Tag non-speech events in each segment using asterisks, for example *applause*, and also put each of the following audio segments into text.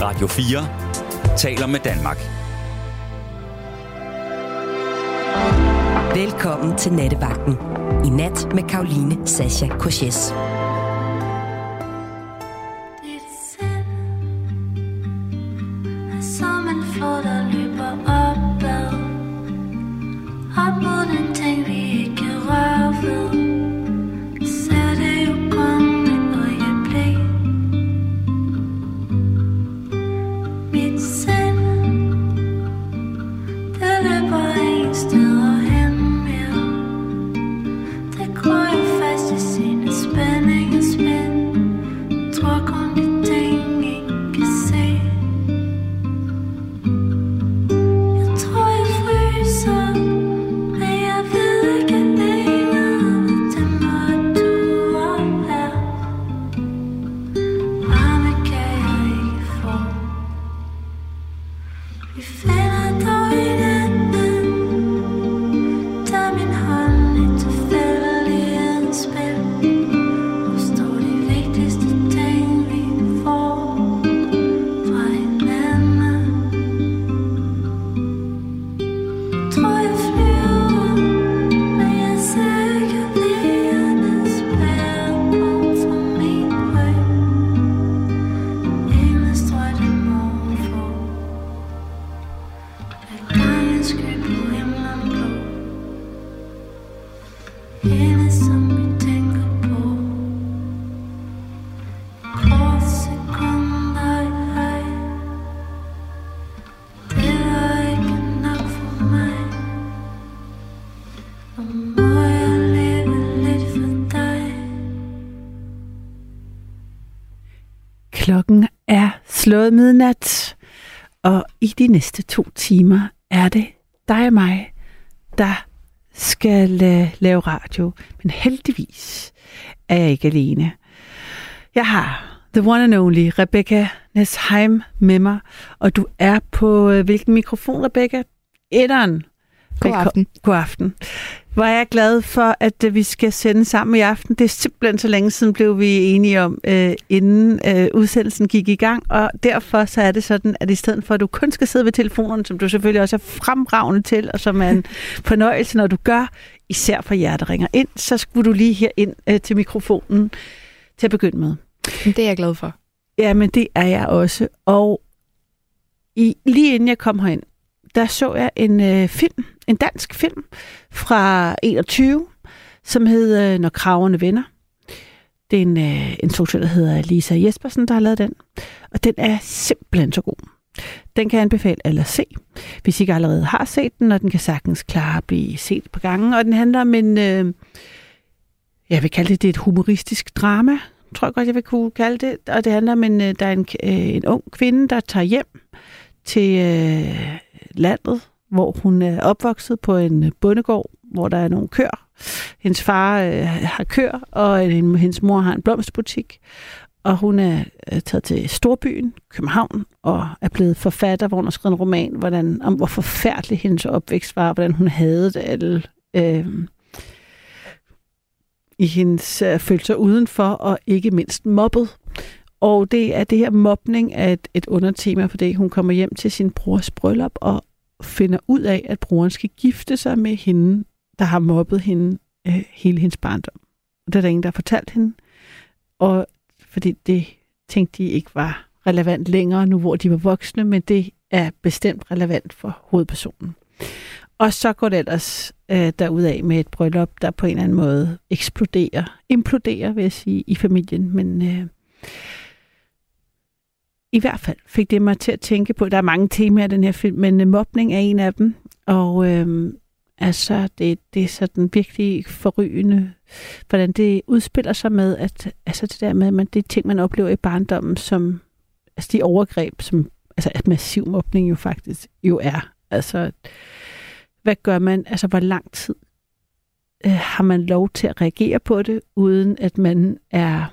Radio 4 taler med Danmark. Velkommen til Nattevagten. I nat med Karoline Sasha Korses. De næste to timer er det dig og mig, der skal øh, lave radio. Men heldigvis er jeg ikke alene. Jeg har the one and only Rebecca Nesheim med mig, og du er på øh, hvilken mikrofon, Rebecca? Etteren. God aften. God aften. Hvor er jeg glad for, at øh, vi skal sende sammen i aften. Det er simpelthen så længe siden, blev vi enige om, øh, inden øh, udsendelsen gik i gang. Og derfor så er det sådan, at i stedet for, at du kun skal sidde ved telefonerne, som du selvfølgelig også er fremragende til, og som er en *laughs* fornøjelse, når du gør, især for jer, der ringer ind, så skulle du lige her ind øh, til mikrofonen til at begynde med. Det er jeg glad for. Ja, men det er jeg også. Og i, lige inden jeg kom herind, der så jeg en øh, film, en dansk film fra 21, som hed øh, Når kraverne vender. Det er en øh, instruktør, der hedder Lisa Jespersen, der har lavet den. Og den er simpelthen så god. Den kan jeg anbefale alle at se, hvis I ikke allerede har set den, og den kan sagtens klare at blive set på gangen. Og den handler om en, øh, jeg vil kalde det, det er et humoristisk drama, tror jeg godt, jeg vil kunne kalde det. Og det handler om, en, øh, der er en, øh, en ung kvinde, der tager hjem til øh, landet, hvor hun er opvokset på en øh, bondegård, hvor der er nogle køer. Hendes far øh, har køer, og øh, hendes mor har en blomsterbutik. Og hun er øh, taget til storbyen, København, og er blevet forfatter, hvor hun har skrevet en roman, hvordan, om hvor forfærdelig hendes opvækst var, hvordan hun havde det alle øh, i hendes øh, følelser udenfor, og ikke mindst mobbet. Og det er det her mobning af et, et undertema, fordi hun kommer hjem til sin brors bryllup og finder ud af, at broren skal gifte sig med hende, der har mobbet hende øh, hele hendes barndom. Og det er der ingen, der har fortalt hende. Og fordi det tænkte de ikke var relevant længere, nu hvor de var voksne, men det er bestemt relevant for hovedpersonen. Og så går det ellers øh, derudaf med et bryllup, der på en eller anden måde eksploderer, imploderer, vil jeg sige, i familien. Men øh, i hvert fald fik det mig til at tænke på, der er mange temaer i den her film, men øh, mobning er en af dem. Og øh, altså, det, det er sådan virkelig forrygende, hvordan det udspiller sig med, at altså det der med, at man, det er ting, man oplever i barndommen, som altså de overgreb, som altså at massiv mobning jo faktisk jo er. Altså, hvad gør man? Altså, hvor lang tid øh, har man lov til at reagere på det, uden at man er...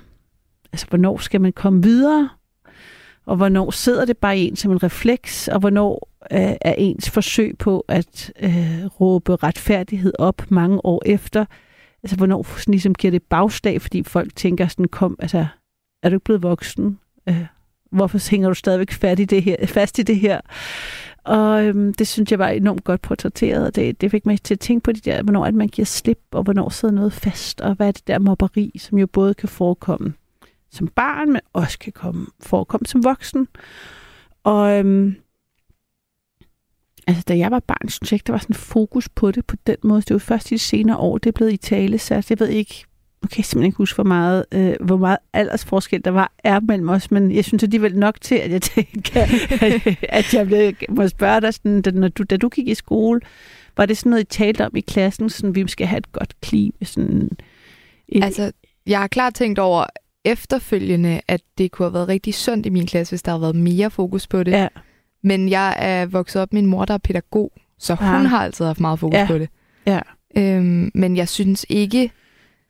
Altså, hvornår skal man komme videre? Og hvornår sidder det bare i en som en refleks? Og hvornår øh, er ens forsøg på at øh, råbe retfærdighed op mange år efter? Altså, hvornår sådan, ligesom giver det bagslag, fordi folk tænker sådan, kom, altså, er du ikke blevet voksen? Øh, hvorfor hænger du stadigvæk fast i det her? Fast i det her? Og øhm, det synes jeg var enormt godt portrætteret, og det, det fik mig til at tænke på det der, hvornår at man giver slip, og hvornår sidder noget fast, og hvad er det der mobberi, som jo både kan forekomme som barn, men også kan komme, forekomme som voksen. Og øhm, altså, da jeg var barn, synes jeg ikke, der var sådan fokus på det på den måde. Det var først i de senere år, det er blevet i tale sat. Jeg ved ikke, nu kan jeg simpelthen ikke huske, hvor meget, øh, hvor meget aldersforskel der var er mellem os, men jeg synes alligevel nok til, at jeg tænker, at, *laughs* at jeg blev, må spørge dig, sådan, da, når du, da du gik i skole, var det sådan noget, I talte om i klassen, sådan, vi skal have et godt klima? Sådan, et, Altså, jeg har klart tænkt over efterfølgende, at det kunne have været rigtig sundt i min klasse, hvis der havde været mere fokus på det. ja, Men jeg er vokset op med en mor, der er pædagog, så hun har altid haft meget fokus Ja. på det. ja, Øhm, men jeg synes ikke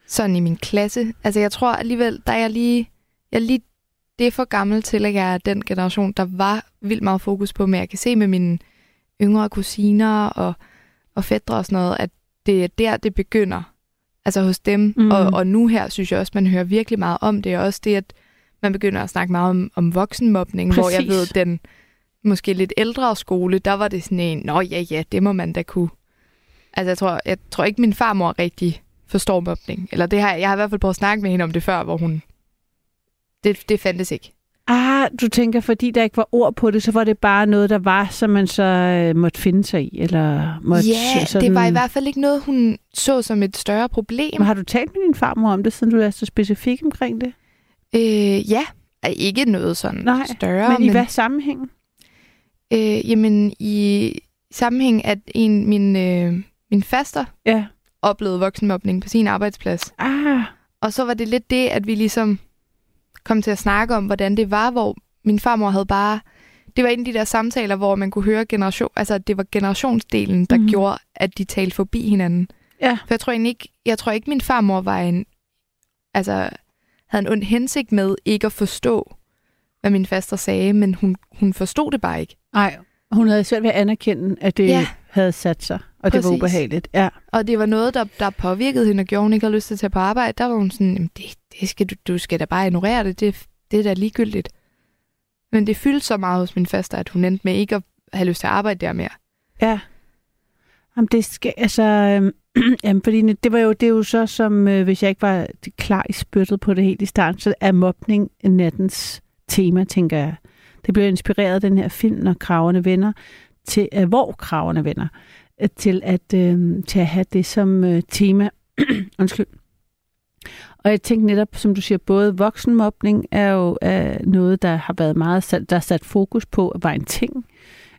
sådan i min klasse. Altså jeg tror alligevel, der er jeg lige, jeg er lige det er for gammel til, at jeg er den generation, der var vildt meget fokus på, men jeg kan se med mine yngre kusiner og, og fædre og sådan noget, at det er der, det begynder. Altså hos dem. Mm. Og, og nu her synes jeg også, man hører virkelig meget om det. Og også det, at man begynder at snakke meget om, om voksenmobning, hvor jeg ved, den måske lidt ældre skole, der var det sådan en, nå ja, ja, det må man da kunne. Altså jeg tror, jeg tror ikke, min farmor rigtig forstår mobning. Eller det har, jeg har i hvert fald prøvet at snakke med hende om det før, hvor hun... Det, det fandtes ikke. Ah, du tænker, fordi der ikke var ord på det, så var det bare noget, der var, som man så øh, måtte finde sig i? Eller måtte, Ja, sådan, det var i hvert fald ikke noget, hun så som et større problem. Men har du talt med din farmor om det, siden du er så specifik omkring det? Øh, ja, ikke noget sådan Nej, større. men i hvad sammenhæng? Øh, jamen, i sammenhæng, at en, min, øh, min faster Ja. oplevede voksenmobning på sin arbejdsplads. Ah, Og så var det lidt det, at vi ligesom kom til at snakke om, hvordan det var, hvor min farmor havde bare... Det var en af de der samtaler, hvor man kunne høre generation... Altså, det var generationsdelen, der mm. gjorde, at de talte forbi hinanden. ja. For jeg tror ikke, jeg tror ikke min farmor var en, altså, havde en ond hensigt med ikke at forstå, hvad min faster sagde, men hun, hun forstod det bare ikke. Nej, hun havde svært ved at anerkende, at det. Ja. havde sat sig, og det var Præcis. ubehageligt. Ja. Og det var noget, der, der påvirkede hende og gjorde, hun ikke havde lyst til at tage på arbejde. Der var hun sådan, "Jamen, det, det skal du, du skal da bare ignorere det. det. Det er da ligegyldigt. Men det fyldte så meget hos min faster, at hun endte med ikke at have lyst til at arbejde der mere. Ja. Jamen, det skal, altså, øhm, *clears throat* jamen, fordi det var jo, det er jo så som, øh, hvis jeg ikke var klar i spyttet på det helt i starten, så er mobning nattens tema, tænker jeg. Det blev inspireret af den her film, når kraverne vender, til, øh, hvor kraverne vender, Øh, til at, øh, til at have det som øh, tema. *clears throat* Undskyld. Og jeg tænkte netop, som du siger, både voksenmobning er jo er noget, der har været meget sat, der er sat fokus på, at var en ting.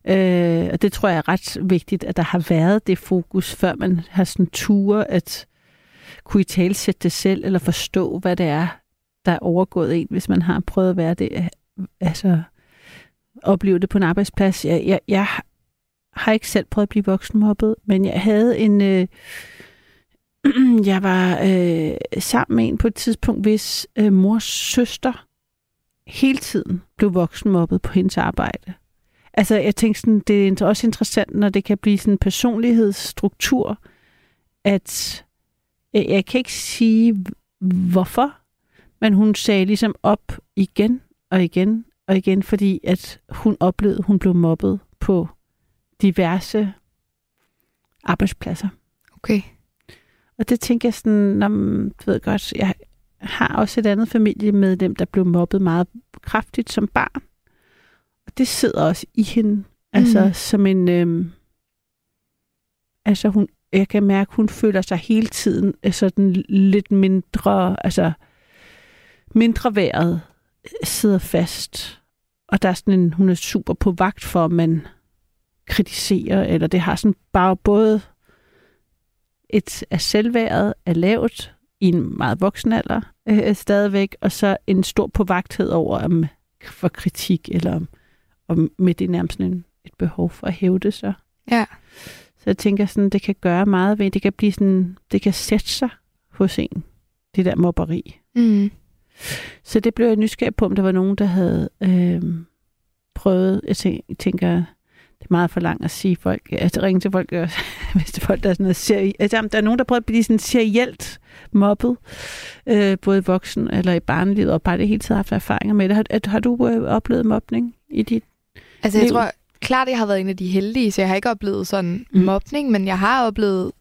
Øh, og det tror jeg er ret vigtigt, at der har været det fokus, før man har sådan ture at kunne i talsætte det selv, eller forstå, hvad det er, der er overgået en, hvis man har prøvet at være det, altså opleve det på en arbejdsplads. Jeg, jeg, jeg har ikke selv prøvet at blive voksenmobbet, men jeg havde en... Øh, *clears throat* jeg var øh, sammen med en på et tidspunkt, hvis øh, mors søster hele tiden blev voksenmobbet på hendes arbejde. Altså, jeg tænkte sådan, det er også interessant, når det kan blive sådan en personlighedsstruktur, at jeg, jeg kan ikke sige, hvorfor, men hun sagde ligesom op igen og igen og igen, fordi at hun oplevede, at hun blev mobbet på diverse arbejdspladser. Okay. Og det tænker jeg sådan, når du ved godt, jeg har også et andet familiemedlem, der blev mobbet meget kraftigt som barn. Og det sidder også i hende. Altså Mhm. mm. som en... Øhm, altså hun, jeg kan mærke, hun føler sig hele tiden øh, sådan lidt mindre, altså mindre været sidder fast. Og der er sådan en, hun er super på vagt for, at man kritiserer, eller det har sådan bare både et af selvværdet er lavt i en meget voksen alder øh, stadigvæk, og så en stor påvagthed over om, for kritik, eller om, om med det nærmest sådan en, et behov for at hævde sig. Ja. Så jeg tænker sådan, det kan gøre meget ved, det kan blive sådan, det kan sætte sig hos en, det der mobberi. Mm. Så det blev jeg nysgerrig på, om der var nogen, der havde øh, prøvet, jeg tæ- tænker, det er meget for langt at sige folk, at ringe til folk, *laughs* hvis det er folk, der er sådan noget serie, altså, der er nogen, der prøver at blive sådan serielt mobbet, øh, både i voksen eller i barnelivet, og bare det hele tiden haft erfaringer med det. Har, at, har du øh, oplevet mobning i dit Altså, jeg liv? tror klart, jeg har været en af de heldige, så jeg har ikke oplevet sådan mm. mobning, men jeg har oplevet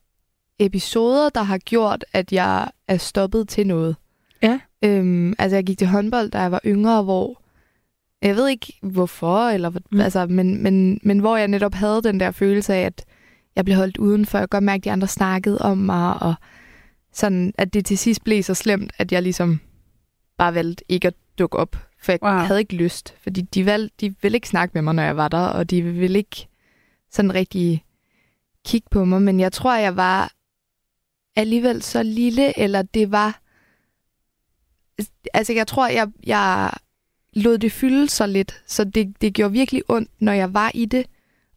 episoder, der har gjort, at jeg er stoppet til noget. Ja. Øhm, altså, jeg gik til håndbold, da jeg var yngre, hvor jeg ved ikke hvorfor, eller, Mm. altså, men, men, men hvor jeg netop havde den der følelse af, at jeg blev holdt udenfor. Jeg kunne godt mærke, at de andre snakkede om mig, og sådan, at det til sidst blev så slemt, at jeg ligesom bare valgte ikke at dukke op. For jeg Wow. wow. havde ikke lyst. Fordi de, valgte, de ville ikke snakke med mig, når jeg var der, og de ville ikke sådan rigtig kigge på mig. Men jeg tror, jeg var alligevel så lille, eller det var... Altså, jeg tror, jeg, jeg lod det fylde så lidt, så det, det gjorde virkelig ondt, når jeg var i det.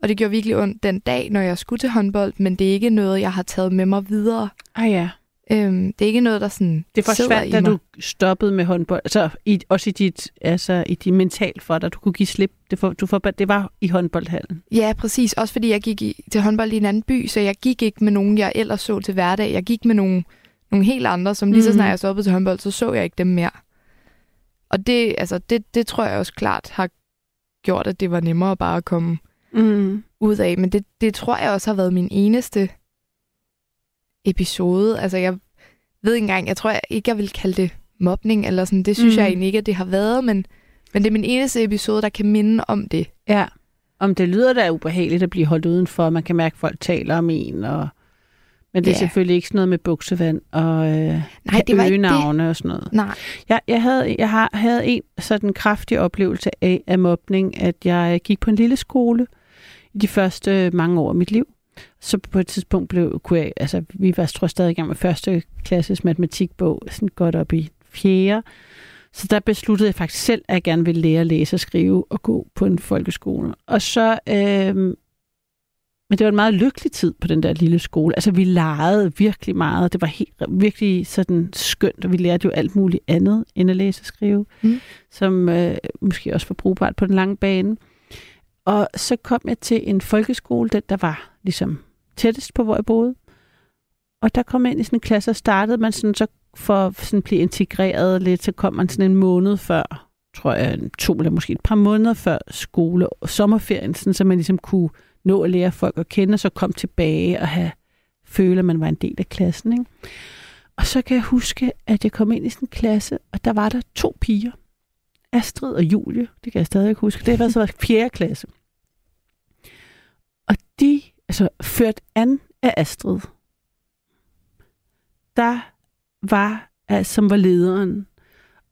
Og det gjorde virkelig ondt den dag, når jeg skulle til håndbold, men det er ikke noget, jeg har taget med mig videre. Ah ja, Øhm, det er ikke noget, der sådan det forsvandt, da mig. du stoppede med håndbold. Altså i, også i dit, altså i dit mental for dig, du kunne give slip. Det, for, du for, det var i håndboldhallen. Ja, præcis. Også fordi jeg gik i, til håndbold i en anden by, så jeg gik ikke med nogen, jeg ellers så til hverdag. Jeg gik med nogle, nogle helt andre, som lige så Mhm. snart jeg stoppede til håndbold, så så jeg ikke dem mere. Og det, altså, det, det tror jeg også klart har gjort, at det var nemmere bare at komme Mm. ud af. Men det, det tror jeg også har været min eneste episode. Altså, jeg ved ikke engang, jeg tror jeg ikke, jeg vil kalde det mobning, eller sådan. Det synes mm. jeg egentlig ikke, at det har været, men, men det er min eneste episode, der kan minde om det. Ja. Om det lyder da ubehageligt at blive holdt udenfor. Man kan mærke, at folk taler om en. Og... Men det er Ja. selvfølgelig ikke sådan noget med buksevand og øh, Nej, det var ikke det. øgenavne og sådan noget. Nej. Jeg, jeg, havde, jeg har, havde en sådan kraftig oplevelse af, af mobning, at jeg gik på en lille skole i de første mange år af mit liv. Så på et tidspunkt blev, kunne jeg, altså vi var tror stadig i gang med første klasses matematikbog, sådan godt op i fjerde. Så der besluttede jeg faktisk selv, at jeg gerne ville lære at læse og skrive og gå på en folkeskole. Og så, øh, men det var en meget lykkelig tid på den der lille skole. Altså vi legede virkelig meget. Det var helt, virkelig sådan skønt, og vi lærte jo alt muligt andet end at læse og skrive, Mm. som øh, måske også var brugbart på den lange bane. Og så kom jeg til en folkeskole, den der var ligesom tættest på, hvor jeg boede. Og der kom jeg ind i sådan en klasse, og startede man sådan, så for at sådan blive integreret lidt, så kom man sådan en måned før, tror jeg, to eller måske et par måneder før skole og sommerferien, sådan, så man ligesom kunne nå at lære folk at kende, og så kom tilbage og have, føle, at man var en del af klassen. Ikke? Og så kan jeg huske, at jeg kom ind i sådan en klasse, og der var der to piger. Astrid og Julie, det kan jeg stadig huske. Det var så fjerde klasse. Og de, altså ført an af Astrid, der var, altså, som var lederen,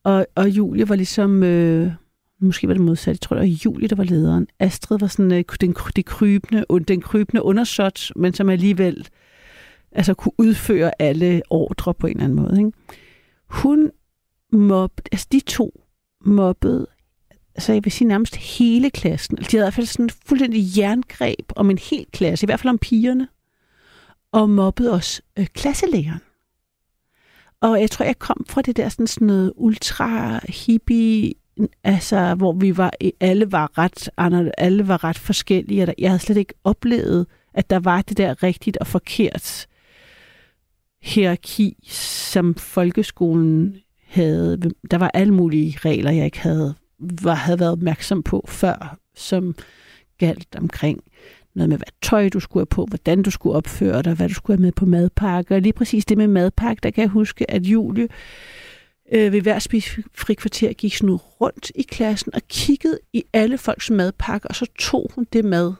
og, og Julie var ligesom, øh, måske var det modsat, jeg tror, det var Julie, der var lederen. Astrid var sådan øh, den, det krybende, den krybende undersåt, men som alligevel altså, kunne udføre alle ordre på en eller anden måde. Ikke? Hun mobbede, altså de to mobbede, altså jeg vil sige nærmest hele klassen. Altså, de havde i hvert fald sådan fuldstændig jerngreb om en hel klasse, i hvert fald om pigerne, og mobbede også øh, klasselæreren. Og jeg tror, jeg kom fra det der sådan, sådan noget ultra hippie, altså hvor vi var, alle var ret, alle var ret forskellige, og jeg havde slet ikke oplevet, at der var det der rigtigt og forkert hierarki, som folkeskolen havde. Der var alle mulige regler, jeg ikke havde, var, havde været opmærksom på før, som galt omkring noget med, hvad tøj du skulle have på, hvordan du skulle opføre dig, hvad du skulle have med på madpakke. Og lige præcis det med madpakke, der kan jeg huske, at Julie øh, ved hver spisefri kvarter gik sådan rundt i klassen og kiggede i alle folks madpakker, og så tog hun det mad,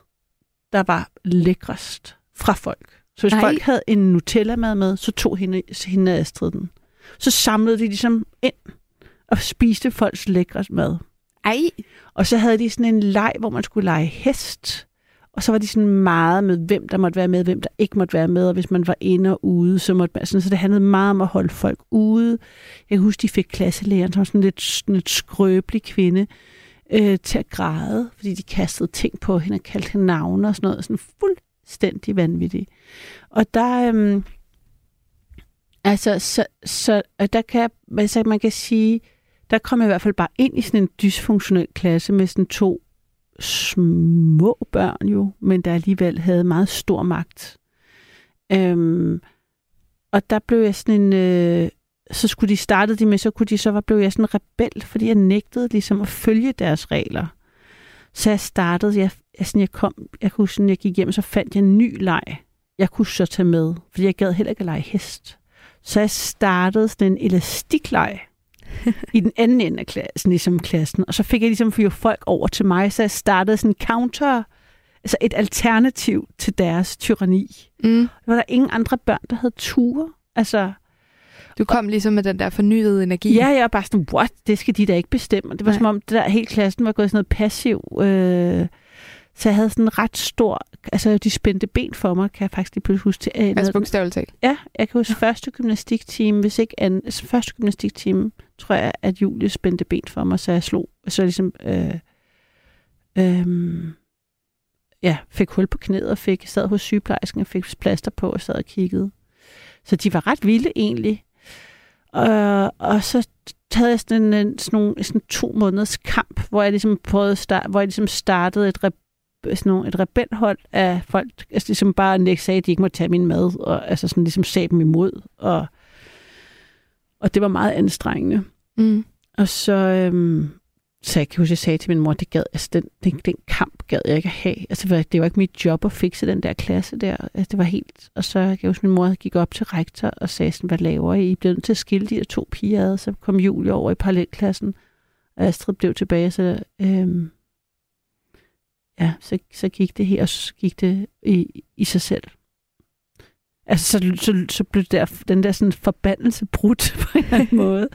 der var lækrest fra folk. Så hvis Nej. Folk havde en Nutella-mad med, så tog hende, hende Astrid den. Så samlede de ligesom ind og spiste folks lækre mad. Ej, Og så havde de sådan en leg, hvor man skulle lege hest. Og så var de sådan meget med, hvem der måtte være med, hvem der ikke måtte være med. Og hvis man var inde og ude, så måtte man... Sådan, så det handlede meget om at holde folk ude. Jeg kan huske, de fik klasselæreren, som sådan lidt, sådan lidt skrøbelig kvinde, øh, til at græde, fordi de kastede ting på hende og kaldte hende navne og sådan noget. Sådan fuldstændig vanvittigt. Og der... Øhm, altså, så, så og der kan, jeg- altså, man kan sige, der kom jeg i hvert fald bare ind i sådan en dysfunktionel klasse med sådan to små børn jo, men der alligevel havde meget stor magt. Øhm, og der blev jeg sådan en... Øh, så skulle de startede de med, så kunne de så var, blev jeg sådan en rebel, fordi jeg nægtede ligesom at følge deres regler. Så jeg startede, jeg, jeg, sådan, jeg kom, jeg kunne sådan, jeg gik hjem, så fandt jeg en ny leg, jeg kunne så tage med, fordi jeg gad heller ikke at lege hest. Så jeg startede sådan en elastikleg i den anden ende af klassen, ligesom klassen. Og så fik jeg ligesom fyre folk over til mig, så jeg startede sådan en counter, altså et alternativ til deres tyranni. Mm. Der var der ingen andre børn, der havde ture. Altså, Du kom ligesom med den der fornyede energi. ja, jeg var bare sådan, what? Det skal de da ikke bestemme. Det var Nej. som om, det der hele klassen var gået sådan noget passiv. Øh, så jeg havde sådan en ret stor... Altså, de spændte ben for mig, kan jeg faktisk lige pludselig huske til. Øh, Altså bogstaveligt talt. Ja, jeg kan huske første gymnastiktime, hvis ikke anden, altså første gymnastiktime, tror jeg, at Julie spændte ben for mig, så jeg slog, så jeg ligesom, øh, øh, ja, fik hul på knæet og fik, sad hos sygeplejersken og fik plaster på og sad og kiggede. Så de var ret vilde egentlig. Og, og så havde jeg sådan, en, sådan, nogle, sådan to måneders kamp, hvor jeg ligesom prøvede start, hvor jeg ligesom startede et, sådan nogle, et rebelhold af folk, altså ligesom bare nægt sagde, at de ikke må tage min mad, og altså sådan ligesom sagde dem imod, og, og det var meget anstrengende. Mm. Og så, øhm, så jeg kan huske, jeg sagde til min mor, det gad, altså den, den, den kamp gad jeg ikke at have. Altså det var, ikke mit job at fikse den der klasse der. Altså, det var helt, og så kan jeg huske, min mor gik op til rektor og sagde sådan, hvad laver I? I bliver nødt til at skille de her to piger ad. Så kom Julie over i parallelklassen, og Astrid blev tilbage, så øhm, ja, så, så gik det her, og så gik det i, i sig selv. Altså, så, så, så blev der, den der sådan forbandelse brudt *laughs* på en eller anden måde.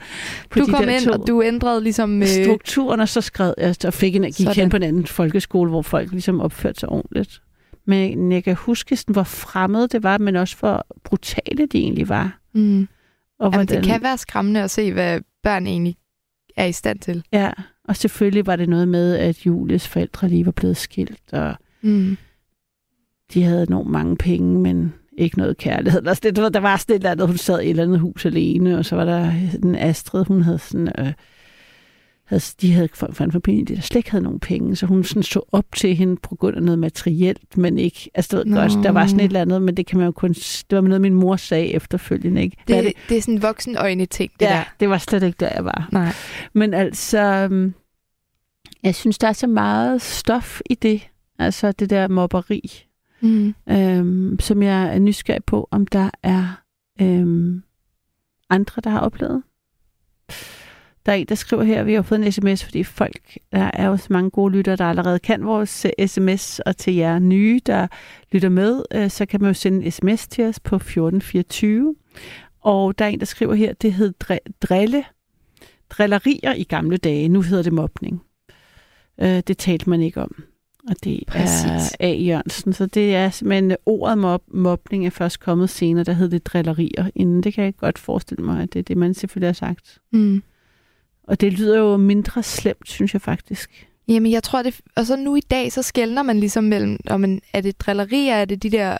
På Du de kom ind, og du ændrede ligesom... Øh, strukturen, og så skrev jeg, og fik en, gik Sådan. hen på en anden folkeskole, hvor folk ligesom opførte sig ordentligt. Men jeg kan huske, sådan, hvor fremmede det var, men også hvor brutale de egentlig var. mm. Og Jamen, hvordan, det kan være skræmmende at se, hvad børn egentlig er i stand til. Ja, og selvfølgelig var det noget med, at Julies forældre lige var blevet skilt, og Mm. de havde enormt mange penge, men ikke noget kærlighed. Altså, det, du ved, der var sådan et eller andet, hun sad i et eller andet hus alene, og så var der den Astrid, hun havde sådan... Øh, havde, de havde for, for en familie, der slet ikke havde nogen penge, så hun sådan så op til hende på grund af noget materielt, men ikke, altså du ved Nå. godt, der var sådan et eller andet, men det kan man jo kun, det var noget, min mor sagde efterfølgende, ikke? Det, det? det er sådan en voksen øjne ting, det ja, der. det var slet ikke der, jeg var. Nej. Men altså, øhm, jeg synes, der er så meget stof i det, altså det der mobberi, Mm. øhm, som jeg er nysgerrig på, om der er øhm, andre, der har oplevet. Der er en, der skriver her, at vi har fået en sms, fordi folk, der er jo så mange gode lyttere, der allerede kan vores øh, sms, og til jer nye, der lytter med, øh, så kan man jo sende en sms til os på 1424. Og der er en, der skriver her, det hed dr- drille, drillerier i gamle dage, nu hedder det mobning. Øh, det talte man ikke om. Og det Præcis. er A. Jørgensen. Så det er simpelthen øh, ordet mob, mobning er først kommet senere, der hed det drillerier. Inden det kan jeg godt forestille mig, at det er det, man selvfølgelig har sagt. Mm. Og det lyder jo mindre slemt, synes jeg faktisk. Jamen, jeg tror det... Og så nu i dag, så skældner man ligesom mellem, om man, er det drillerier, er det de der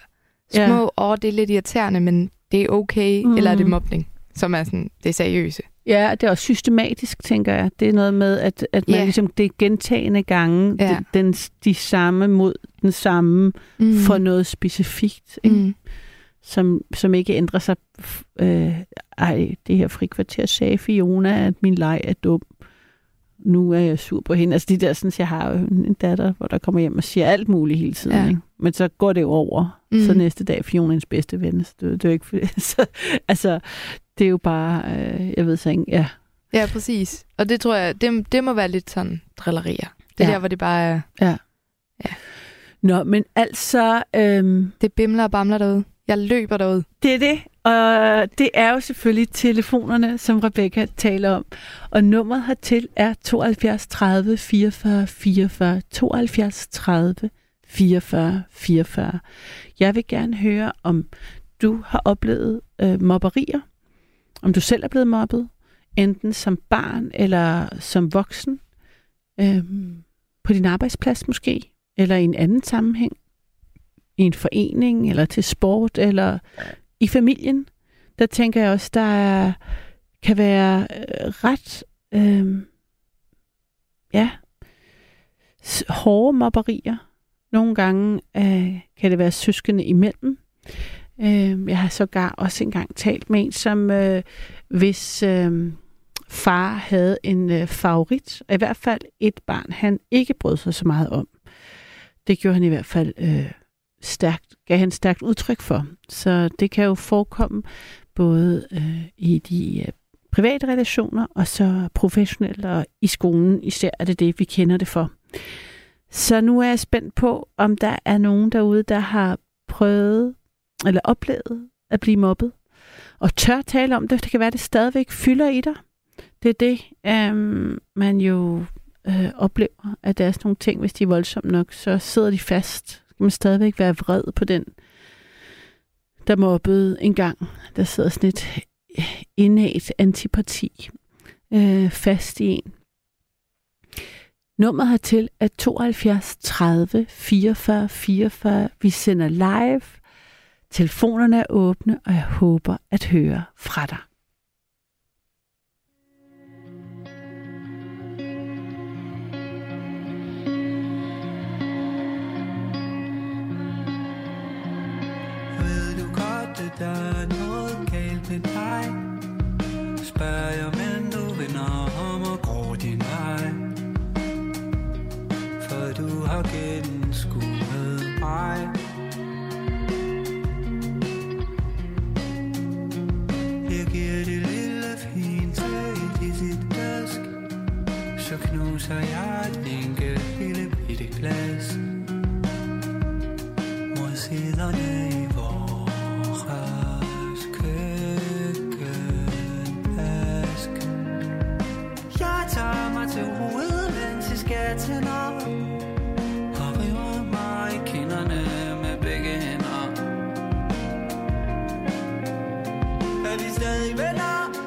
Ja. små, åh, oh, det er lidt irriterende, men det er okay, mm. eller er det mobning, som er sådan, det er seriøse. Ja, det er også systematisk, tænker jeg. Det er noget med, at, at man Ja. ligesom, det er gentagende gange, Ja. den, den, de samme mod den samme Mm. for noget specifikt, ikke? Mm. som, som ikke ændrer sig. Øh, ej, det her frikvarter sagde Fiona, at min leg er dum. Nu er jeg sur på hende. Altså de der, sådan, jeg har jo en datter, hvor der kommer hjem og siger alt muligt hele tiden. Ja. Ikke? Men så går det jo over. Mm. Så næste dag er Fiona bedste ven. Så det, det er jo ikke, *laughs* så, altså, det er jo bare, øh, jeg ved så ikke, ja. Ja, præcis. Og det tror jeg, det, det må være lidt sådan drillerier. Det er Ja. der, hvor det bare er, Nå, men altså, øhm, det bimler og bamler derude. Jeg løber derud. Det er det, og det er jo selvfølgelig telefonerne, som Rebecca taler om. Og nummeret hertil er 72 30 44 44 72 30 44 44. Jeg vil gerne høre, om du har oplevet øh, mobberier, om du selv er blevet mobbet, enten som barn eller som voksen, øh, på din arbejdsplads måske, eller i en anden sammenhæng, i en forening, eller til sport, eller i familien, der tænker jeg også, der er, kan være øh, ret, øh, ja, hårde mobberier. Nogle gange øh, kan det være søskende imellem. Øh, jeg har sågar også engang talt med en, som øh, hvis øh, far havde en øh, favorit, og i hvert fald et barn, han ikke brød sig så meget om. Det gjorde han i hvert fald øh, stærkt, gav han stærkt udtryk for. Så det kan jo forekomme både øh, i de øh, private relationer, og så professionelt og i skolen især er det det, vi kender det for. Så nu er jeg spændt på, om der er nogen derude, der har prøvet eller oplevet at blive mobbet, og tør tale om det. Det kan være, det stadigvæk fylder i dig. Det er det, øhm, man jo øh, oplever, at der er sådan nogle ting, hvis de er voldsomme nok, så sidder de fast. Skal man stadigvæk være vred på den, der mobbede en gang. Der sidder sådan et øh, innat antipati øh, fast i en. Nummeret hertil er 72 30 44 44. Vi sender live. Telefonerne er åbne, og jeg håber at høre fra dig. Ved du godt, at der er noget galt med dig? Spørg Så knuser jeg et enkelt lille bitte glas mod siderne i vores køkkenask. Jeg tager mig til hovedet, mens jeg skal tænde op. Og river mig i kinderne med begge hænder. Er vi stadig venner?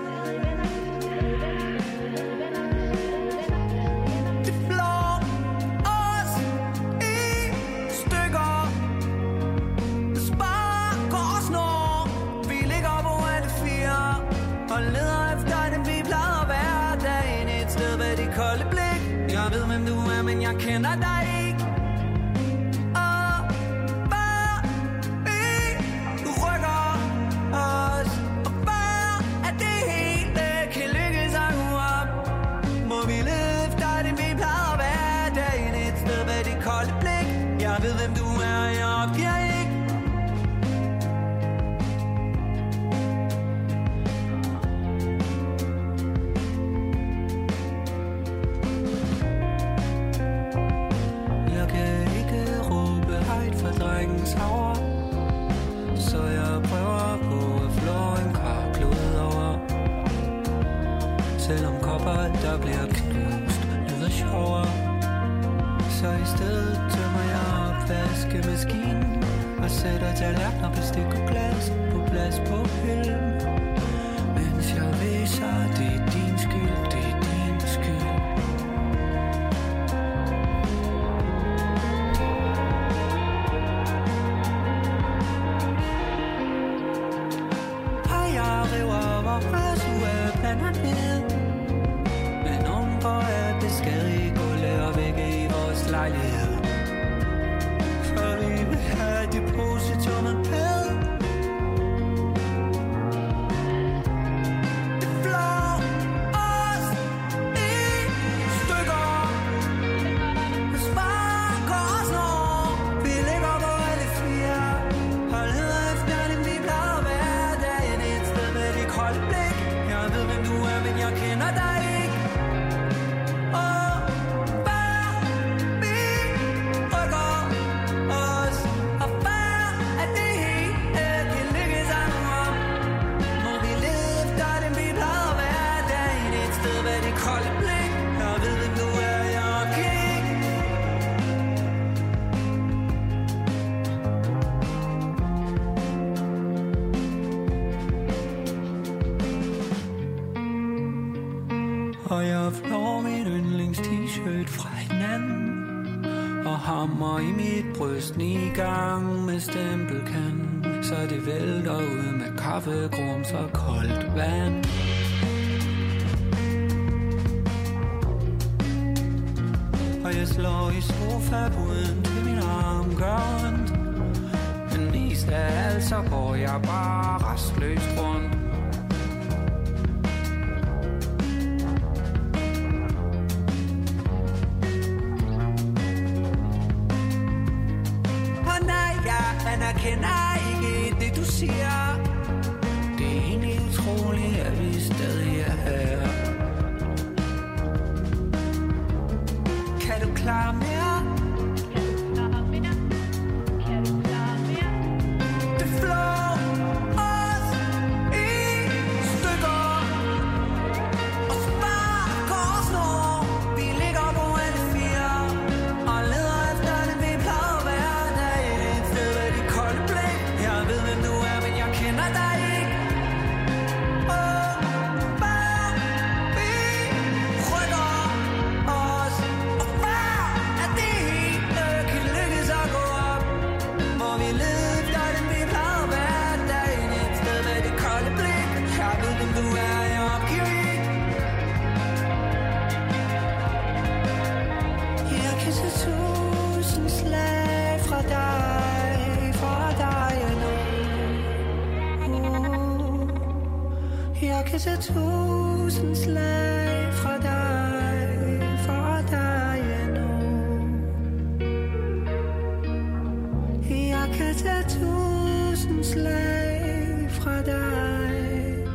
Slag fra dig,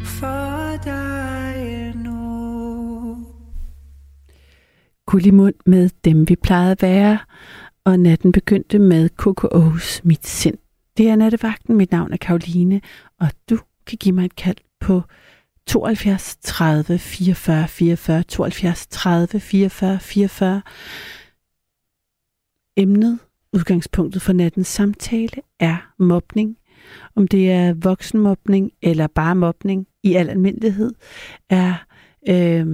for dig nu. Gullimund med dem, vi plejede at være, og natten begyndte med KKO's Mit Sind. Det er nattevagten, mit navn er Karoline, og du kan give mig et kald på 72 30 44 44, 72 30 44 44. Emnet, udgangspunktet for nattens samtale, er mobning. Om det er voksenmobning eller bare mobning i al almindelighed, er øh,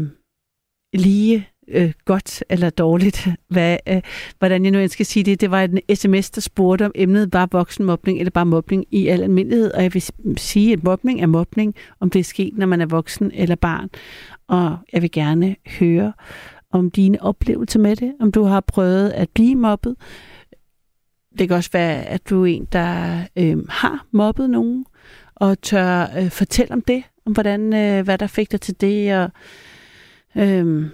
lige øh, godt eller dårligt, *laughs* hvad, øh, hvordan jeg nu end skal sige det. Det var en sms, der spurgte, om emnet var voksenmobning eller bare mobning i al almindelighed. Og jeg vil sige, at mobning er mobning, om det er sket, når man er voksen eller barn. Og jeg vil gerne høre om dine oplevelser med det, om du har prøvet at blive mobbet. Det kan også være, at du er en, der øh, har mobbet nogen, og tør øh, fortælle om det, om hvordan, øh, hvad der fik dig til det, og øh,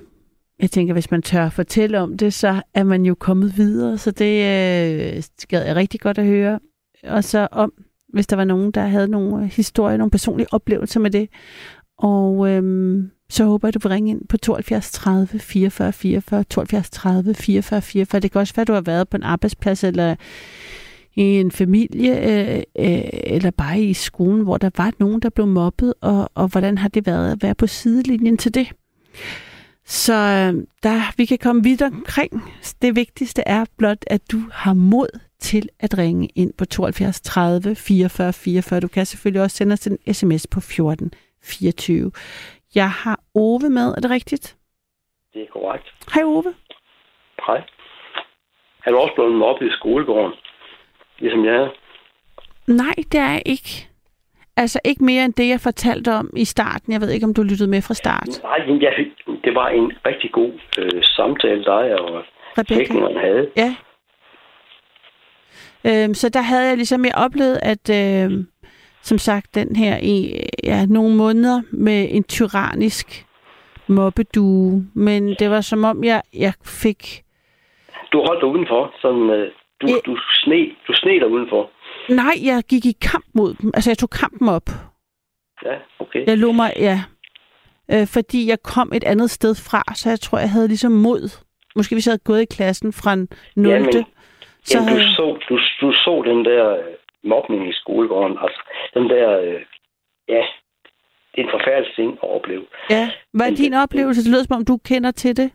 jeg tænker, hvis man tør fortælle om det, så er man jo kommet videre, så det øh, gad jeg rigtig godt at høre. Og så om, hvis der var nogen, der havde nogle historier, nogle personlige oplevelser med det. Og øhm, så håber jeg, du vil ringe ind på 72 30 44 44, 72 30 44 44. Det kan også være, at du har været på en arbejdsplads eller i en familie, øh, øh, eller bare i skolen, hvor der var nogen, der blev mobbet, og, og hvordan har det været at være på sidelinjen til det? Så øh, der, vi kan komme vidt omkring. Det vigtigste er blot, at du har mod til at ringe ind på 72 30 44 44. Du kan selvfølgelig også sende os en sms på 14 24. Jeg har Ove med, er det rigtigt? Det er korrekt. Hej Ove. Hej. Er du også blevet mobbet i skolegården? Ligesom jeg er. Nej, det er jeg ikke. Altså ikke mere end det, jeg fortalte om i starten. Jeg ved ikke, om du lyttede med fra start. Nej, jeg, det var en rigtig god øh, samtale, dig og teknikeren havde. Ja. Øhm, så der havde jeg ligesom, jeg oplevet, at øh, som sagt, den her i ja, nogle måneder med en tyrannisk mobbedue. Men det var som om, jeg, jeg fik... Du holdt dig udenfor, sådan, øh, du, Ja. du, sne, du sne dig udenfor. Nej, jeg gik i kamp mod dem. Altså, jeg tog kampen op. Ja, okay. Jeg lå mig, ja. Øh, fordi jeg kom et andet sted fra, så jeg tror, jeg havde ligesom mod. Måske hvis jeg havde gået i klassen fra en 0. Jamen, så Jamen, havde... du, så, du, du så den der øh, mobning i skolegården. Altså, den der... Øh, ja, det er en forfærdelig ting at opleve. Ja, hvad er din oplevelse? Det lyder som om, du kender til det.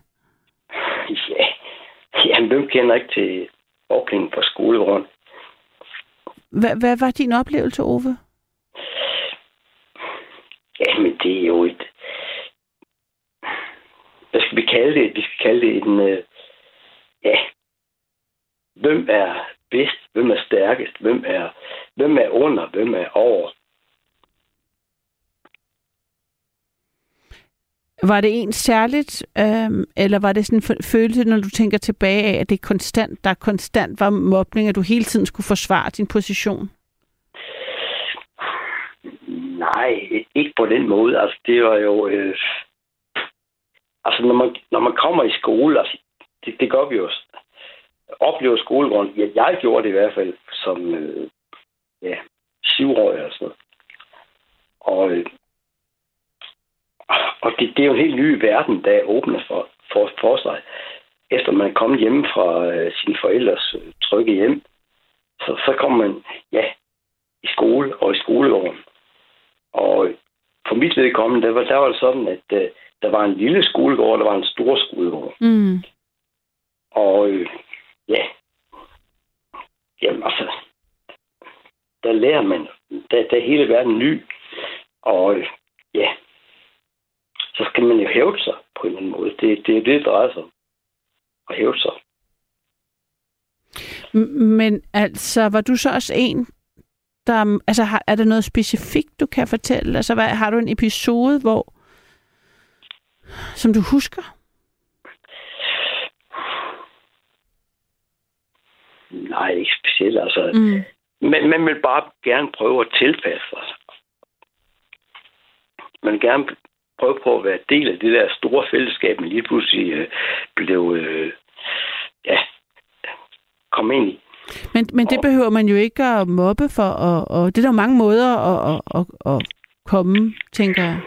Ja, *laughs* jamen, hvem kender ikke til mobning på skolegården? Hvad, hvad var din oplevelse, Ove? Jamen, det er jo et... Hvad skal vi kalde det? Vi skal kalde det en... Øh, ja. Hvem er bedst? Hvem er stærkest? Hvem er, hvem er under? Hvem er over? var det en særligt, øhm, eller var det sådan en fø- følelse, når du tænker tilbage af, at det er konstant, der konstant var mobning, at du hele tiden skulle forsvare din position? Nej, ikke på den måde. Altså, det var jo... Øh, altså, når man, når man kommer i skole, altså, det, det gør vi jo. Oplever skolegården. Ja, jeg gjorde det i hvert fald som øh, ja, syvårig eller sådan noget. Og, øh, og det, det er jo en helt ny verden, der åbner for, for, for sig. Efter man er kommet hjem fra øh, sine forældres øh, trygge hjem, så, så kommer man ja, i skole og i skolegården. Og øh, for mit vedkommende, der var, der var det sådan, at øh, der var en lille skolegård, og der var en stor skolegård. Mm. Og øh, ja, jamen altså, der lærer man, der, der er hele verden ny. Og øh, ja, så skal man jo hæve sig på en eller anden måde. Det, det er det, det drejer sig om. At hæve sig. Men altså, var du så også en, der... Altså, har, er der noget specifikt, du kan fortælle? Altså, hvad, har du en episode, hvor... Som du husker? Nej, ikke specielt. Altså, Mm. Men man vil bare gerne prøve at tilpasse sig. Man vil gerne prøve på at være del af det der store fællesskab, man lige pludselig øh, blev øh, ja, kom ind i. Men, men det behøver man jo ikke at mobbe for, og, og det er der jo mange måder at, at, at, at komme, tænker jeg.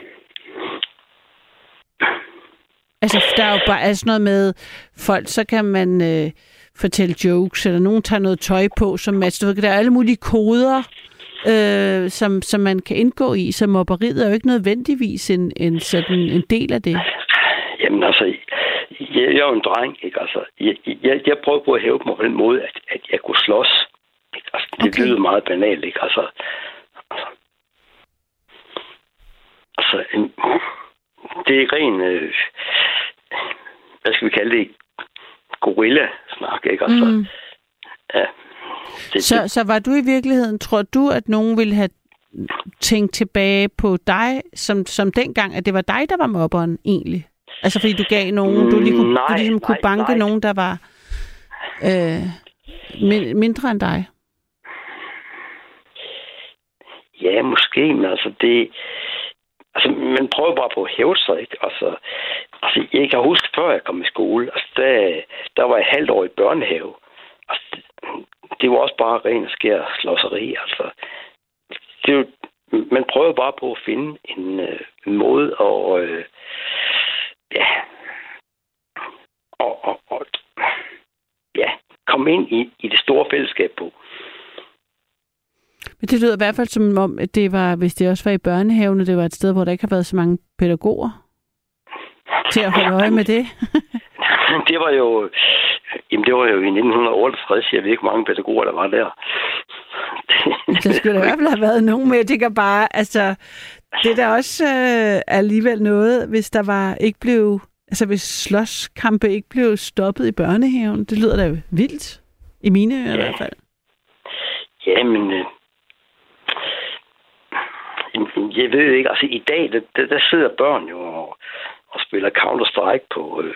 Altså, der er jo bare altså noget med folk, så kan man øh, fortælle jokes, eller nogen tager noget tøj på, som matcher. Du ved, Der er alle mulige koder, øh, som, som man kan indgå i, så mobberiet er jo ikke nødvendigvis en, en, sådan, en del af det. Jamen altså, jeg, jeg er jo en dreng, ikke? Altså, jeg, jeg, jeg prøver på at hæve mig på den måde, at, at jeg kunne slås. Ikke? Altså, det okay. lyder meget banalt, ikke? Altså, altså, altså en, det er ren, øh, hvad skal vi kalde det, gorilla-snak, ikke? Altså, Mm. ja. Det, Så, så var du i virkeligheden, tror du, at nogen ville have tænkt tilbage på dig, som, som dengang, at det var dig, der var mobberen egentlig? Altså fordi du gav nogen, du, lige kunne, Nej, du ligesom kunne nej, banke nej. nogen, der var øh, min, mindre end dig. Ja, måske, men altså det... Altså, man prøver bare på at hæve sig, ikke? Altså, altså, jeg kan huske, før jeg kom i skole, altså, der, der var jeg halvt år i børnehave. Altså, det, var også bare ren og skær slåseri, altså. Det er jo, man prøver bare på at finde en, øh, måde at... Øh, ja... Og, og, og, ja, komme ind i, i det store fællesskab på. Men det lyder i hvert fald som om, at det var, hvis det også var i børnehaven, og det var et sted, hvor der ikke har været så mange pædagoger til at holde øje med det. *laughs* det var jo... Jamen, det var jo i 1968. Jeg ved ikke, hvor mange pædagoger, der var der. Der skulle der i hvert fald have været nogen, men jeg tænker bare, altså, det er da også øh, alligevel noget, hvis der var ikke blev, altså hvis slåskampe ikke blev stoppet i børnehaven. Det lyder da vildt. I mine ører i Ja. hvert fald. Jamen, øh, jeg ved ikke, altså i dag, der, der, der sidder børn jo og, og spiller Counter-Strike på, øh,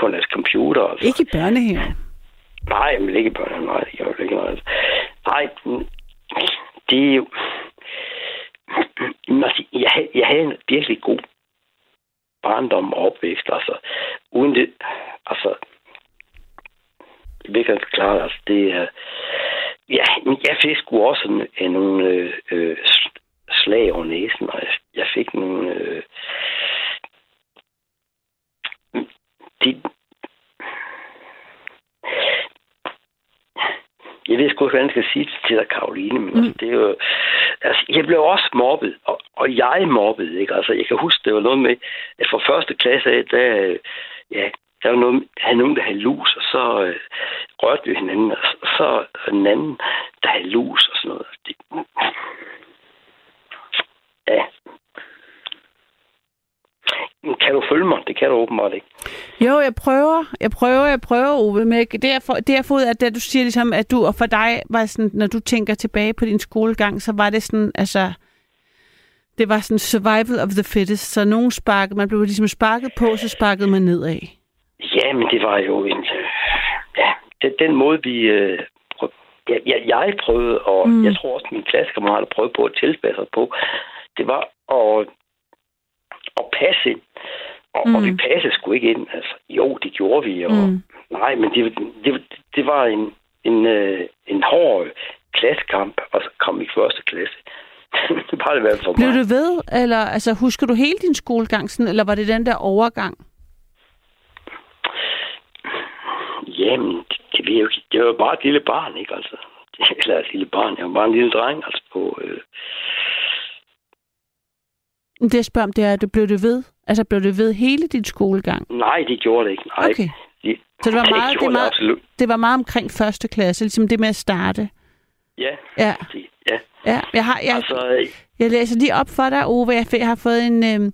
på deres computer. Altså. Ikke i børnehaven. Nej, vil ikke børn. Nej, jeg vil ikke noget. Nej, det er jo... *clears throat* Men altså, jeg, jeg havde en virkelig god barndom og opvækst, altså. Uden det, altså... Jeg ved ikke, hvordan jeg skal klare det, altså. Det er... Ja, men jeg fik sgu også en, nogle øh, øh, slag over næsen, og jeg, fik nogle... Øh, de, jeg ved sgu ikke, hvordan jeg skal sige det til dig, Karoline, men mm. altså, det er jo... Altså, jeg blev også mobbet, og, og jeg mobbede, ikke? Altså, jeg kan huske, det var noget med, at fra første klasse af, der, ja, der var noget, havde nogen, der havde lus, og så øh, rørte vi hinanden, og så, så den anden, der havde lus og sådan noget. Det, ja. Men Kan du følge mig? Det kan du åbenbart ikke. Jo, jeg prøver, jeg prøver, jeg prøver, Ove, men det jeg, får, det jeg får ud af, det du siger ligesom, at du, og for dig var sådan, når du tænker tilbage på din skolegang, så var det sådan, altså, det var sådan survival of the fittest, så nogen sparkede, man blev ligesom sparket på, så sparkede man nedad. Ja, men det var jo en... Ja, den, den måde, vi... Øh, prøv, ja, jeg, jeg prøvede, og Mm. jeg tror også, mine klassekammerater prøvede på at tilpasse sig på, det var at, at passe ind. Og, mm. og Mm. vi passede sgu ikke ind. Altså, jo, det gjorde vi, og Mm. nej, men det, det, det var en, en, øh, en hård klassekamp, og så kom vi i første klasse. *laughs* det var det i hvert fald for Blev mig. du ved, eller altså, husker du hele din skolegang, sådan, eller var det den der overgang? Jamen, det, det, ved jeg jo ikke. det var bare et lille barn, ikke altså? *laughs* Eller et lille barn. Jeg var bare en lille dreng, altså på... Øh, Det jeg spørger om, det er, du blev det ved? Altså, blev det ved hele din skolegang? nej, det gjorde det ikke. Nej, Okay. Det, Så det var *laughs* meget- det gjorde meget- absolut. Det var meget omkring første klasse, ligesom det med at starte. Ja, Ja, det, ja. ja. Jeg, har, jeg, Altså, øh, jeg læser lige op for dig, Ove. Jeg, har fået en øhm,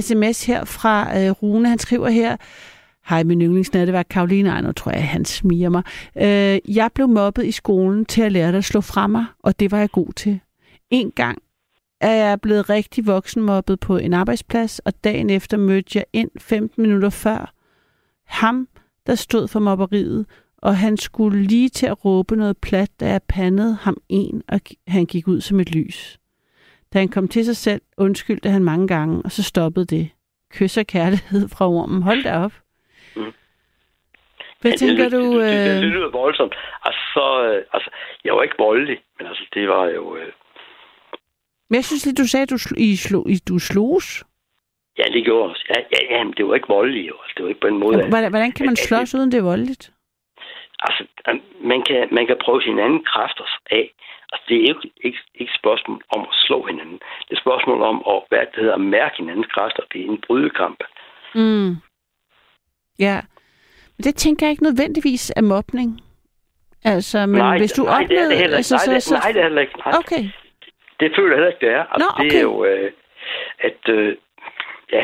sms her fra øh, Rune. Han skriver her, Hej, min yndlingsnatteværk Karoline Ej, nu tror jeg, han smiger mig. Øh, jeg blev mobbet i skolen til at lære dig at slå fra mig, og det var jeg god til. En gang er jeg blevet rigtig voksenmobbet på en arbejdsplads, og dagen efter mødte jeg ind 15 minutter før ham, der stod for mobberiet, og han skulle lige til at råbe noget plat, da jeg pandede ham en, og han gik ud som et lys. Da han kom til sig selv, undskyldte han mange gange, og så stoppede det. Kys og kærlighed fra ormen. Hold da op. Mm. Hvad ja, tænker det, du? Det, det, det, Øh... det lyder voldsomt. Altså, så, øh, altså, jeg var ikke voldelig, men altså, det var jo... Øh, Men jeg synes lige, du sagde, at du, sl- I slog, I, du slogs. ja, det gjorde også. Ja, ja, ja, men det var ikke voldeligt. Altså, det var ikke på en måde. at- Hvordan, hvordan kan man Ja, slås, uden det er voldeligt? Altså, man kan, man kan prøve sine anden kræfter af. Altså, det er jo ikke, ikke, ikke spørgsmål om at slå hinanden. Det er spørgsmål om at, hvad det hedder, at mærke hinandens kræfter. Det er en brydekamp. Mm. Ja. Men det tænker jeg ikke nødvendigvis er mobning. Altså, men nej, hvis du nej, det er det heller ikke. altså, nej, det, så, nej, det er heller ikke. Nej. Okay. Det føler jeg heller ikke, det er. Altså, Nå, Det okay. er jo, øh, at, øh, ja,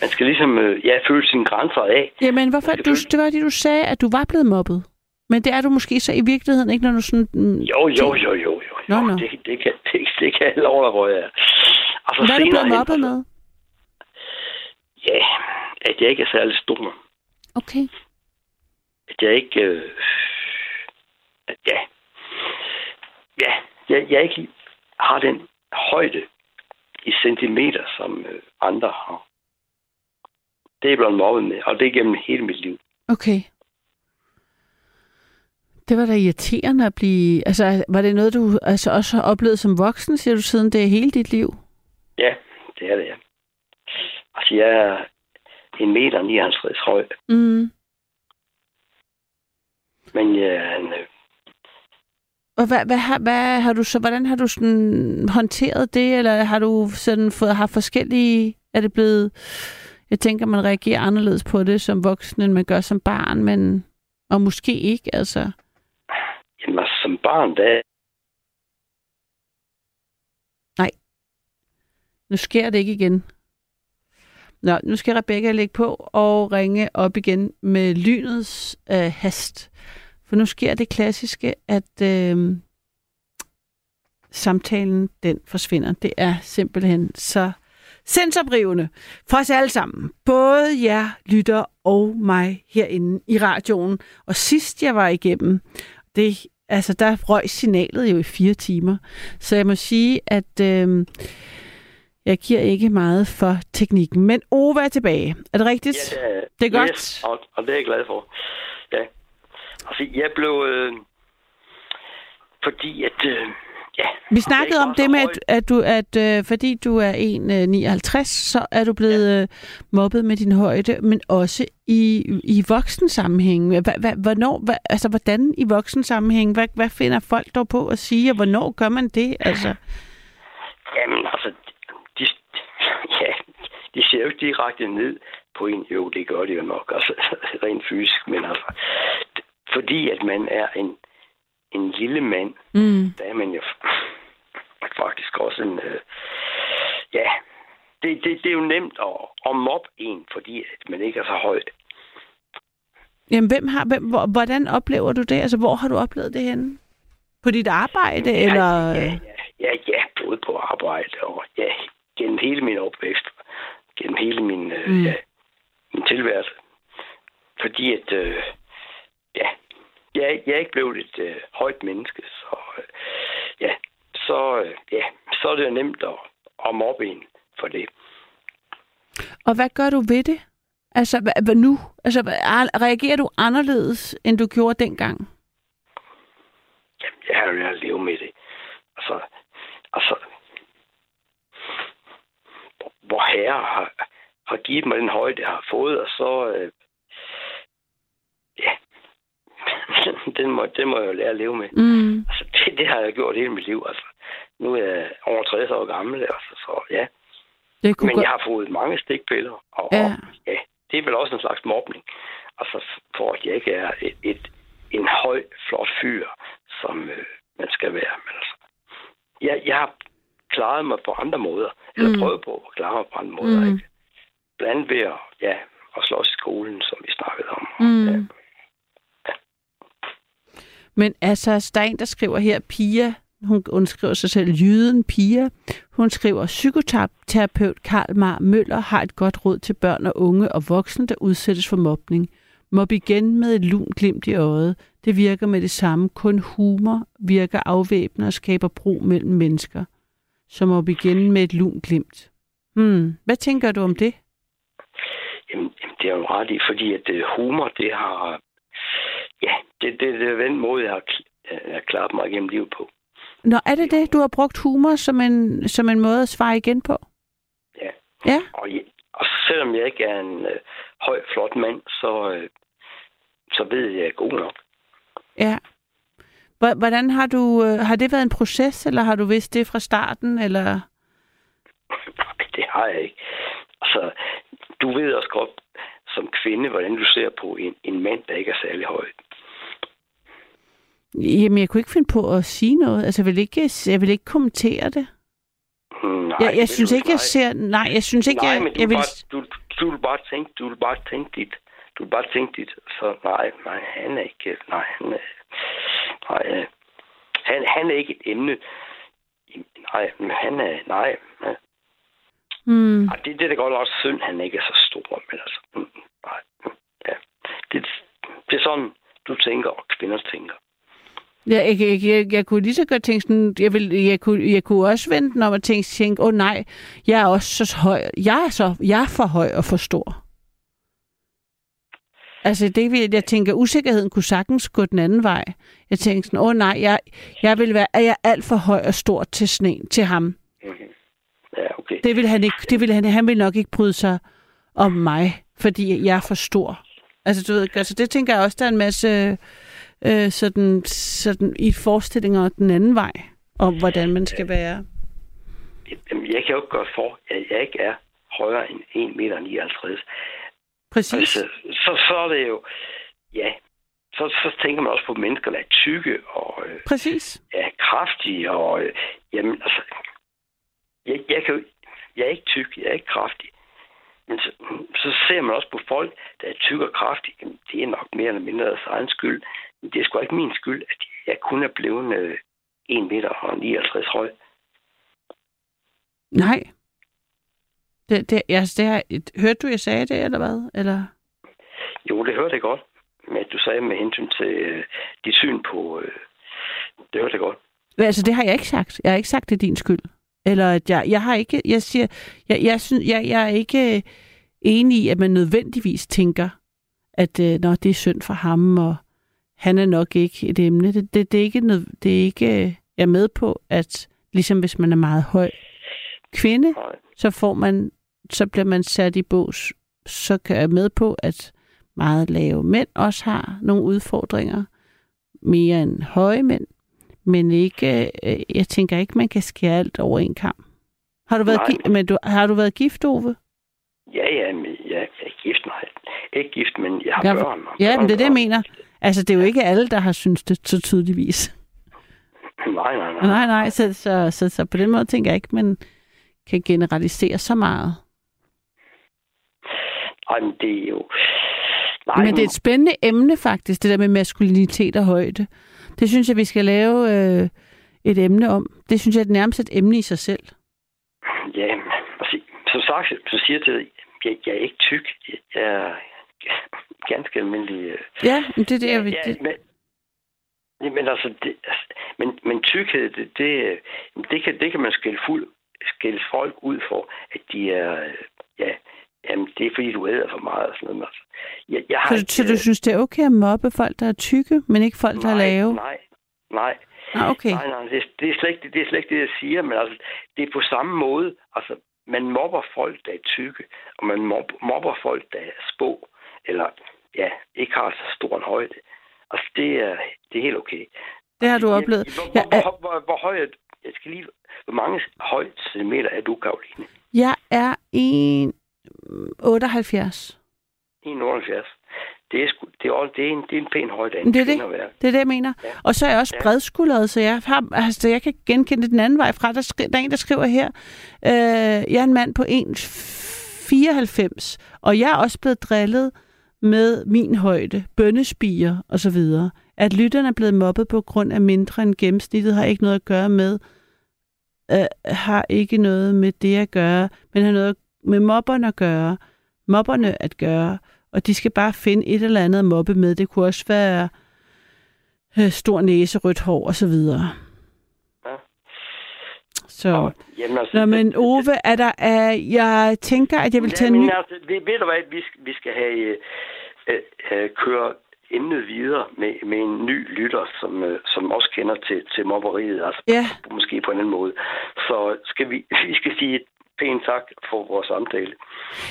man skal ligesom, øh, ja, føle sine grænser af. Jamen, hvorfor? Du, det var det, du sagde, at du var blevet mobbet. Men det er du måske så i virkeligheden ikke, når du sådan... Mm, Jo, jo, jo, jo, jo. Nå, jo. nå. Det, det, kan, det, det kan jeg love dig, hvor jeg er. Altså, Hvad er du blevet mobbet med? Ja, at jeg ikke er særlig stor. Okay. at jeg ikke... Øh, at ja, ja, jeg, jeg ikke har den højde i centimeter, som øh, andre har. Det er jeg blevet mobbet med, og det er gennem hele mit liv. Okay. Det var da irriterende at blive... Altså, var det noget, du altså, også har oplevet som voksen, siger du, siden det er hele dit liv? Ja, det er det, ja. Altså, jeg er en meter 59 høj, Mm. men jeg er en... Og hvad, hvad, har, hvad har du så, hvordan har du sådan håndteret det, eller har du sådan fået, har forskellige, er det blevet, jeg tænker, man reagerer anderledes på det som voksen, end man gør som barn, men, og måske ikke, altså. jamen, altså, som barn, der... Nu sker det ikke igen. Nå, nu skal Rebecca lægge på og ringe op igen med lynets øh, hast. For nu sker det klassiske, at øh, samtalen den forsvinder. Det er simpelthen så sensorbrivende for os alle sammen. Både jer lytter og mig herinde i radioen. Og sidst jeg var igennem, det, altså der røg signalet jo i fire timer. Så jeg må sige, at øh, jeg giver ikke meget for teknikken. Men Ove er tilbage. Er det rigtigt? Ja, det, Det er godt. Yes, og, og det er jeg glad for. Ja. Altså, jeg blev... Øh, fordi at... Øh, ja, Vi snakkede om det med, at, at, du, at øh, fordi du er 1,59, så er du blevet øh, mobbet med din højde, men også i, i voksensammenhæng. Hva, hva, hvornår, hva, altså, hvordan i voksensammenhæng? Hvad, hvad finder folk dog på at sige, og hvornår gør man det? Altså, Jamen, altså, de, ja, de ser jo ikke direkte ned på en. Jo, det gør de jo nok, altså, rent fysisk. Men altså, fordi at man er en, en lille mand, mm, der er man jo faktisk også en... Øh, ja, det, det, det er jo nemt at, at mobbe en, fordi at man ikke er så højt. jamen, hvem har, hvem, hvor, hvordan oplever du det? Altså, hvor har du oplevet det henne? På dit arbejde, eller... Ja, ja, ja, ja, både på arbejde arbejde, og ja, gennem hele min opvækst, gennem hele min, øh, Mm. ja, min tilværelse. Fordi at, øh, ja, jeg, jeg er ikke blevet et øh, højt menneske, så øh, ja, så, øh, ja, så er det jo nemt at, at mobbe en for det. Og hvad gør du ved det? Altså, hvad, hvad nu? Altså, hvad, er- reagerer du anderledes, end du gjorde dengang? Jamen, jeg har jo lært at leve med det. Altså, altså hvor- hvor herre har, har givet mig den højde, jeg har fået, og så, øh, ja, *laughs* den må, den må jeg jo lære at leve med. Mm. Altså, det, det har jeg gjort hele mit liv. Altså, nu er jeg over 60 år gammel, altså, så ja. Det kunne Men jeg har fået mange stikpiller, og, Ja. og ja, det er vel også en slags mobning. Altså, for at jeg ikke er et, et, en høj, flot fyr, som øh, man skal være. Men altså, jeg, jeg har klaret mig på andre måder, eller Mm. mm. prøvet på at klare mig på andre måder. Mm. Ikke? Blandt andet ved at, ja, at slås i skolen, som vi snakkede om. Mm. Ja. Men altså, der er en, der skriver her, Pia, hun undskriver sig selv, Jyden Pia. Hun skriver, psykoterapeut Karl Mar Møller har et godt råd til børn og unge og voksne, der udsættes for mobning. Mob igen med et lun glimt i øjet. Det virker med det samme. Kun humor virker afvæbnende og skaber bro mellem mennesker. Så mob igen med et lun glimt. Hmm. Hvad tænker du om det? Jamen, det er jo ret i, fordi at øh, humor, det har... Det, det, det er den måde, jeg har, jeg har klaret mig igennem livet på. Nå, er det det? Du har brugt humor som en, som en måde at svare igen på? Ja. Ja. Og, ja, og selvom jeg ikke er en øh, høj, flot mand, så, øh, så ved jeg, at jeg er god nok. Ja. Hvor- Hvordan har du, øh, har det været en proces, eller har du vidst det fra starten, eller? Nej, det har jeg ikke. Altså, du ved også godt som kvinde, hvordan du ser på en, en mand, der ikke er særlig høj. Jamen, jeg kunne ikke finde på at sige noget. Altså, jeg vil ikke, jeg vil ikke kommentere det. Nej, jeg, jeg synes ikke, jeg ser... Nej, jeg synes ikke, Nej, jeg, men du, jeg vil... bare, du, du, vil bare tænke, du vil bare tænke dit. Du vil bare tænke dit. Så nej, nej, han er ikke... Nej, han er... Nej, øh, han, han er ikke et emne. Nej, men han er... Nej, ja. Hmm. Ej, det, det er da godt også synd, han ikke er så stor, men altså... mm, Nej, mm, ja. Det, det er sådan, du tænker, og kvinder tænker. Jeg, jeg, jeg, jeg, jeg kunne lige så godt tænke sådan, jeg, vil, jeg, kunne, jeg kunne også vente den om at tænke, tænke, åh oh, nej, jeg er også så høj, jeg er, så, jeg er for høj og for stor. Altså, det jeg tænker, usikkerheden kunne sagtens gå den anden vej. Jeg tænker sådan, åh oh, nej, jeg, jeg vil være, er jeg alt for høj og stor til sne, til ham? Mm-hmm. Ja, okay. Det vil han ikke, det vil han, han vil nok ikke bryde sig om mig, fordi jeg er for stor. Altså, du ved, altså det tænker jeg også, der er en masse øh, sådan, sådan i forestillinger den anden vej, om hvordan man skal være. Jamen, jeg kan jo ikke gøre for, at jeg ikke er højere end 1,59 meter. Præcis. Altså, så, så er det jo... Ja, så, så tænker man også på mennesker, der er tykke og øh, Præcis. er kraftige. Og, øh, jamen, altså, jeg, jeg, kan jeg er ikke tyk, jeg er ikke kraftig. Men så, så ser man også på folk, der er tykke og kraftige. Jamen, det er nok mere eller mindre deres egen skyld. Men det er sgu ikke min skyld, at jeg kun er blevet øh, 1 meter og 59 høj. Nej. Det, det, altså, det har, hørte du, jeg sagde det, eller hvad? Eller? Jo, det hørte jeg godt. Men du sagde med hensyn til øh, dit syn på... Øh, det hørte jeg godt. Altså, det har jeg ikke sagt. Jeg har ikke sagt, det er din skyld. Eller at jeg, jeg har ikke, jeg siger, jeg, jeg, synes, jeg, jeg er ikke enig i, at man nødvendigvis tænker, at øh, når det er synd for ham, og han er nok ikke et emne. Det, det, det er ikke, nød, det er ikke, jeg er med på, at ligesom hvis man er meget høj kvinde, Nej. så får man, så bliver man sat i bås. Så kan jeg med på, at meget lave mænd også har nogle udfordringer, mere end høje mænd, men ikke, øh, jeg tænker ikke, man kan skære alt over en kamp. Har du været, gi- men du, har du været gift, Ove? Ja, ja, men jeg, er gift, nej. Ikke gift, men jeg har Ja, børn. Ja, men det er det, jeg mener. Altså, det er jo ikke alle, der har syntes det så tydeligvis. Nej, nej, nej. Nej, nej, så, så, så, så på den måde tænker jeg ikke, man kan generalisere så meget. Nej, men det er jo... Nej, Men det er et spændende emne faktisk, det der med maskulinitet og højde. Det synes jeg, vi skal lave øh, et emne om. Det synes jeg er nærmest et emne i sig selv. som sagt, så siger jeg til dig, jeg, jeg er ikke tyk. Jeg er ganske almindelig... øh, Ja, men det er det, jeg vil... Ja, men, men altså, det, altså, men, men tykkhed, det, det, det, kan, det kan man skælde, fuld, skælde folk ud for, at de er, ja, jamen, det er fordi, du æder for meget og sådan noget. Altså, jeg, jeg har Så, ikke, så du synes, det er okay at mobbe folk, der er tykke, men ikke folk, der er nej, lave? Nej, nej. Ah, okay. Nej, nej, det, det, er slet ikke, det er slet ikke det, jeg siger, men altså, det er på samme måde. Altså, man mobber folk, der er tykke, og man mob, mobber folk, der er spå, eller ja, ikke har så stor en højde. Altså, det er, det er helt okay. Det har du Jeg- oplevet. Hvor, hvor, er, hvor, hvor, hvor høj er jeg skal lige, hvor mange høj centimeter er du, Karoline? jeg er 1,78. 1,78. Det er, sgu, det, er, det, er en, det er en pæn højde af Men en det er det. Det er det, jeg mener. Ja. Og så er jeg også Ja. bredskuldret, så jeg, har, altså, jeg kan genkende det den anden vej fra. Der, skri, der er en, der skriver her, øh, jeg er en mand på 1,94, og jeg er også blevet drillet med min højde, bønnespiger osv. At lytterne er blevet mobbet på grund af mindre end gennemsnittet, har ikke noget at gøre med, øh, har ikke noget med det at gøre, men har noget med mobberne at gøre, mobberne at gøre, og de skal bare finde et eller andet at mobbe med. Det kunne også være øh, stor næse, rødt hår og så videre. Så, Jamen, altså, Nå, men Ove, er der, er, jeg tænker, at jeg vil tage en ny... altså, ved, ved du hvad, vi skal, vi skal have øh, øh, øh, køre emnet videre med, med en ny lytter, som, øh, som også kender til, til mobberiet, altså Ja, måske på en anden måde. Så skal vi, *laughs* vi skal sige et pænt tak for vores samtale.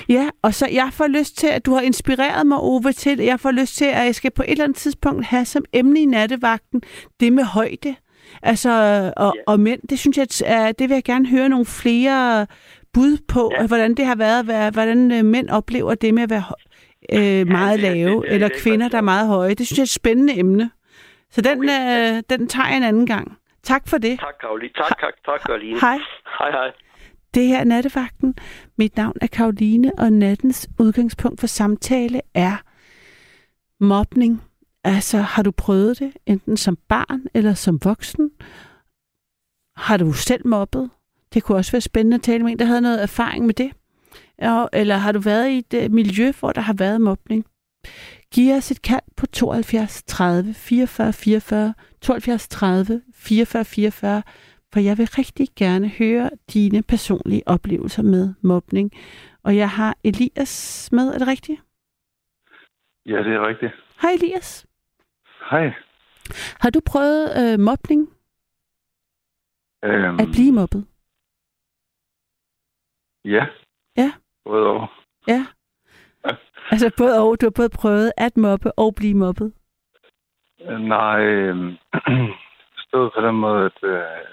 ja, og så jeg får lyst til, at du har inspireret mig, Ove, til, jeg får lyst til, at jeg skal på et eller andet tidspunkt have som emne i nattevagten, det med højde. Altså, og, Ja. og mænd, det synes jeg, at, øh, det vil jeg gerne høre nogle flere bud på, Ja. hvordan det har været, hvordan øh, mænd oplever det med at være øh, meget det- det- lave, det- det- eller er kvinder, der er meget høje. Det synes jeg er et spændende emne. Så den, Okay. øh, den tager jeg en anden gang. Tak for det. Tak, Karoline. Tak, tak, tak, Karoline. Hej. Hej, hej. Det her er Nattevagten. Mit navn er Karoline, og nattens udgangspunkt for samtale er mobning. Altså, har du prøvet det, enten som barn eller som voksen? Har du selv mobbet? Det kunne også være spændende at tale med en, der havde noget erfaring med det. Eller har du været i et øh, miljø, hvor der har været mobning? Giv os et kald på 72 30 44 44, 72 30 44 44, for jeg vil rigtig gerne høre dine personlige oplevelser med mobning. Og jeg har Elias med, er det rigtigt? Ja, det er rigtigt. Hej Elias. Hej. Har du prøvet øh, mobning? Øhm, At blive mobbet? Ja. Ja. Både og. Ja. *laughs* Altså både og, du har både prøvet at mobbe og blive mobbet. Øh, Nej, *clears throat* øh, stod på den måde, at øh,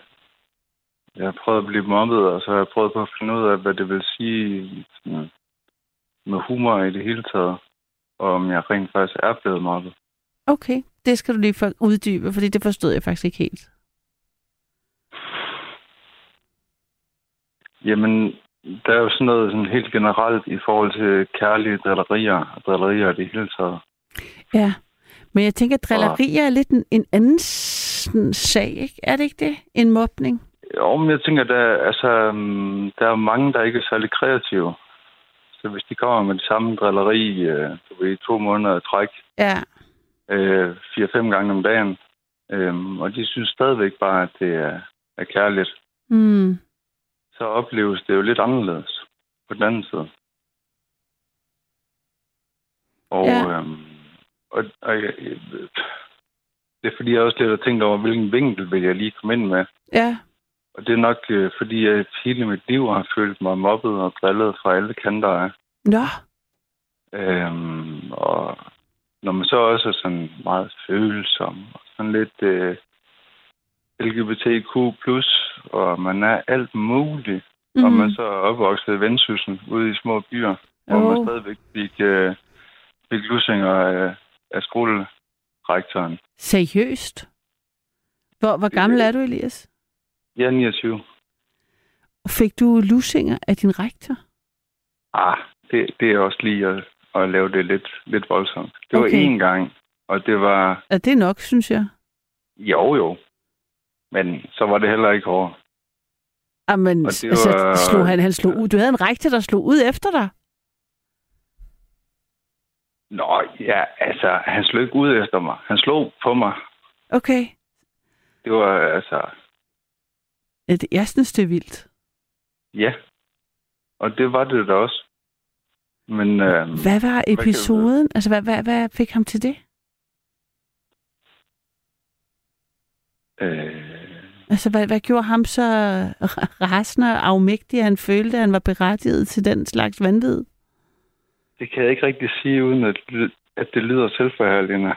jeg har prøvet at blive mobbet, og så har jeg prøvet på at finde ud af, hvad det vil sige sådan, med humor i det hele taget, og om jeg rent faktisk er blevet mobbet. Okay, det skal du lige for uddybe, fordi det forstod jeg faktisk ikke helt. Jamen, der er jo sådan noget sådan helt generelt i forhold til kærlige drillerier, og drillerier i det hele taget. Ja, men jeg tænker, at drillerier er lidt en, en anden sådan, sag, ikke? Er det ikke det? En mobning? Jo, men jeg tænker, der, altså, der er mange, der ikke er særlig kreative. Så hvis de kommer med det samme drilleri, øh, du ved, i to måneder i træk, Ja, øh, fire-fem gange om dagen, øh, og de synes stadigvæk bare, at det er, er kærligt, mm. så opleves det jo lidt anderledes på den anden side. Og, Ja. øhm, og, og jeg, det er fordi, jeg også lidt har tænkt over, hvilken vinkel vil jeg lige komme ind med. ja, Og det er nok, øh, fordi jeg hele mit liv har følt mig mobbet og drillet fra alle kanter af. nå, Øhm, og når man så også er sådan meget følsom, og sådan lidt øh, LGBTQ+, og man er alt muligt, mm. og man så er opvokset i Vendsyssel ude i små byer, hvor man stadigvæk fik, øh, fik lussinger af, af skolerektoren. seriøst? Hvor, hvor gammel er du, Elias? Jeg er 29. Fik du lusinger af din rektor? Ah, det, det er også lige at, at lave det lidt, lidt voldsomt. Det var Okay. én gang, og det var Ja, det er nok, synes jeg. jo jo. Men så var det heller ikke hårdt. Jamen, det altså, var- slog han, han slog ud. Du havde en rektor, der slog ud efter dig. Nå, ja, altså, han slog ikke ud efter mig. Han slog på mig. Okay. Det var, altså, Jeg synes, det er vildt. ja. Og det var det da også. Men, øh, Hvad var episoden? Altså, hvad, hvad, hvad fik ham til det? øh, Altså, hvad, hvad gjorde ham så rasende og afmægtig, at han følte, at han var berettiget til den slags vanvid? det kan jeg ikke rigtig sige, uden at, at det lyder selvforherligende.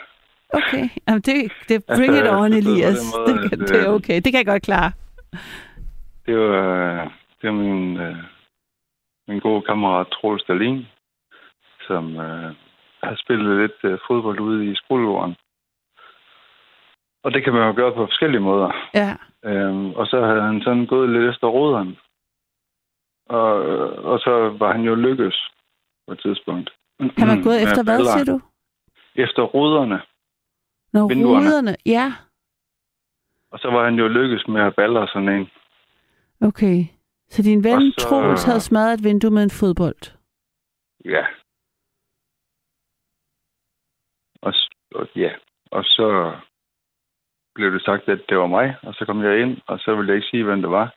Okay, Jamen, det, det bring Altså, it on, Elias. den måde, Det, kan- at, det er øh, okay, det kan jeg godt klare. Det var, det var min, øh, min gode kammerat Troels Dahlin, som øh, har spillet lidt øh, fodbold ude i skolegården. Og det kan man jo gøre på forskellige måder. Ja, Øhm, og så havde han sådan gået lidt efter roderen. Og, og så var han jo lykkes på et tidspunkt. han var gået efter hvad, baller. siger du? Efter roderne. Når Vinduerne. ruderne, ja, Og så var han jo lykkes med at baller sådan en. okay. Så din ven Og så- Troels havde smadret et vindue med en fodbold. Ja. Og, og, ja. og så blev det sagt, at det var mig, og så kom jeg ind, og så ville jeg ikke sige, hvem det var.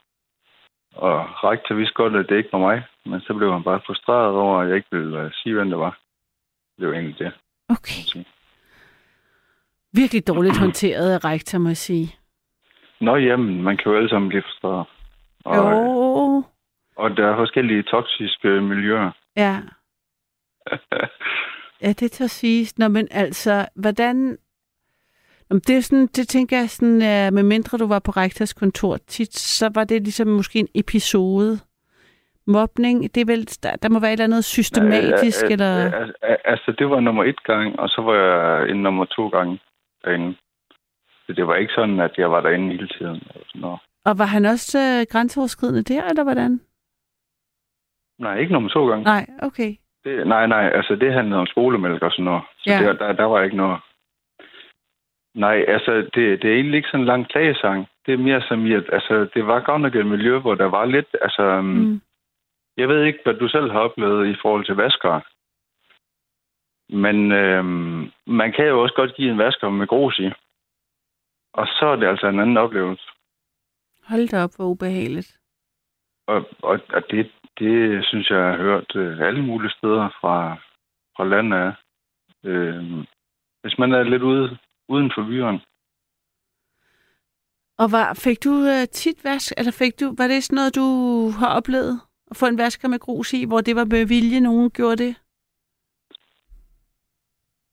Og rektor vidste godt, at det ikke var mig, men så blev han bare frustreret over, at jeg ikke ville øh, sige, hvem det var. Det var egentlig det. Okay. Virkelig dårligt håndteret af rektor, må jeg sige. Nå jamen, man kan jo alle sammen blive frustreret. Og, Jo, og der er forskellige toksiske miljøer. ja. *laughs* Ja, det tager siges. Nå, men altså, hvordan... Nå, det, er sådan, det tænker jeg sådan, uh, med mindre du var på rektors kontor tit, så var det ligesom måske en episode. Mobning, det er vel, der, der må være et eller andet systematisk, Ja, ja, eller... Altså, det var nummer et gang, og så var jeg en nummer to gange derinde. Så det var ikke sådan, at jeg var derinde hele tiden. Eller sådan noget. Og var han også uh, grænseoverskridende der, eller hvordan? Nej, ikke nummer to gange. Nej, okay. Det, nej, nej, altså det handlede om skolemælk og sådan noget. Så Ja. der, der, der var ikke noget. Nej, altså det, det er egentlig ikke sådan en lang klagesang. Det er mere som i, at altså, det var godt nok et miljø, hvor der var lidt, altså, mm. Mm. jeg ved ikke, hvad du selv har oplevet i forhold til vaskere. Men øhm, man kan jo også godt give en vasker med grus i. Og så er det altså en anden oplevelse. Hold da op, hvor ubehageligt. Og, og, og det, det synes jeg, jeg har hørt øh, alle mulige steder fra, fra landet af. Øh, hvis man er lidt ude, uden for byerne. Og var, fik du uh, tit vask, eller fik du, var det sådan noget, du har oplevet? At få en vasker med grus i, hvor det var med vilje, nogen gjorde det?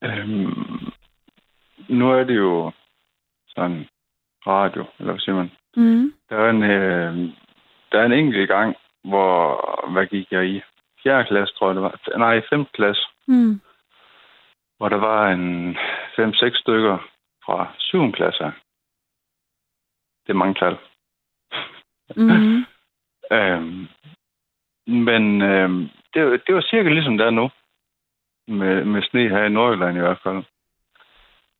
Øhm, nu er det jo sådan radio, eller hvad siger man? Mm. Der er en, øh, der er en enkelt gang, hvor, hvad gik jeg i? 4. klasse, tror jeg det var. Nej, 5. klasse, Mm. hvor der var en 5-6 stykker fra 7. klasse. Det er mange tal. Mm. *laughs* Øhm, men øhm, det, det var cirka ligesom der er nu. Med, med sne her i Nordjylland i hvert fald.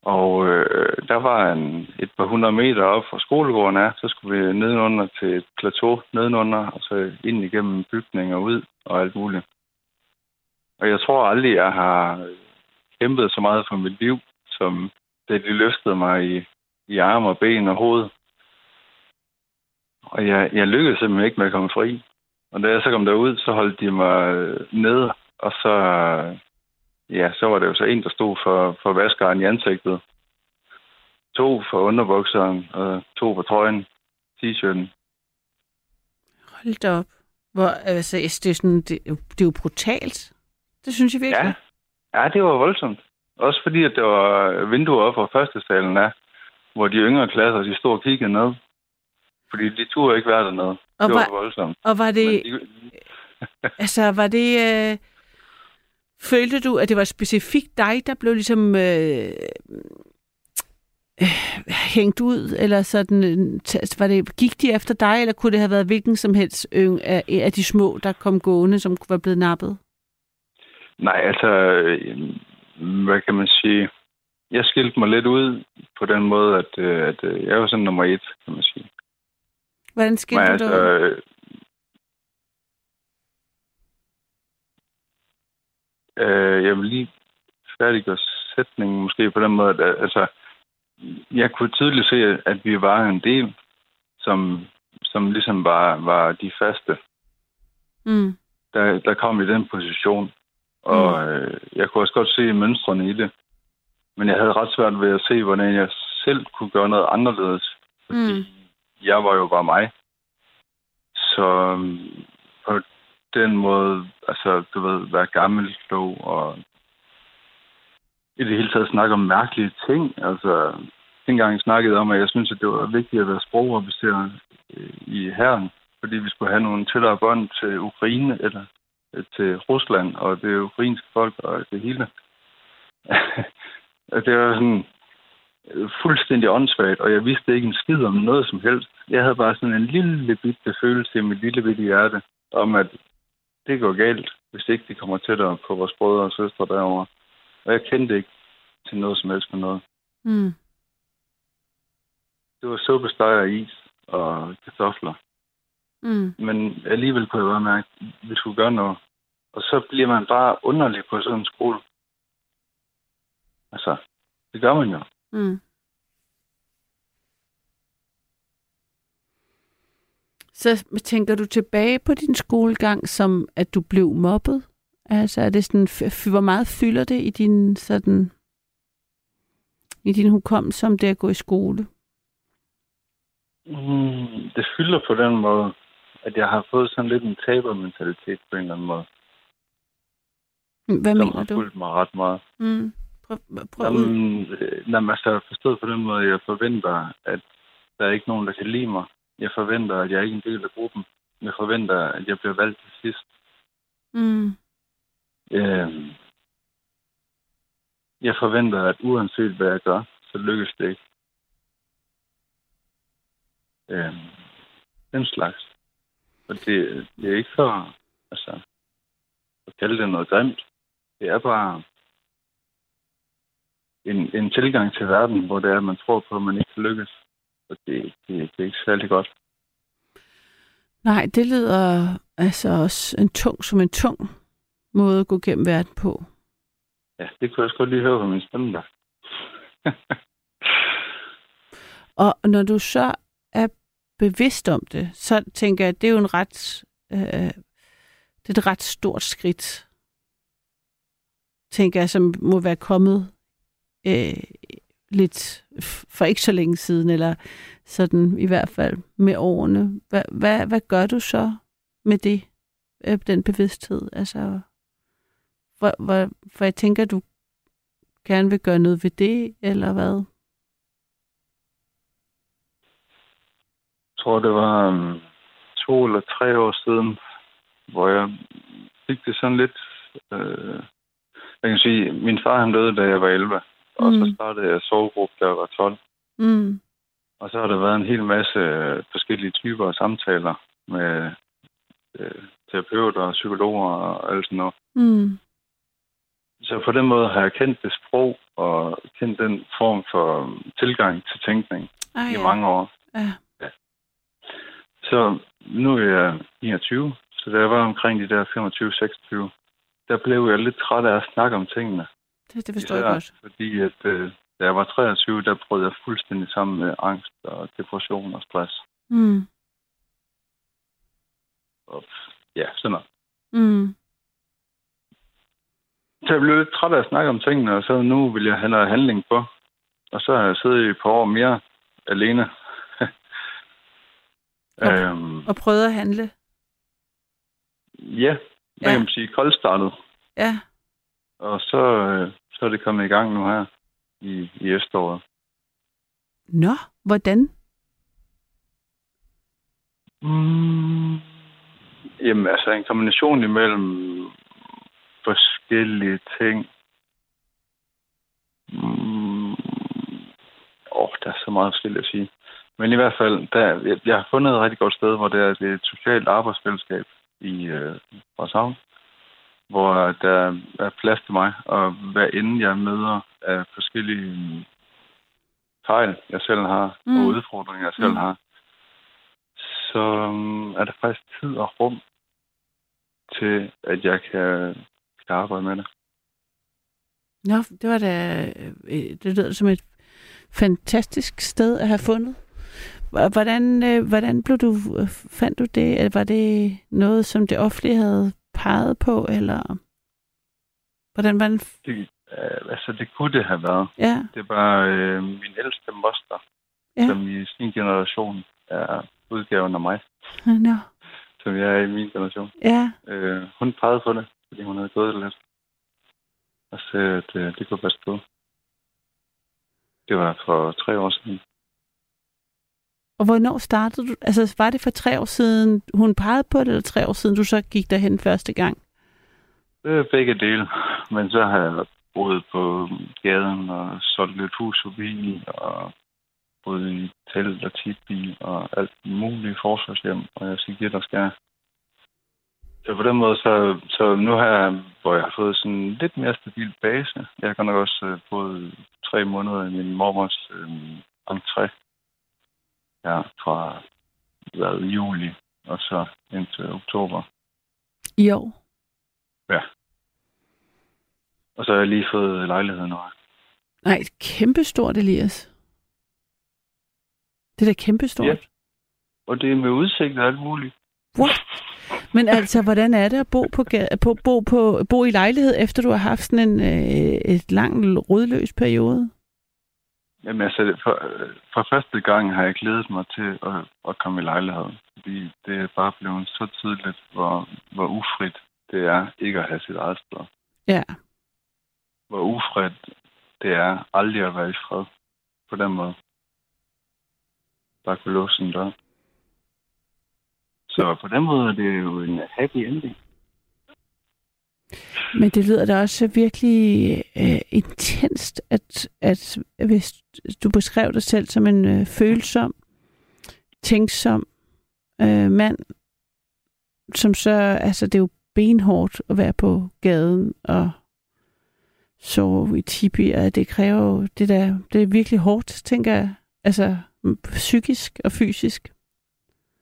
Og øh, der var en, et par hundrede meter op fra skolegården af. Så skulle vi nedenunder til et plateau nedenunder, og så ind igennem bygninger ud og alt muligt. Og jeg tror aldrig, jeg har kæmpet så meget for mit liv, som da de løftede mig i, i arme og ben og hoved. Og jeg, jeg lykkedes simpelthen ikke med at komme fri. Og da jeg så kom derud, så holdt de mig nede, og så, ja, så var det jo så en, der stod for, for vaskeren i ansigtet. To for underbukseren, og to for trøjen, t-shirten. Hold da op. Hvor, altså, det, er sådan, det, det er jo brutalt. Det synes jeg virkelig. Ja. ja, det var voldsomt. Også fordi, at der var vinduer op fra første salen af, hvor de yngre klasser, de stod og kiggede ned. Fordi de turde ikke være dernede. Og det var- var voldsomt. Og var det, Men de, altså, var det, øh, følte du, at det var specifikt dig, der blev ligesom øh, øh, hængt ud, eller sådan, øh, var det, gik de efter dig, eller kunne det have været hvilken som helst yng, af, af de små, der kom gående, som være blevet nappet? Nej, altså, øh, hvad kan man sige? Jeg skilte mig lidt ud på den måde, at, øh, at øh, jeg var sådan nummer et, kan man sige. Hvordan skilte Men du altså, ud? Øh, jeg vil lige færdiggøre sætningen måske på den måde, at øh, altså, jeg kunne tydeligt se, at vi var en del, som, som ligesom var, var de faste, Mm. der, der kom i den position. Og øh, jeg kunne også godt se mønstrene i det. Men jeg havde ret svært ved at se, hvordan jeg selv kunne gøre noget anderledes. Fordi Mm. jeg var jo bare mig. Så øhm, på den måde, altså, du ved, være gammel, klog og i det hele taget snakke om mærkelige ting. Altså, dengang snakkede om, at jeg synes, at det var vigtigt at være sprogofficer øh, i herren, fordi vi skulle have nogle tættere bånd til Ukraine eller øh, til Rusland og det ukrainske folk og det hele. *laughs* Det var sådan øh, fuldstændig åndssvagt, og jeg vidste ikke en skid om noget som helst. Jeg havde bare sådan en lille bitte følelse i mit lille bitte hjerte, om at det går galt, hvis ikke de kommer tættere på vores brødre og søstre derovre. Og jeg kendte ikke til noget som helst med noget. Mm. Det var suppesteg og is og kartofler. Mm. Men alligevel kunne jeg bare mærke, at vi skulle gøre noget. Og så bliver man bare underlig på sådan en skole. Altså, det gør man jo. Mm. Så tænker du tilbage på din skolegang, som at du blev mobbet? Altså, er det sådan, hvor meget fylder det i din sådan i din hukommelse om det at gå i skole? Mm, det fylder på den måde, at jeg har fået sådan lidt en tabermentalitet på en eller anden måde. Hvad mener har du? fulgt mig ret meget. Mm. Prøv, prøv ud. Jamen, øh, jamen, altså, forstået på den måde, jeg forventer, at der er ikke nogen, der kan lide mig. Jeg forventer, at jeg er ikke er en del af gruppen. Jeg forventer, at jeg bliver valgt til sidst. Mm. Øhm, jeg forventer, at uanset hvad jeg gør, så lykkes det ikke. Øhm, den slags. Og det, det er ikke for altså, at kalde det noget grimt. Det er bare en, en tilgang til verden, hvor det er, at man tror på, at man ikke kan lykkes. Og det, det, det er ikke særlig godt. Nej, det lyder altså også en tung som en tung måde at gå gennem verden på. Ja, det kunne jeg også godt lige høre på min stemme der. *laughs* Og når du så er bevidst om det, så tænker jeg, at det er jo en ret, øh, det er et ret stort skridt, tænker jeg, som må være kommet øh, lidt for ikke så længe siden, eller sådan i hvert fald med årene. Hvad, hvad, hvad gør du så med det, øh, den bevidsthed? Altså, hvor, hvor, for jeg tænker, du gerne vil gøre noget ved det, eller hvad? Jeg tror, det var um, to eller tre år siden, hvor jeg fik det sådan lidt... Øh, jeg kan sige, min far han døde, da jeg var 11, og Mm. så startede jeg sovegruppe, jeg var 12. Mm. Og så har der været en hel masse øh, forskellige typer af samtaler med øh, terapeuter og psykologer og alt sådan noget. Mm. Så på den måde har jeg kendt det sprog og kendt den form for tilgang til tænkning Ah, i mange år. Ja. Så nu er jeg 29, så da jeg var omkring de der 25-26, der blev jeg lidt træt af at snakke om tingene. Det, det forstår jeg Især godt. Fordi at, øh, da jeg var 23, der brød jeg fuldstændig sammen med angst og depression og stress. Mm. Og, ja, sådan noget. Mm. Så jeg blev lidt træt af at snakke om tingene, og så nu vil jeg have noget handling på. Og så har jeg siddet i et par år mere alene. *laughs* øhm, Og prøvede at handle. ja, hvad Ja. kan man sige, koldstartet. Ja. Og så, øh, så er det kommet i gang nu her i, i efteråret. Nå, hvordan? Mm. Jamen, altså en kombination imellem forskellige ting. Mm. Åh, der er så meget forskelligt at sige. Men i hvert fald, der, jeg, jeg har fundet et rigtig godt sted, hvor det er, det er et socialt arbejdsfællesskab i øh, Frederikshavn, hvor der er plads til mig, og hvad inden jeg møder af forskellige fejl, jeg selv har, mm. Mm. og udfordringer, jeg selv Mm. har, så um, er der faktisk tid og rum til, at jeg kan, kan arbejde med det. Nå, det var da... øh, Det lyder som et fantastisk sted at have fundet. Hvordan, øh, hvordan blev du, øh, fandt du det? Var det noget, som det offentlige havde peget på, eller hvordan var den? det øh, altså, det kunne det have været. Ja, Det bare øh, min ældste moster, Ja. som i sin generation er udgaven af mig, nå, som jeg er i min generation. ja, Øh, hun pegede på det, fordi hun havde gået det lidt. Og sagde, at øh, det kunne passe på. Det var for tre år siden. Og hvornår startede du? Altså, var det for tre år siden, hun pegede på det, eller tre år siden, du så gik derhen første gang? Det er begge dele. Men så har jeg boet på gaden og solgt lidt hus forbi, og boet i telt og tipi og alt muligt forsvarshjem, og jeg skal give dig skær. Så på den måde, så, så nu har jeg, hvor jeg har fået sådan en lidt mere stabil base. Jeg har godt nok også øh, boet tre måneder i min mormors øh, entré. Ja, fra hvad, juli og så indtil oktober. I år? Og så har jeg lige fået lejlighed nu. Nej, et kæmpestort, Elias. Det er da kæmpestort. Ja. Og det er med udsigt og alt muligt. What? Men altså, hvordan er det at bo, på, på, bo, på, bo i lejlighed, efter du har haft sådan en øh, et langt rødløs periode? Jamen altså, for, for første gang har jeg glædet mig til at, at komme i lejlighed. Fordi det er bare blevet så tydeligt, hvor, hvor ufrit det er ikke at have sit eget sted. Ja. Hvor ufrit det er aldrig at være i fred på den måde. Bare kunne låse en dør. Så på den måde er det jo en happy ending. Men det lyder da også virkelig øh, intenst, at, at hvis du beskrev dig selv som en øh, følsom, tænksom øh, mand, som så, altså det er jo benhårdt at være på gaden og sove i tipi, og det kræver jo, det, der, det er virkelig hårdt, tænker jeg, altså psykisk og fysisk.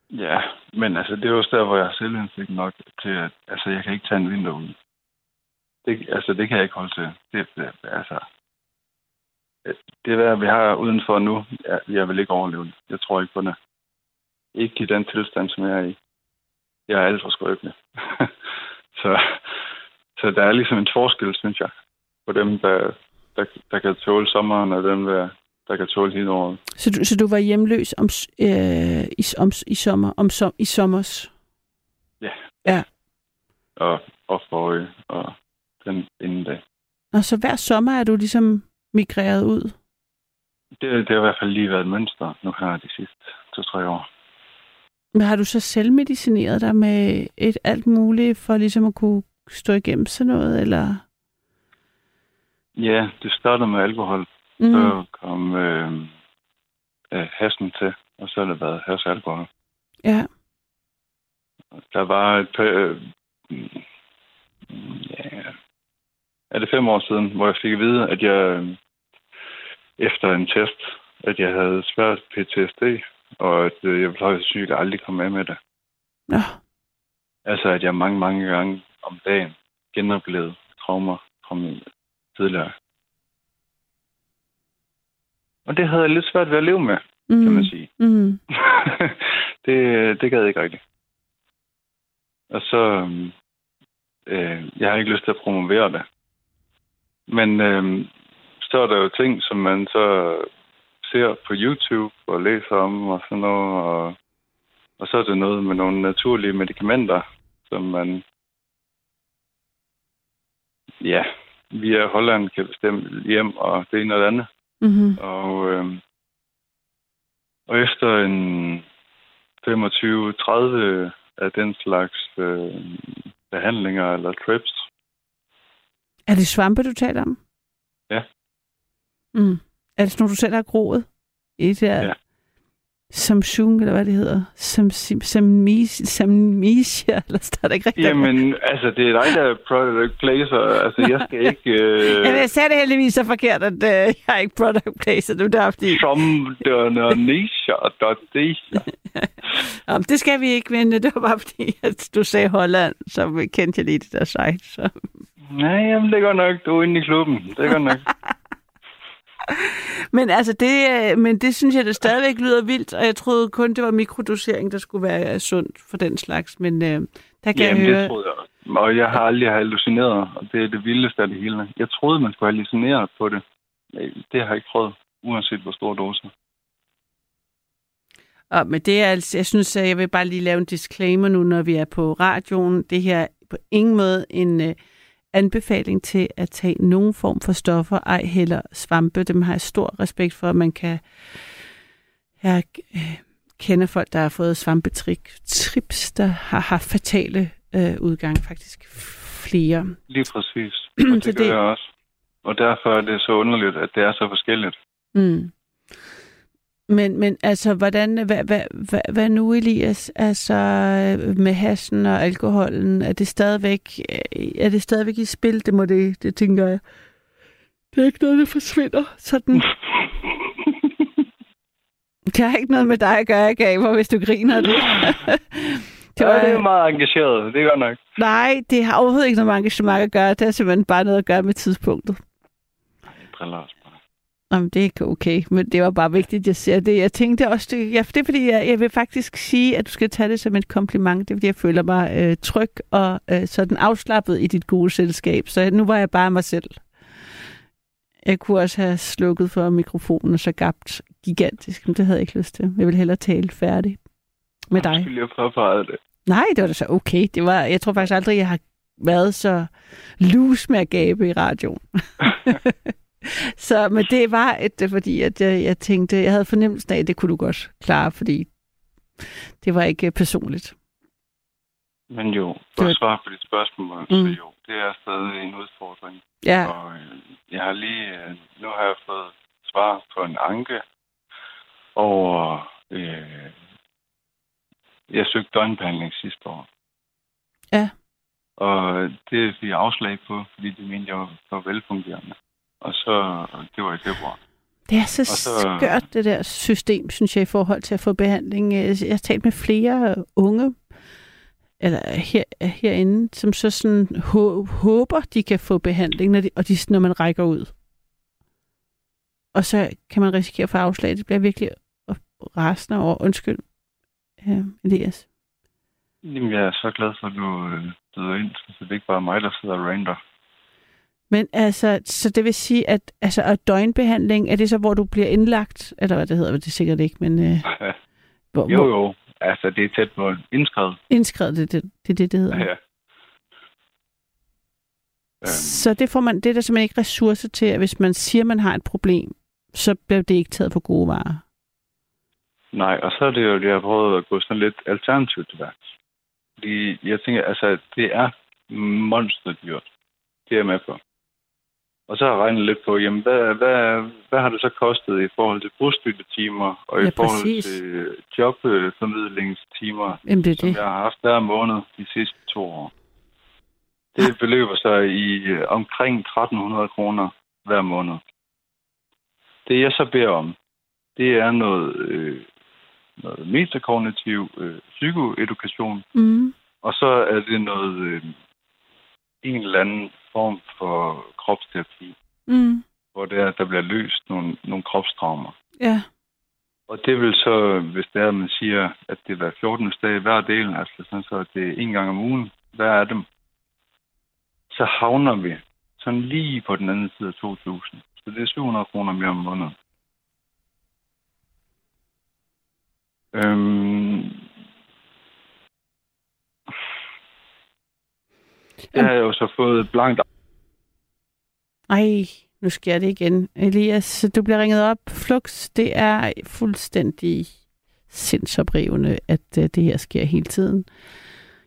Ja, men altså, det er også der, hvor jeg har selvindsigt nok til, at altså, jeg kan ikke tage en vinter ud. Det, altså, det kan jeg ikke holde til. Det, det, altså, det der, vi har udenfor nu, jeg, jeg vil ikke overleve det. Jeg tror ikke på det. Ikke i den tilstand, som jeg er i. Jeg er alt for skrøbelig. *laughs* så, så der er ligesom en forskel, synes jeg, på dem, der, der, der kan tåle sommeren, og dem, der, der kan tåle hele året. Så du, så du var hjemløs om, øh, i, om, i sommer, om som, i sommers? Og, og forrige, og den inden da. Og så hver sommer er du ligesom migreret ud? Det, det har i hvert fald lige været et mønster nu her de sidste to-tre år. Men har du så selvmedicineret dig med et alt muligt, for ligesom at kunne stå igennem sådan noget, eller? Ja, det startede med alkohol. Mm. Mm. Så kom øh, øh, hassen til, og så har det været has alkohol. Ja. Der var et par... Øh, ja, er det fem år siden, hvor jeg fik at vide, at jeg øh, efter en test, at jeg havde svært PTSD, og at øh, jeg ville højst sygt aldrig komme af med det. Nå, Altså, at jeg mange, mange gange om dagen genoplevede traumer fra min tidligere. Og det havde jeg lidt svært ved at leve med, mm. kan man sige. Mm. *laughs* det, det gad jeg ikke rigtigt. Og så, øhm, øh, jeg har ikke lyst til at promovere det. Men øh, så er der jo ting, som man så ser på YouTube og læser om og sådan noget. Og, og så er det noget med nogle naturlige medicamenter, som man ja, via Holland kan bestemme hjem og det ene og det andet. Mm-hmm. Og, øh, og efter en 25-30 af den slags øh, behandlinger eller trips, Er det svampe, du taler om? Ja. Mm. Er det sådan nogle, du selv har groet? I det der? Ja. Samsung, eller hvad det hedder. Sam, samis, samnesia, *laughs* eller står der ikke rigtigt? Jamen, altså, det er dig, der er product placer. Altså, jeg skal *laughs* ikke... Øh, Jamen, jeg sagde det heldigvis så forkert, at øh, jeg er ikke product placer. Det er der, fordi... som nisha, Jamen, det skal vi ikke, men det var bare fordi, at du sagde Holland, så kendte jeg lige det der site. Så. Nej, jamen, det går nok. Du er inde i klubben. Det går nok. *laughs* Men altså, det, øh, men det synes jeg, det stadigvæk lyder vildt, og jeg troede kun, det var mikrodosering, der skulle være sundt for den slags. Men øh, der kan Jamen, jeg høre... det troede jeg også. Og jeg har aldrig hallucineret, og det er det vildeste af det hele. Jeg troede, man skulle hallucinere på det. Det har jeg ikke prøvet, uanset hvor stor doser. Og, men det er altså, jeg synes, at jeg vil bare lige lave en disclaimer nu, når vi er på radioen. Det her er på ingen måde en øh, anbefaling til at tage nogen form for stoffer, ej heller svampe. Dem har jeg stor respekt for, at man kan... Jeg øh, kender folk, der har fået svampetrik, trips, der har haft fatale øh, udgang, faktisk flere. Lige præcis. *clears throat* Og det gør det- jeg også. Og derfor er det så underligt, at det er så forskelligt. Mm. Men, men altså, hvordan, hvad, hvad, hvad, hvad nu, Elias? Altså, øh, med hassen og alkoholen, er det stadigvæk, øh, er det stadigvæk i spil? Det må det, det tænker jeg. Det er ikke noget, der forsvinder sådan. *laughs* Det har ikke noget med dig at gøre, Gaber, hvis du griner det. *laughs* Det, var, det er meget engageret. Det er godt nok. Nej, det har overhovedet ikke noget med engagement at gøre. Det har simpelthen bare noget at gøre med tidspunktet. Jeg driller. Jamen, det er ikke okay, men det var bare vigtigt, at jeg siger det. Jeg tænkte også, det, ja, det er fordi, jeg, jeg vil faktisk sige, at du skal tage det som et kompliment. Det er fordi, jeg føler mig øh, tryg og øh, sådan afslappet i dit gode selskab. Så nu var jeg bare mig selv. Jeg kunne også have slukket for mikrofonen og så gabt gigantisk, men det havde jeg ikke lyst til. Jeg ville hellere tale færdig med dig. Jeg påpegede det. Nej, det var da så okay. Det var, jeg tror faktisk aldrig, jeg har været så lus med at gabe i radioen. *laughs* så, men det var et, fordi at jeg, jeg tænkte, jeg havde fornemmelsen af, at det kunne du godt klare, fordi det var ikke personligt. Men jo, for at svare på dit spørgsmål, Mm. så jo, det er stadig en udfordring. Ja, Og øh, jeg har lige, øh, nu har jeg fået svar på en anke over, øh, jeg søgte døgnbehandling sidste år. Ja. Og det fik jeg afslag på, fordi de mente, jeg var for velfungerende. Og så, det var i februar. det er så, så- skørt, det der system, synes jeg, i forhold til at få behandling. Jeg jeg har talt med flere unge, eller her, herinde, som så sådan hå- håber, de kan få behandling, når, de, og de, når man rækker ud. Og så kan man risikere at få afslag. Det bliver virkelig rasende over. Undskyld, ja, Elias. Jamen, jeg er så glad for, at du øh, byder ind, så det er ikke bare mig, der sidder og rander. Men altså, så det vil sige, at altså, at døgnbehandling, er det så, hvor du bliver indlagt? Eller hvad det hedder, det er sikkert ikke, men... Øh, *laughs* hvor, jo, jo. Altså, det er tæt på indskrevet. Indskrevet, det, det, det det, det hedder. Ja. Øhm, Så det får man, det er der simpelthen ikke ressourcer til, at hvis man siger, man har et problem, så bliver det ikke taget på gode varer. nej, og så er det jo, det, jeg har prøvet at gå sådan lidt alternativt til værks. Fordi jeg tænker, altså, det er monsterdyrt. Det er jeg med på. Og så har jeg regnet lidt på, jamen, hvad, hvad, hvad har det så kostet i forhold til bostøttetimer og Ja, i forhold præcis. til jobformidlingstimer, Jamen, det som det. jeg har haft hver måned de sidste to år. Det beløber sig i øh, omkring 1300 kroner hver måned. Det jeg så beder om, det er noget, øh, noget metakognitiv øh, psykoedukation, Mm. og så er det noget øh, en eller anden form for kropsterapi, Mm. hvor det er, at der bliver løst nogle, nogle kropstraumer. Ja. Og det vil så, hvis det er, at man siger, at det er hver 14. dag hver del, altså sådan så at det er en gang om ugen, hver af dem, så havner vi sådan lige på den anden side af 2.000. Så det er 700 kroner mere om måneden. Øhm, jeg har jo så fået blankt Ej, nu sker det igen. Elias, du bliver ringet op. Flux, det er fuldstændig sindsoprivende, at uh, det her sker hele tiden.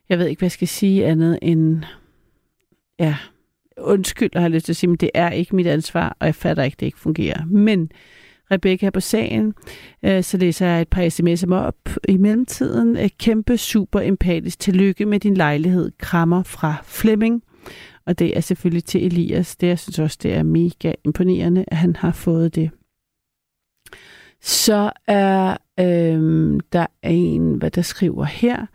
Jeg ved ikke, hvad jeg skal sige andet end... Ja, undskyld, har jeg lyst til at sige, men det er ikke mit ansvar, og jeg fatter ikke, det ikke fungerer. Men Rebecca på sagen. Øh, så læser jeg et par sms'er op i mellemtiden. Øh, Kæmpe super empatisk tillykke med din lejlighed. Krammer fra Flemming. Og det er selvfølgelig til Elias. Det jeg synes også, det er mega imponerende, at han har fået det. Så er øhm, der en, hvad der skriver her.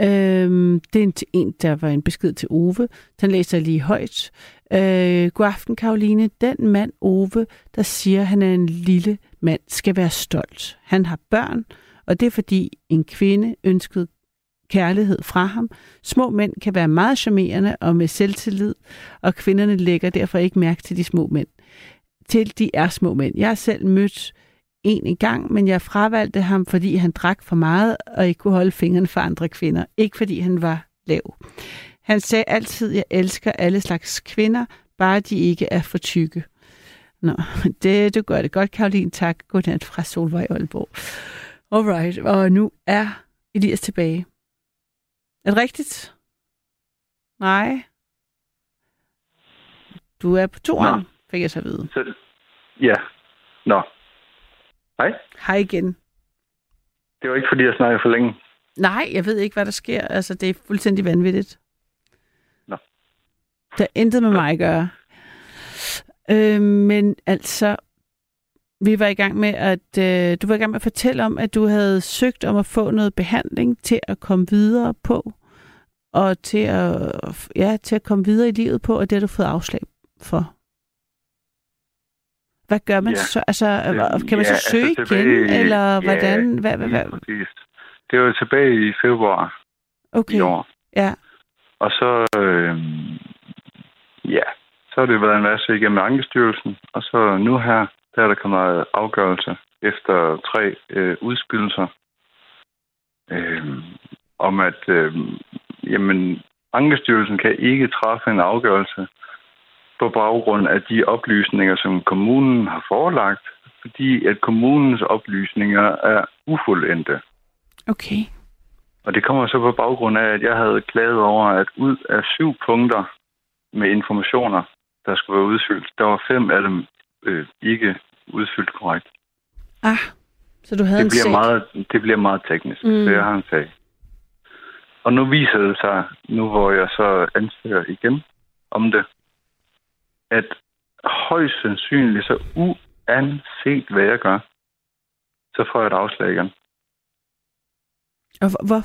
Øhm, det er en, en, der var en besked til Ove. Den læser jeg lige højt. Øh, god aften, Karoline. Den mand, Ove, der siger, at han er en lille mand, skal være stolt. Han har børn, og det er fordi en kvinde ønskede kærlighed fra ham. Små mænd kan være meget charmerende og med selvtillid, og kvinderne lægger derfor ikke mærke til de små mænd. Til de er små mænd. Jeg har selv mødt en i gang, men jeg fravalgte ham, fordi han drak for meget og ikke kunne holde fingrene for andre kvinder. Ikke fordi han var lav. Han sagde altid, jeg elsker alle slags kvinder, bare de ikke er for tykke. Nå, *laughs* det, du gør det godt, Karoline. Tak. Godnat fra Solvej Aalborg. Alright, og nu er Elias tilbage. Er det rigtigt? Nej. Du er på toeren, Nå. fik jeg så at vide. Så, ja. Nå. Hej. Hej igen. Det var ikke, fordi jeg snakkede for længe. Nej, jeg ved ikke, hvad der sker. Altså, det er fuldstændig vanvittigt. Det har intet med mig at gøre. Øh, men altså, vi var i gang med at, øh, du var i gang med at fortælle om, at du havde søgt om at få noget behandling til at komme videre på, og til at, ja, til at komme videre i livet på, og det har du fået afslag for. Hvad gør man Ja. så? Altså, kan man Ja, så søge altså igen, tilbage i- eller ja, hvordan? Hvad, hvad, hvad? Det var tilbage i februar Okay, i år. ja. Og så, øh, ja, så har det været en masse igennem Ankestyrelsen. Og så nu her, der er der kommet afgørelse efter tre øh, udspildelser. Øh, om at, øh, jamen, Ankestyrelsen kan ikke træffe en afgørelse på baggrund af de oplysninger, som kommunen har forelagt, fordi at kommunens oplysninger er ufuldendte. Okay. Og det kommer så på baggrund af, at jeg havde klaget over, at ud af syv punkter med informationer, der skulle være udfyldt, der var fem af dem øh, ikke udfyldt korrekt. Ah, så du havde Det en bliver, sag. meget, det bliver meget teknisk, Mm. så jeg har en sag. Og nu viser det sig, nu hvor jeg så ansøger igen om det, at højst sandsynligt, så uanset hvad jeg gør, så får jeg et afslag igen. Og hvor,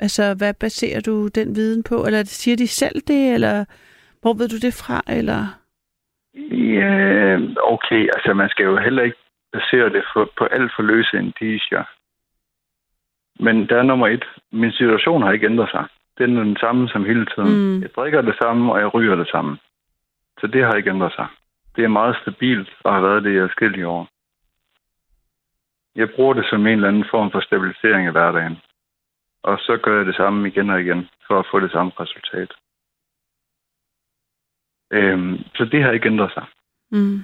altså, hvad baserer du den viden på? Eller siger de selv det, eller hvor ved du det fra? Eller? Ja, okay. Altså, man skal jo heller ikke basere det for, på alt for løse indicier. Men der er nummer et. Min situation har ikke ændret sig. Den er den samme som hele tiden. Mm. Jeg drikker det samme, og jeg ryger det samme. Så det har ikke ændret sig. Det er meget stabilt og har været det i forskellige år. Jeg bruger det som en eller anden form for stabilisering i hverdagen. Og så gør jeg det samme igen og igen, for at få det samme resultat. Øhm, så det har ikke ændret sig. Mm.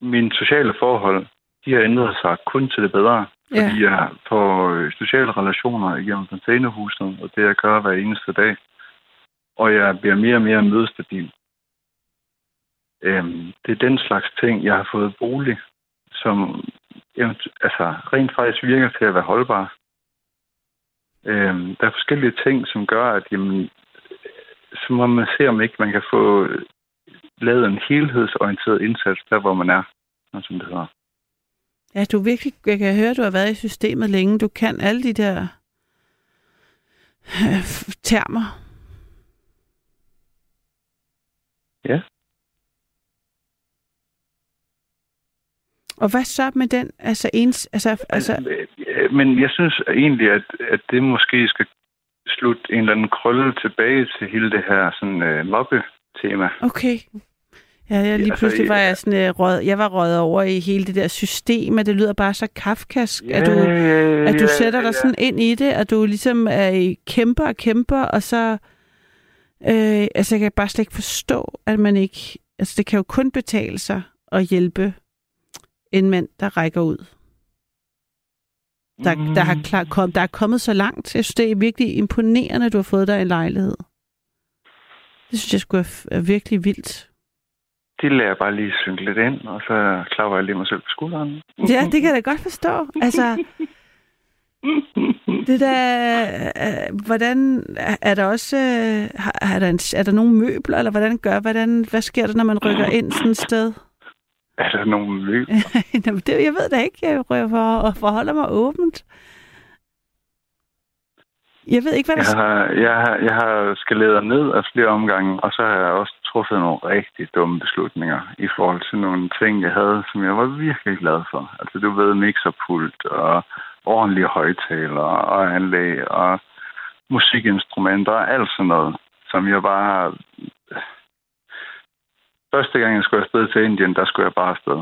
Mine sociale forhold, de har ændret sig kun til det bedre. Ja. Fordi jeg får øh, sociale relationer igennem containerhuset, og det jeg gør hver eneste dag. Og jeg bliver mere og mere mødestabil. Øhm, det er den slags ting, jeg har fået bolig, som altså, rent faktisk virker til at være holdbar. Øhm, der er forskellige ting, som gør, at jamen, så må man se, om ikke man kan få lavet en helhedsorienteret indsats der, hvor man er, som det hedder. Ja, du virkelig, jeg kan høre, du har været i systemet længe. Du kan alle de der øh, termer. Ja. Og hvad så med den? Altså, ens, altså, altså, Øh, Men jeg synes egentlig, at, at det måske skal slutte en eller anden krølle tilbage til hele det her sådan, øh, mobbe-tema. okay. Ja, jeg lige altså, pludselig var ja. jeg sådan, øh, rød, jeg var røget over i hele det der system, og det lyder bare så kafkask, at du, at du sætter dig sådan ind i det, at du ligesom er i kæmper og kæmper, og så... Øh, altså, jeg kan bare slet ikke forstå, at man ikke... Altså, det kan jo kun betale sig at hjælpe en mand, der rækker ud. Der, der, har klar, kom, der er kommet så langt. Jeg synes, det er virkelig imponerende, at du har fået dig en lejlighed. Det synes jeg skulle er, er virkelig vildt. de lader jeg bare lige synke lidt ind, og så klapper jeg lige mig selv på skulderen. Ja, det kan jeg da godt forstå. Altså, det der, øh, hvordan er der også, øh, har- er der, en, er der nogle møbler, eller hvordan gør, hvordan, hvad sker der, når man rykker ind sådan et sted? Er der nogle? Jamen, *laughs* det, jeg ved da ikke, jeg rører for, og forholder mig åbent. Jeg ved ikke, hvad der Jeg har, jeg, har, jeg har skaleret ned af flere omgange, og så har jeg også truffet nogle rigtig dumme beslutninger i forhold til nogle ting, jeg havde, som jeg var virkelig glad for. Altså, du ved, mixerpult og ordentlige højtalere og anlæg og musikinstrumenter og alt sådan noget, som jeg bare... Første gang, jeg skulle afsted til Indien, der skulle jeg bare afsted.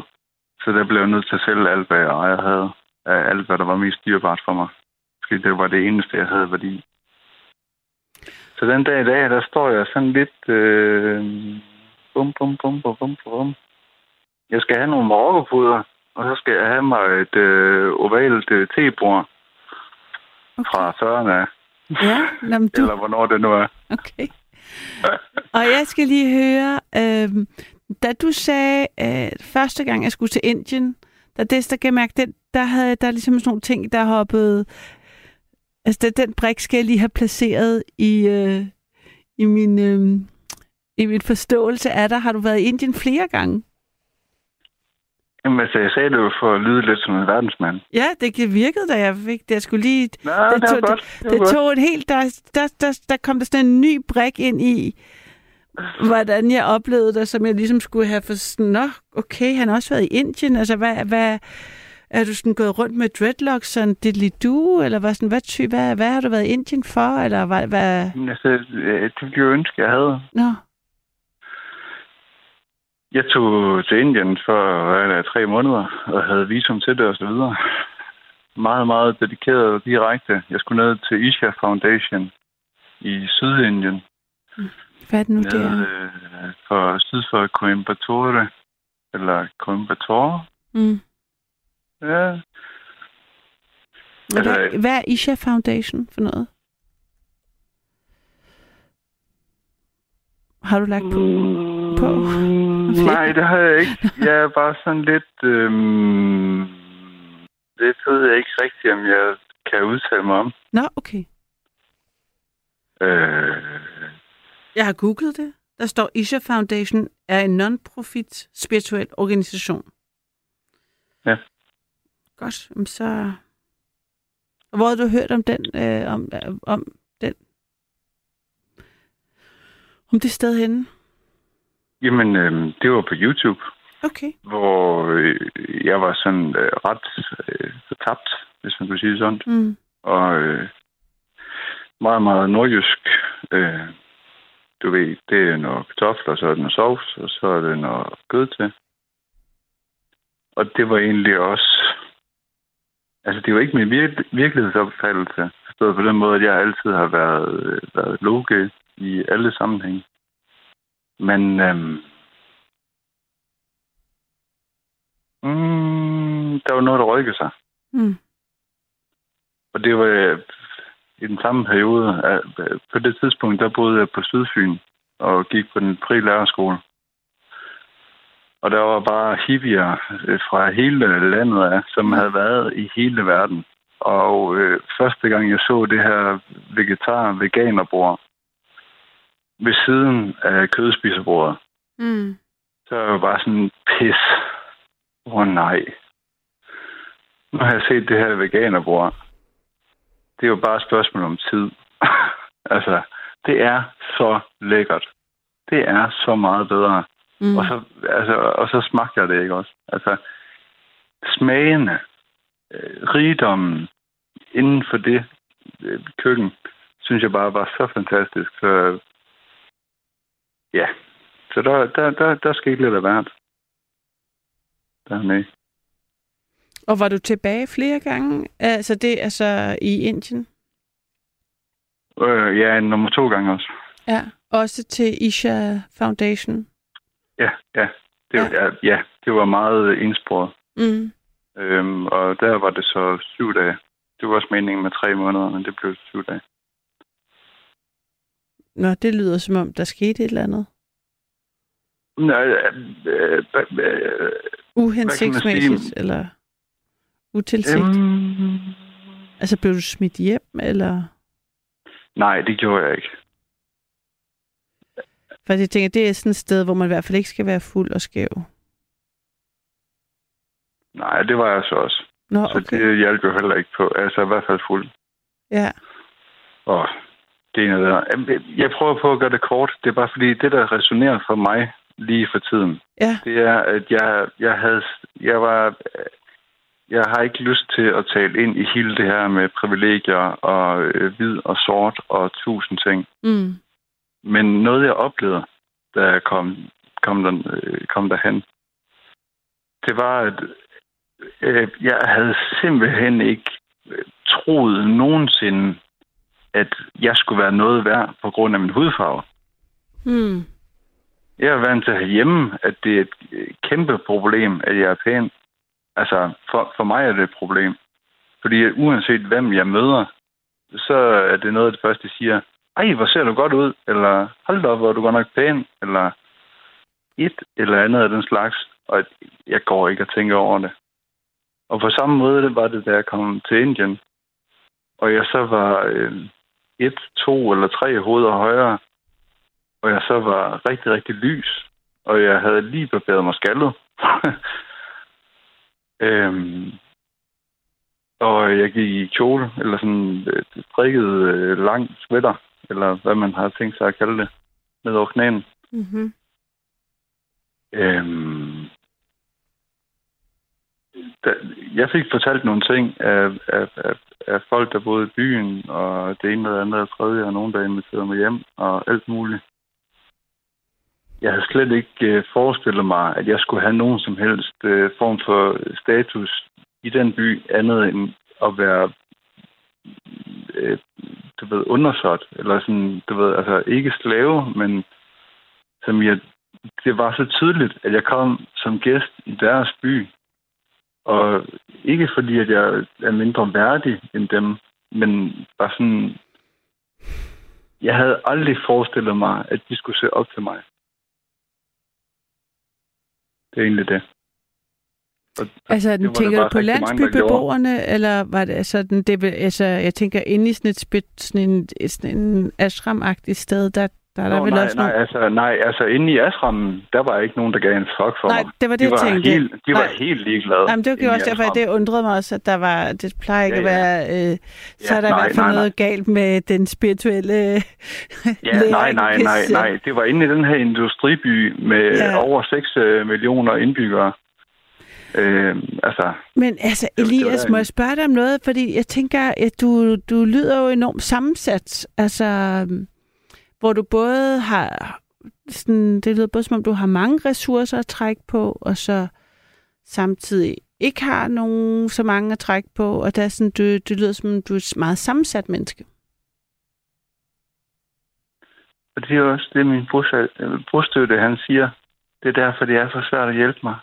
Så der blev jeg nødt til at sælge alt, hvad jeg havde. Alt, hvad der var mest dyrebart for mig. Måske det var det eneste, jeg havde værdi. Så den dag i dag, der står jeg sådan lidt... Øh, bum, bum, bum, bum, bum, bum. Jeg skal have nogle morgenpuder, og så skal jeg have mig et øh, ovalt øh, tebord fra 40'erne af. Ja, nå, men du, Eller hvornår det nu er. okay. Og jeg skal lige høre, øh, da du sagde, øh, første gang jeg skulle til Indien, der det, der kan jeg mærke, den, der havde der ligesom sådan nogle ting, der hoppede... Altså, den, den brik skal jeg lige have placeret i, øh, i min... Øh, i min forståelse af dig. Har du været i Indien flere gange? Jamen, altså, jeg sagde det jo for at lyde lidt som en verdensmand. Ja, det virkede, da jeg fik det. Jeg skulle lige... Nå, det det, tog- godt. Det, Det godt. tog en helt... Der, der, der, der kom der sådan en ny brik ind i, hvordan jeg oplevede det, som jeg ligesom skulle have for sådan, Nå, okay, han har også været i Indien. Altså, hvad, hvad, er du sådan gået rundt med dreadlocks, sådan diddly-do, eller hvad, sådan, hvad, ty, hvad, hvad har du været i Indien for, eller hvad, hvad? Altså, øh, det ville jeg ønske, jeg havde. Nå, Jeg tog til Indien for er det, tre måneder, og havde visum til det og så videre. Meget, meget dedikeret og direkte. Jeg skulle ned til Isha Foundation i Sydindien. hvad er det nu, det Nede er? øh, for syd for Coimbatore. Eller Coimbatore. Mm. Ja, Hvad, Altså- hvad er Isha Foundation for noget? Har du lagt på? på? Nej, det har jeg ikke. Jeg er bare sådan lidt... Øhm, det ved jeg ikke rigtigt, om jeg kan udtale mig om. Nå, okay. Øh, Jeg har googlet det. Der står, Isha Foundation er en non-profit spirituel organisation. Ja. Godt, så... Hvor har du hørt om den, øh, om, om den, om det sted henne? Jamen, øhm, det var på YouTube, Okay. hvor øh, jeg var sådan øh, ret øh, fortabt, hvis man kunne sige sådan. Mm. Og øh, meget, meget nordjysk. Øh, du ved, det er noget kartofler, så er det noget sovs, og så er det noget kød til. Og det var egentlig også... Altså, det var ikke min vir- virkelighedsopfattelse. Forstået på den måde, at jeg altid har været, øh, været loge i alle sammenhænge. Men øhm, mm, der var noget, der rykkede sig. Mm. Og det var øh, i den samme periode. at, øh, På det tidspunkt, der boede jeg på Sydfyn og gik på den fri lærerskole. Og der var bare hippier øh, fra hele landet af, som havde været i hele verden. Og øh, første gang jeg så det her vegetar-veganerbord ved siden af kødspiserbordet, Mm. så var jeg bare sådan, pis. Åh oh, nej. Nu har jeg set det her veganerbord. Det er jo bare et spørgsmål om tid. *laughs* altså, det er så lækkert. Det er så meget bedre. Mm. Og, så, altså, og så smagte jeg det ikke også. Altså, smagene, øh, rigdommen inden for det øh, køkken, synes jeg bare var så fantastisk. Så, ja, så der, der, der, der skete lidt af hvert. Dernede. Og var du tilbage flere gange? Altså det, altså i Indien? Øh, ja, nummer to gange også. Ja. Også til Isha Foundation? Ja, ja. Det, var, ja. ja, det var meget indsporet. Mm. Øhm, og der var det så syv dage. Det var også meningen med tre måneder, men det blev syv dage. Nå, det lyder som om, der skete et eller andet. Nej, øh, øh, øh, Uhensigtsmæssigt, eller utilsigtet? øhm, Altså, blev du smidt hjem, eller? nej, det gjorde jeg ikke. For jeg tænker, det er sådan et sted, hvor man i hvert fald ikke skal være fuld og skæv. Nej, det var jeg så også. Nå, Så okay. det hjalp jo heller ikke på. Altså i hvert fald fuld. Ja. Og det ene andet. Jamen, Jeg prøver på at gøre det kort. Det er bare fordi, det der resonerer for mig lige for tiden, Ja. det er, at jeg, jeg havde, jeg var, jeg har ikke lyst til at tale ind i hele det her med privilegier og øh, hvid og sort og tusind ting. Mm. Men noget, jeg oplevede, da jeg kom, kom, der, øh, kom derhen, det var, at øh, jeg havde simpelthen ikke øh, troet nogensinde, at jeg skulle være noget værd på grund af min hudfarve. Mm. Jeg er vant til herhjemme, at det er et øh, kæmpe problem, at jeg er pæn. Altså, for, for mig er det et problem. Fordi at uanset hvem jeg møder, så er det noget af det første, de siger, ej, hvor ser du godt ud, eller hold da op, hvor er du godt nok pæn, eller et eller andet af den slags, og jeg går ikke og tænker over det. Og på samme måde var det, da jeg kom til Indien, og jeg så var øh, et, to eller tre hoveder højere, og jeg så var rigtig, rigtig lys, og jeg havde lige barberet mig skaldet. *laughs* øhm, og jeg gik i kjole, eller sådan øh, strikket øh, lang sweater, eller hvad man har tænkt sig at kalde det, ned over knæene. Mm-hmm. Øhm, da, jeg fik fortalt nogle ting af, af, af, af folk, der boede i byen, og det ene og det andet og tredje, og nogen, der inviterede mig hjem, og alt muligt. Jeg havde slet ikke øh, forestillet mig, at jeg skulle have nogen som helst øh, form for status i den by, andet end at være øh, du ved, undersåt, eller sådan, du ved, altså ikke slave, men som jeg det var så tydeligt, at jeg kom som gæst i deres by. Og ikke fordi, at jeg er mindre værdig end dem, men bare sådan... Jeg havde aldrig forestillet mig, at de skulle se op til mig. Det er egentlig det. Og Altså, det den tænker du på mange, landsbybeboerne, eller var det sådan, det, vil- altså, jeg tænker, inde i sådan et, sådan en, sådan en ashram-agtigt sted, der, der er der Nå, vel nej, også nej, nogle... altså, nej, altså inde i ashrammen, der var ikke nogen, der gav en fuck for Nej, mig. det var det, de jeg var tænkte. Helt, de var Nej. helt ligeglade. Jamen, det var i også derfor, at det undrede mig også, at der var, det plejer ikke Ja, at ja. være, øh, så Ja, er der i nej, hvert fald nej, noget galt med den spirituelle *laughs* Ja, nej, nej, nej, nej. Det var inde i den her industriby med Ja. over 6 øh, millioner indbyggere. Øh, altså, Men altså, var Elias, må jeg spørge dig om noget? Fordi jeg tænker, at du, du lyder jo enormt sammensat. Altså, øhm, hvor du både har... Sådan, det lyder både som om, du har mange ressourcer at trække på, og så samtidig ikke har nogen så mange at trække på, og der er sådan, du, det lyder som, om du er et meget sammensat menneske. og det er også det, min bosat- han siger. Det er derfor, det er så svært at hjælpe mig.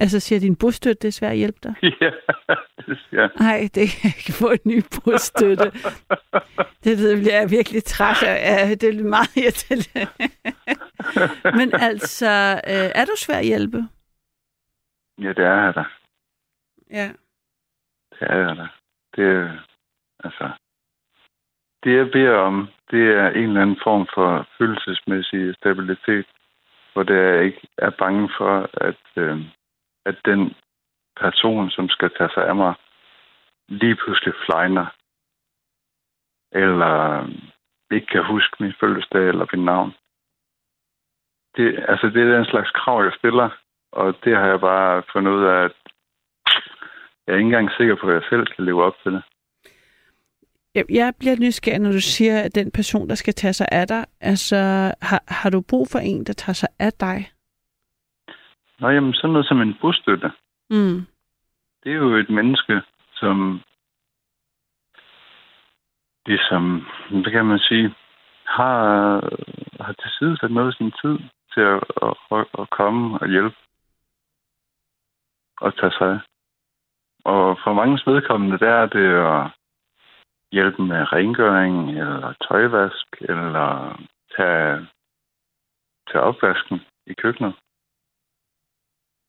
Altså siger din bostøtte, det er svært at hjælpe dig? *laughs* ja, det siger. Nej, det kan ikke få en ny bostøtte. Det ved jeg, virkelig træt af. Det er meget irriterende. *laughs* Men altså, øh, er du svær at hjælpe? Ja, det er jeg da. Ja. Det er jeg da. Det er, altså, det jeg beder om, det er en eller anden form for følelsesmæssig stabilitet, hvor det jeg ikke er bange for, at, øh, at den person, som skal tage sig af mig, lige pludselig flyner. Eller øhm, ikke kan huske min fødselsdag eller min navn. Det, altså, det er den slags krav, jeg stiller, og det har jeg bare fundet ud af, at jeg er ikke engang sikker på, at jeg selv kan leve op til det. Jeg, jeg bliver nysgerrig, når du siger, at den person, der skal tage sig af dig, altså, har, har du brug for en, der tager sig af dig? Nå, jamen, sådan noget som en bostøtte, Mm. det er jo et menneske, som ligesom, hvad kan man sige, har, har tilsidesat noget af sin tid til at, at, at, at komme og hjælpe og tage sig. Og for mange vedkommende, der er det at hjælpe med rengøring, eller tøjvask, eller tage til opvasken i køkkenet.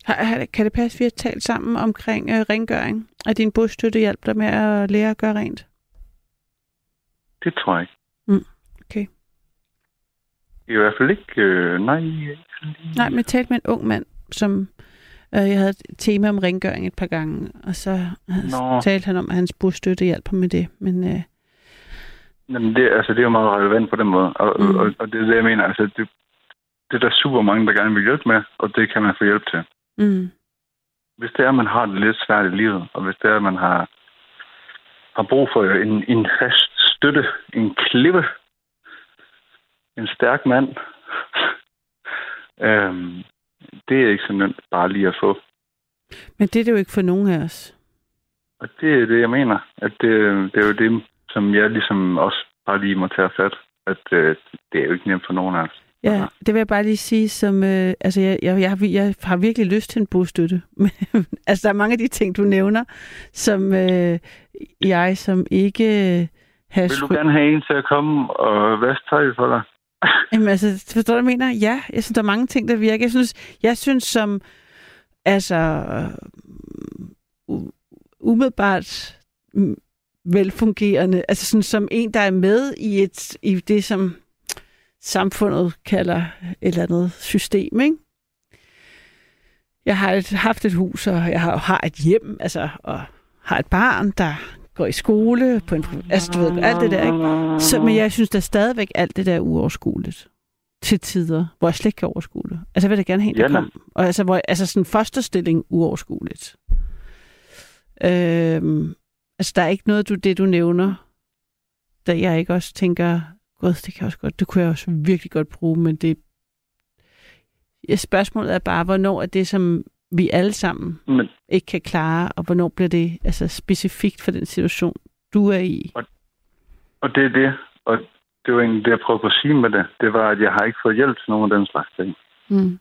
Har, kan det passe, at vi har talt sammen omkring øh, rengøring? At din bostøtte hjælper dig med at lære at gøre rent? Det tror jeg ikke. Mm, okay. I hvert fald ikke... Øh, nej. Nej, men jeg talte med en ung mand, som øh, jeg havde et tema om rengøring et par gange, og så Nå. talte han om, at hans bostøtte hjælper med det. Men øh, Jamen, det, altså, det er jo meget relevant på den måde. Og, mm. og, og det er det, jeg mener. Altså, det, det er der super mange, der gerne vil hjælpe med, og det kan man få hjælp til. Mm, Hvis det er, at man har det lidt svært i livet, og hvis det er, at man har, har brug for en, en fast støtte, en klippe, en stærk mand, øhm, det er ikke så nemt bare lige at få. men det er det jo ikke for nogen af os. Og det er det, jeg mener. At det, det er jo det, som jeg ligesom også bare lige må tage fat. At øh, det er jo ikke nemt for nogen af os. Ja, det vil jeg bare lige sige, som, øh, altså jeg, jeg, jeg, har- jeg har virkelig lyst til en bostøtte. *laughs* Men, altså der er mange af de ting, du nævner, som øh, jeg som ikke øh, har... Vil du gerne have en til at komme og vaske tøj for dig? *laughs* Jamen altså, forstår du, hvad jeg mener? Ja, jeg synes, der er mange ting, der virker. Jeg synes, jeg synes som, altså, umiddelbart velfungerende, altså sådan som en, der er med i, et, i det, som samfundet kalder et eller andet system, ikke? Jeg har et, haft et hus, og jeg har, har et hjem, altså, og har et barn, der går i skole, på en, altså, du ved, alt det der, ikke? Så, men jeg synes da stadigvæk, alt det der er uoverskueligt til tider, hvor jeg slet ikke kan overskue det. Altså, jeg vil da gerne der Jamen. kom. Og altså, hvor, altså sådan fosterstilling uoverskueligt. Øhm, altså, der er ikke noget, du, det du nævner, der jeg ikke også tænker, gud, det kan jeg også godt, det kunne jeg også virkelig godt bruge, men det ja, spørgsmålet er bare, hvornår er det, som vi alle sammen Men, ikke kan klare, og hvornår bliver det altså specifikt for den situation, du er i? og det er det. Og det var egentlig det, jeg prøvede på at sige med det. Det var, at jeg har ikke fået hjælp til nogen af den slags ting. Mm.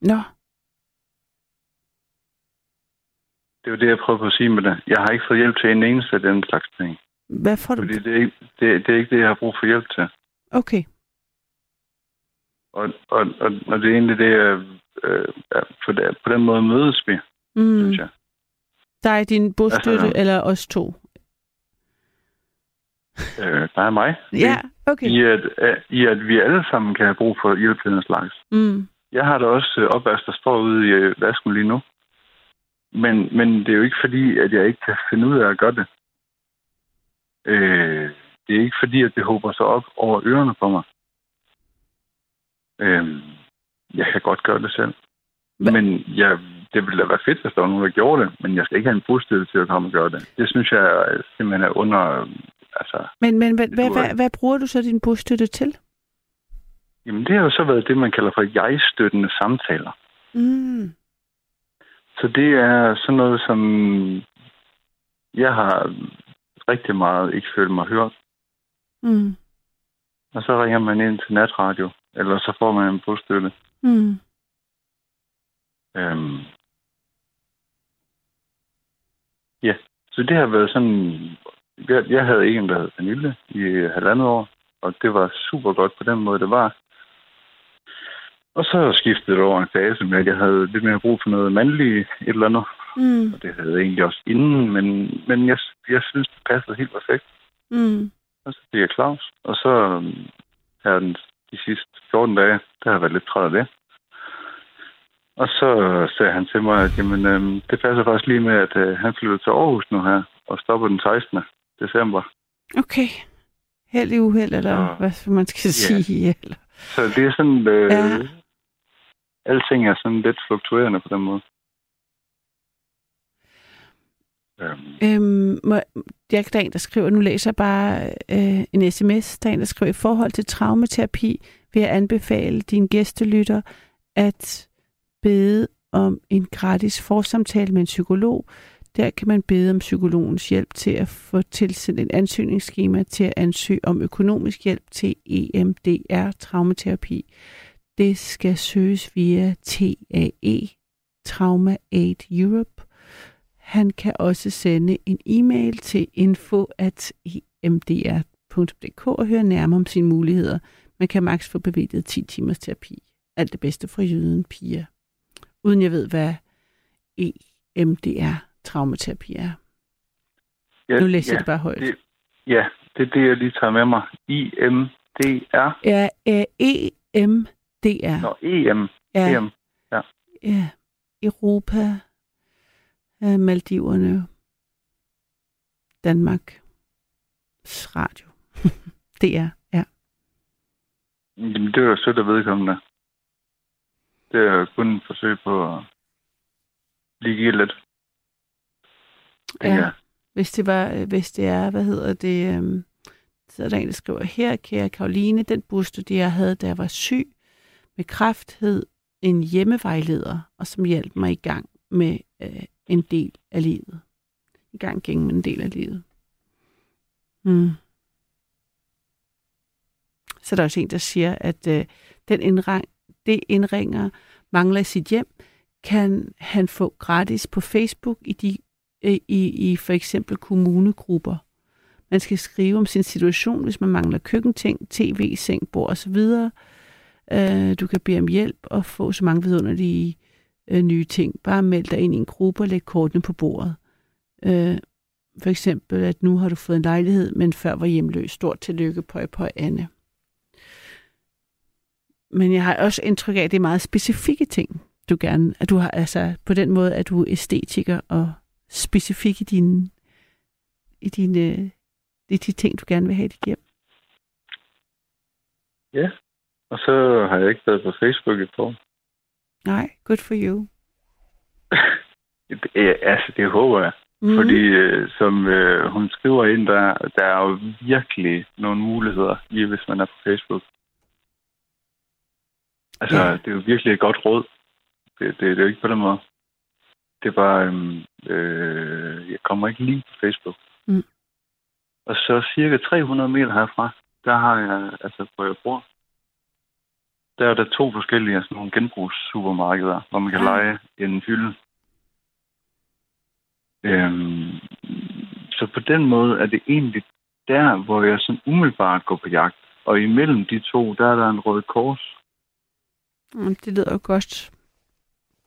Nå, Det var det, jeg prøvede på at sige med det. Jeg har ikke fået hjælp til en eneste af den slags ting. Hvad får du? Fordi det er, ikke, det, det er ikke det, jeg har brug for hjælp til. Okay. Og, og, og, og det er egentlig det, jeg, øh, på, det, på den måde mødes vi, Mm. synes jeg. Der er din bostøtte, Altså- eller os to? Øh, der er mig. Ja, okay. I at, at, I at vi alle sammen kan have brug for hjælp til den slags. Mm. Jeg har da også øh, opvask, der står ude i øh, vasken lige nu. Men, men det er jo ikke fordi, at jeg ikke kan finde ud af at gøre det. Øh, det er ikke fordi, at det håber sig op over ørerne på mig. Øh, jeg kan godt gøre det selv. Hva- Men jeg, det ville da være fedt, hvis der var nogen, der gjorde det. Men jeg skal ikke have en bostøtte til at komme og gøre det. Det synes jeg simpelthen er under... Altså, Men, men hvad, hvad, hvad, hvad bruger du så din bostøtte til? jamen, det har jo så været det, man kalder for jeg-støttende samtaler. Mm. Så det er sådan noget, som jeg har rigtig meget ikke følt mig hørt. Mm. Og så ringer man ind til natradio, eller så får man en bostøtte. Mm. Øhm. Ja, så det har været sådan... Jeg, jeg havde en, der hed Pernille i halvandet år, og det var super godt på den måde, det var. Og så skiftede det over en fase med, at jeg havde lidt mere brug for noget mandligt et eller andet. Mm. Og det havde jeg egentlig også inden, men, men jeg, jeg synes, det passede helt perfekt. Mm. Og så blev jeg Claus. Og så øhm, her den, de sidste 14 dage, der har jeg været lidt træt af det. Og så sagde han til mig, at jamen, øhm, det passer faktisk lige med, at øh, han flytter til Aarhus nu her, og stopper den 16. december. Okay. Held i uheld, eller Så- hvad man skal Ja. sige. Eller... Så det er sådan, øh, ja. alting er sådan lidt fluktuerende på den måde. Øhm, Øhm, må, jeg, der er en, der skriver, nu læser jeg bare øh, en sms, der er en, der skriver, i forhold til traumaterapi vil jeg anbefale din gæstelytter at bede om en gratis forsamtale med en psykolog. Der kan man bede om psykologens hjælp til at få tilsendt en ansøgningsskema til at ansøge om økonomisk hjælp til EMDR traumaterapi. Det skal søges via TAE, Trauma Aid Europe. Han kan også sende en e-mail til info.emdr.dk og høre nærmere om sine muligheder. Man kan maks få bevilget 10 timers terapi. Alt det bedste fra jyden Pia. Uden jeg ved, hvad EMDR traumaterapi er. Ja, Nu læser ja, jeg det bare højt. det- Ja, det er det, jeg lige tager med mig. IMDR. Ja, ja, EMDR. Nå, EM. Ja, EM. ja. Europa, øh, Maldiverne, Danmark, Radio. det er, ja. Jamen, det er jo sødt at vedkommende. Det er kun et forsøg på at lige give lidt. tænker ja. jeg. Hvis det, var, øh, hvis det er, hvad hedder det, øhm, så er der en, der skriver, her, kære Karoline, den bostudie, jeg havde, da jeg var syg med kræft, hed en hjemmevejleder, og som hjalp mig i gang med øh, en del af livet. I gang gennem en del af livet. Mm. Så er der også en, der siger, at øh, den indring, det indringer mangler i sit hjem, kan han få gratis på Facebook i de øh, i, i for eksempel kommunegrupper. Man skal skrive om sin situation, hvis man mangler køkkenting, tv, seng, bord osv. Øh, du kan bede om hjælp og få så mange vidunderlige øh, nye ting. Bare meld dig ind i en gruppe og læg kortene på bordet. Øh, for eksempel, at nu har du fået en lejlighed, men før var hjemløs. Stort tillykke, på på Anne. Men jeg har også indtryk af, at det er meget specifikke ting, du gerne, at du har, altså på den måde, at du er æstetiker og specifik i dine, i dine, øh, i de ting, du gerne vil have i dit hjem. Og så har jeg ikke været på Facebook i et par. Nej, good for you. *laughs* Det, ja, altså, det håber jeg. Mm. Fordi øh, som øh, hun skriver ind, der, der er jo virkelig nogle muligheder i, hvis man er på Facebook. Altså, ja. det er jo virkelig et godt råd. Det, det, det er jo ikke på den måde. Det er bare, øhm, øh, jeg kommer ikke lige på Facebook. Mm. Og så cirka 300 meter herfra, der har jeg, altså hvor jeg bor, der er der to forskellige sådan nogle genbrugssupermarkeder, hvor man kan Ah. lege en hylde. Øhm, så på den måde er det egentlig der, hvor jeg sådan umiddelbart går på jagt. Og imellem de to, der er der en rød kors. Mm, det lyder jo godt.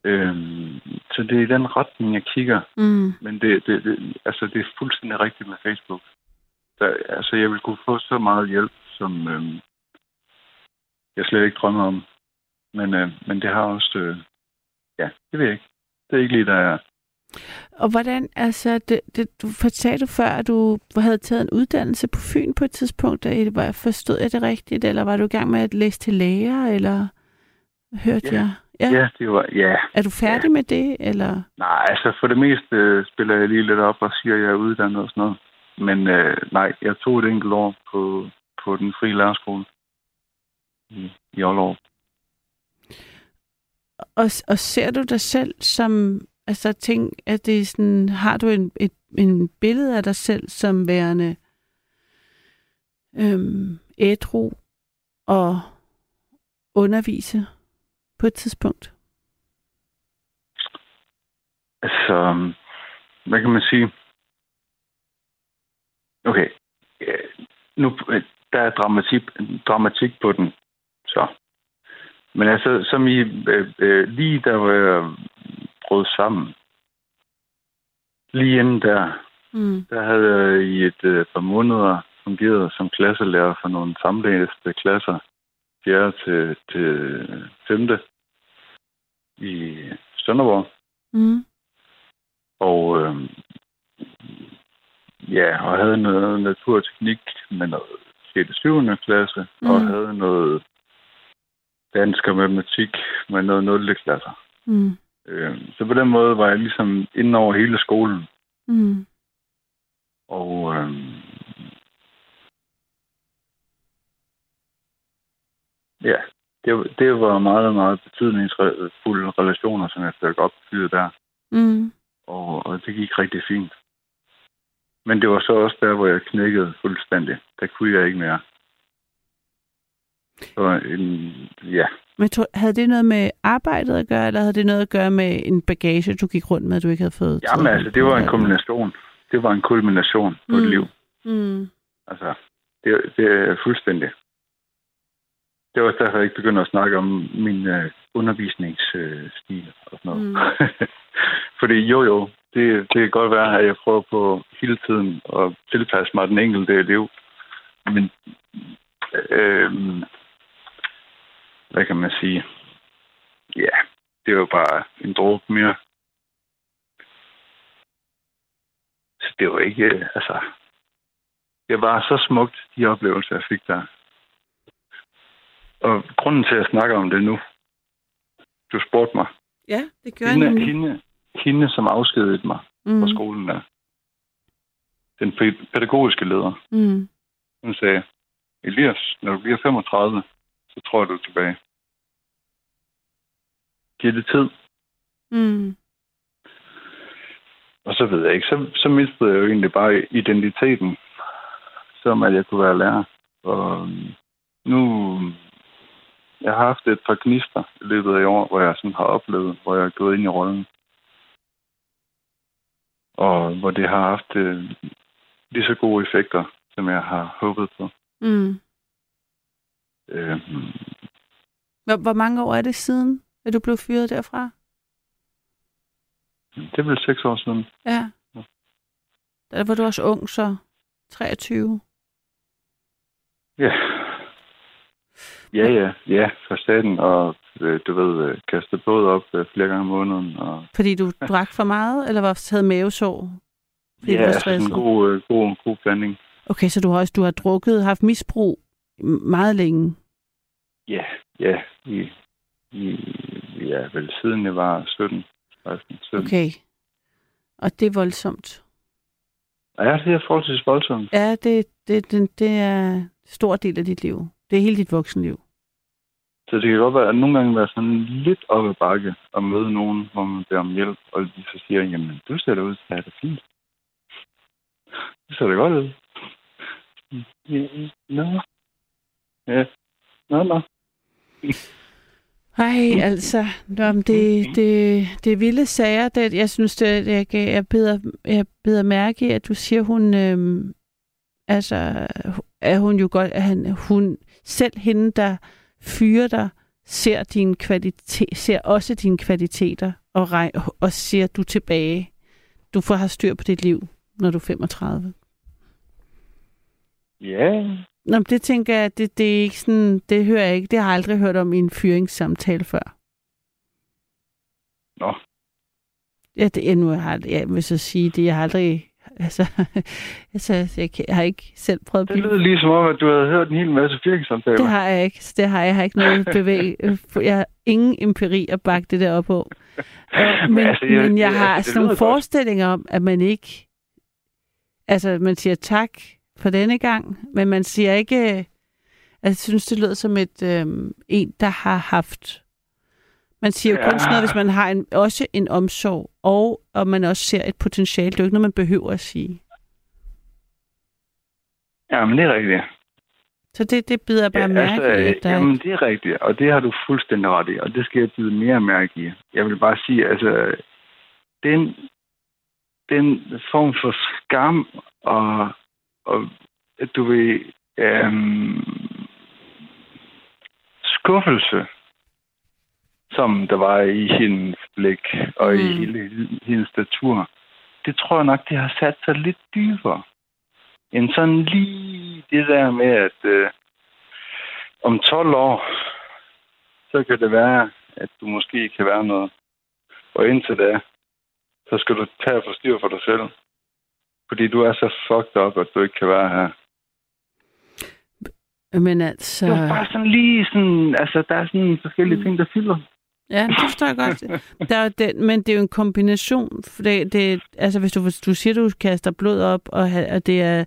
Øhm, så det er i den retning, jeg kigger. Mm. Men det, det, det, altså, det er fuldstændig rigtigt med Facebook. Der, altså, jeg vil kunne få så meget hjælp, som øhm, jeg slet ikke drømmer om. Men, øh, men det har også... Øh, ja, det ved jeg ikke. Det er ikke lige, der er... Og hvordan, altså, det, det, du fortalte du før, at du havde taget en uddannelse på Fyn på et tidspunkt. Da, var, forstod jeg det rigtigt, eller var du i gang med at læse til lærer, eller hørte Ja. jeg? Ja. Ja, det var... Ja, Er du færdig med det, eller? Nej, altså for det meste øh, spiller jeg lige lidt op og siger, at jeg er uddannet og sådan noget. Men øh, nej, jeg tog et enkelt år på, på den frie lærerskole i, i Aalborg. Og, og ser du dig selv som, altså ting, at det er sådan, har du en, et, en billede af dig selv som værende øhm, ædru og undervise på et tidspunkt? Altså, hvad kan man sige? Okay, ja, nu øh, der er dramatik, dramatik på den, så. Men altså, som i øh, øh, lige der var jeg brød sammen, lige inden der, Mm. Der havde jeg i et øh, par måneder fungeret som klasselærer for nogle samlæste klasser, 4. til, til 5. i Sønderborg. Mm. Og øh, ja, og havde noget natur og teknik med noget 6. og 7. klasse, mm. og havde noget dansk og matematik med noget 0. klasser. Mm. Øh, så på den måde var jeg ligesom inde over hele skolen. Mm. Og øhm, ja, det, var- det var meget, meget betydningsfulde relationer, som jeg fik opbygget der. Mm. Og, og det gik rigtig fint. Men det var så også der, hvor jeg knækkede fuldstændig. Der kunne jeg ikke mere. Så en, ja, Men tror, havde det noget med arbejdet at gøre, eller havde det noget at gøre med en bagage, du gik rundt med, du ikke havde fået? jamen altså, det var en kombination. Det var en kulmination på Mm. et liv. Mm. Altså, det, det er fuldstændig. det var også derfor, jeg ikke begyndte at snakke om min øh, undervisningsstil og sådan noget. Mm. *laughs* Fordi jo, jo, det, det kan godt være, at jeg prøver på hele tiden at tilpasse mig den enkelte liv. Men øh, hvad kan man sige? Ja, det var bare en dråbe mere. Så det var ikke, øh, altså... Det var så smukt, de oplevelser, jeg fik der. Og grunden til, at jeg snakker om det nu, du spurgte mig. Ja, det gør jeg Hende, nemlig. hende, hende, som afskedede mig Mm. på skolen der. Den pæ- pædagogiske leder. Mm. Hun sagde, Elias, når du bliver 35, så tror jeg, du er tilbage. Giv det tid. Mm. Og så ved jeg ikke, så, så mistede jeg jo egentlig bare identiteten, som at jeg kunne være lærer. Og nu, jeg har haft et par gnister i løbet af i år, hvor jeg sådan har oplevet, hvor jeg er gået ind i rollen. Og hvor det har haft øh, lige så gode effekter, som jeg har håbet på. Mm. Øh, Hvor, hvor mange år er det siden, at du blev fyret derfra? det er vel seks år siden. Ja. Der var du også ung, så 23. Ja. Ja, ja, ja, for staten, og øh, du ved, øh, kaste båd op øh, flere gange om måneden, og Fordi du drak for meget, eller var havde mavesår? Fordi ja, du var altså en stresset? god, øh, god, god blanding. Okay, så du har også du har drukket, haft misbrug meget længe. Ja, ja, i, i, ja, vel siden jeg var 17, 16, 17. Okay. Og det er voldsomt. Ja, det er forholdsvis voldsomt. Ja, det, det, det, det er en stor del af dit liv. Det er hele dit voksenliv. Så det kan godt være, at nogle gange være sådan lidt op ad bakke og møde nogen, hvor man beder om hjælp, og de så siger, jamen, du ser da ud til at have det fint. Det ser da godt ud. Nå. Ja. Nå, nå. Ej, altså, nå, det, det, det er vilde sager. Det, jeg synes, det, jeg, jeg, beder, jeg beder mærke i, at du siger, hun, øhm, altså, er hun jo godt, at han, hun, selv hende, der fyrer dig, ser, din kvalitet, ser også dine kvaliteter og, rej, og siger, du tilbage. Du får have styr på dit liv, når du er 35. Ja, Nå, men det tænker jeg, det, det er ikke sådan, det hører jeg ikke, det har jeg aldrig hørt om i en fyringssamtale før. Nå. Ja, det endnu jeg har jeg vil så sige det, jeg har aldrig, altså, *laughs* altså jeg, kan- jeg har ikke selv prøvet at det lyder lige som om, at du havde hørt en hel masse firksamtaler. det har jeg ikke, det har jeg, jeg har ikke noget bevæg, *laughs* jeg har ingen empiri at bakke det der op på. *laughs* Øh, men, altså, jeg, jeg- men jeg har sådan nogle forestillinger om, at man ikke, altså man siger tak for denne gang, men man siger ikke, altså, jeg synes, det lyder som et øhm, en, der har haft, man siger jo kun Ja. sådan noget, hvis man har en, også en omsorg, og, og man også ser et potentiale. Det er jo ikke noget, man behøver at sige. Ja, men det er rigtigt. Så det, det bider bare Ja, mærke altså, i, at der jamen, det er rigtigt, og det har du fuldstændig ret i, og det skal jeg bide mere mærke i. Jeg vil bare sige, altså, den, den form for skam og, og du ved, øhm, skuffelse, som der var i hendes blik og mm. i hele hendes statur, det tror jeg nok, det har sat sig lidt dybere. End sådan lige det der med, at øh, om 12 år, så kan det være, at du måske kan være noget. Og indtil da, så skal du tage og få styr for dig selv. Fordi du er så fucked up, at du ikke kan være her. Men altså... Det var bare sådan lige sådan, altså der er sådan forskellige Mm. ting, der fylder. Ja, det forstår jeg godt. Der er den, men det er jo en kombination. For det, det, altså, hvis du, hvis du siger, du kaster blod op, og, og det er,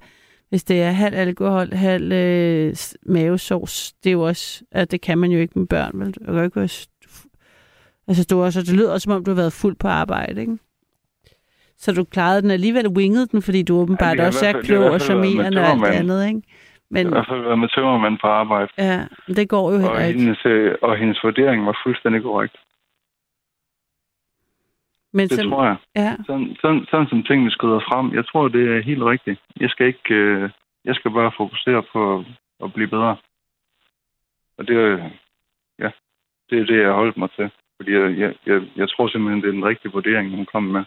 hvis det er halv alkohol, halv øh, mavesovs, det er jo også, at det kan man jo ikke med børn. Vel? Du kan jo ikke være, altså, du også, det lyder også, som om du har været fuld på arbejde, ikke? Så du klarede den alligevel, wingede den, fordi du åbenbart i også er klog og charmerende og alt andet, ikke? Men, I hvert fald været med tømmermand på arbejde. ja, det går jo heller ikke. hendes, øh, og hendes vurdering var fuldstændig korrekt. Men Det som, tror jeg. ja, Sådan, sådan, sådan som tingene skrider frem. Jeg tror, det er helt rigtigt. Jeg skal ikke... Øh, jeg skal bare fokusere på at blive bedre. Og det er, ja, det er det, jeg har holdt mig til. Fordi jeg, jeg, jeg, jeg tror simpelthen, det er den rigtige vurdering, hun kom med.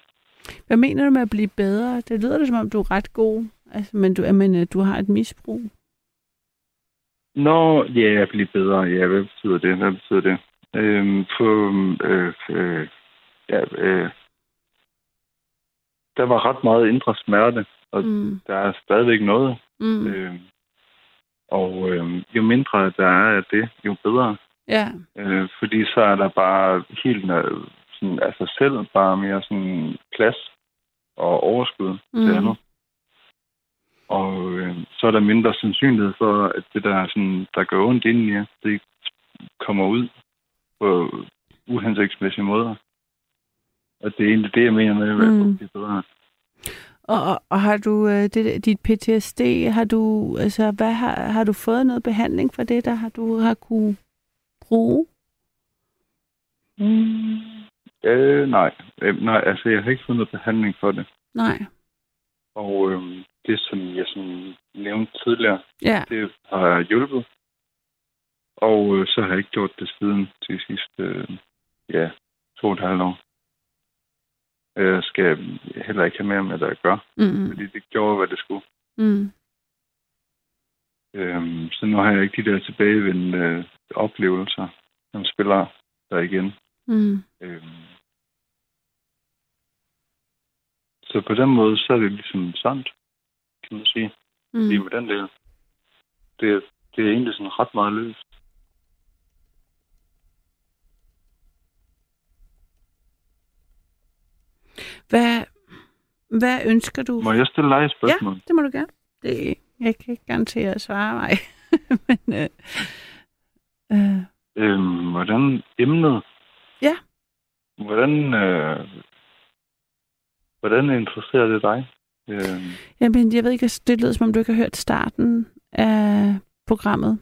Hvad mener du med at blive bedre? Det lyder det, som om du er ret god, altså, men du, men, øh, du har et misbrug. Nå, ja, jeg bliver bedre. Ja, hvad betyder det? Hvad betyder det? Øhm, på, øh, øh, ja, øh, der var ret meget indre smerte, og Mm. der er stadigvæk noget. Mm. Øh, og øh, jo mindre der er af det, jo bedre. Ja. Øh, fordi så er der bare helt sådan, af sig selv bare mere sådan plads og overskud mm. til Mm. andet. Og øh, så er der mindre sandsynlighed for, at det der, sådan, der gør ondt inden jer, det kommer ud på uhensigtsmæssige måder. Og det er egentlig det, jeg mener med, at Mm. mm. det er bedre. Og, og, og har du øh, det, dit PTSD, har du, altså, hvad har, har du fået noget behandling for det, der har du har kunne bruge? Mm. Øh, nej. Øh, nej, altså jeg har ikke fundet behandling for det. Nej. Og øh, det, som jeg sådan nævnte tidligere, Ja. det har hjulpet. Og øh, så har jeg ikke gjort det siden til sidste, øh, ja, to og et halvt år. Jeg skal heller ikke have mere med det at gøre, Mm. fordi det gjorde, hvad det skulle. Mm. Øhm, så nu har jeg ikke de der tilbagevendende øh, oplevelser, som spiller der igen. Mm. Øhm, så på den måde, så er det ligesom sandt, kan man sige, Mm. lige med den del. Det, det er egentlig sådan ret meget løst. Hvad, hvad ønsker du? Må jeg stille dig et spørgsmål? Ja, det må du gerne. Det, jeg kan ikke garantere at svare mig. *laughs* Men, øh, øh, Øhm, hvordan emnet? Ja. Hvordan, øh, hvordan interesserer det dig? Øhm, jamen, jeg ved ikke, det lyder som om du ikke har hørt starten af programmet.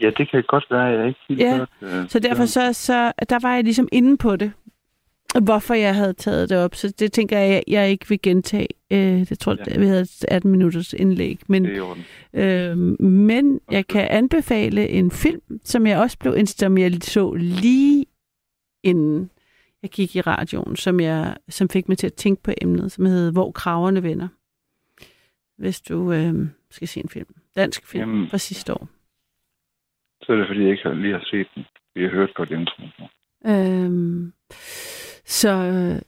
ja, det kan godt være, jeg ikke helt Ja, hørt. Øh, Så derfor så, så, der var jeg ligesom inde på det, hvorfor jeg havde taget det op. Så det tænker jeg, jeg ikke vil gentage. Øh, det tror jeg, Ja. vi havde et 18 minutters indlæg. Men, øh, men jeg kan anbefale en film, som jeg også blev som jeg så lige inden jeg gik i radioen, som, jeg, som fik mig til at tænke på emnet, som hedder Hvor kraverne vender. Hvis du øh, skal se en film. Dansk film Jamen. fra sidste år. Så er det, fordi jeg ikke har- lige har set den. Vi har hørt godt intro. Øhm, så,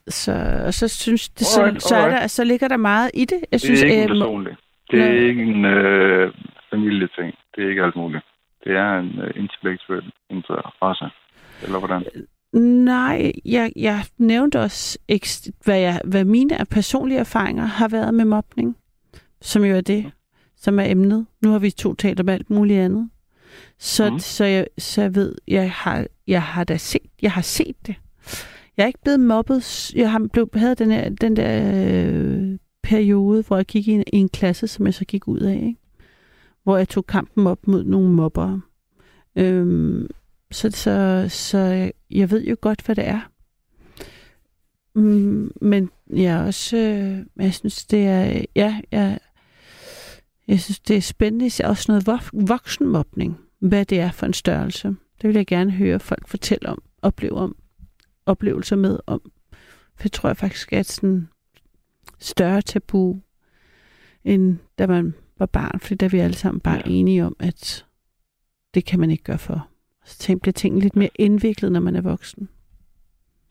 så, så synes det, så, Alright, så, er der, så ligger der meget i det. Jeg Det synes, er ikke øh, må- personlig. Det er Nej. ikke en øh, familieting. Det er ikke alt muligt. Det er en øh, intellektuel interesse. Eller hvordan? Nej, jeg, jeg nævnte også, hvad, jeg, hvad mine personlige erfaringer har været med mobning, som jo er det, som er emnet. Nu har vi to talt om alt muligt andet. Så, Mhm. så, jeg, så jeg ved, jeg har, jeg har da set, jeg har set det. Jeg er ikke blevet mobbet. Jeg har blevet, havde den, her, den der øh, periode, hvor jeg gik i en, i en klasse, som jeg så gik ud af. Ikke? Hvor jeg tog kampen op mod nogle mobbere. Øhm, så, så, så jeg, jeg ved jo godt, hvad det er. Mm, men jeg også, øh, jeg synes, det er, ja, jeg, jeg synes, det er spændende, også noget vok- voksenmobning, hvad det er for en størrelse. Det vil jeg gerne høre folk fortælle om, opleve om, oplevelser med om. For det tror jeg faktisk et sådan større tabu, end da man var barn, fordi der er vi alle sammen bare. Ja. enige om, at det kan man ikke gøre for. Så tænk, bliver tingene lidt mere indviklet, når man er voksen.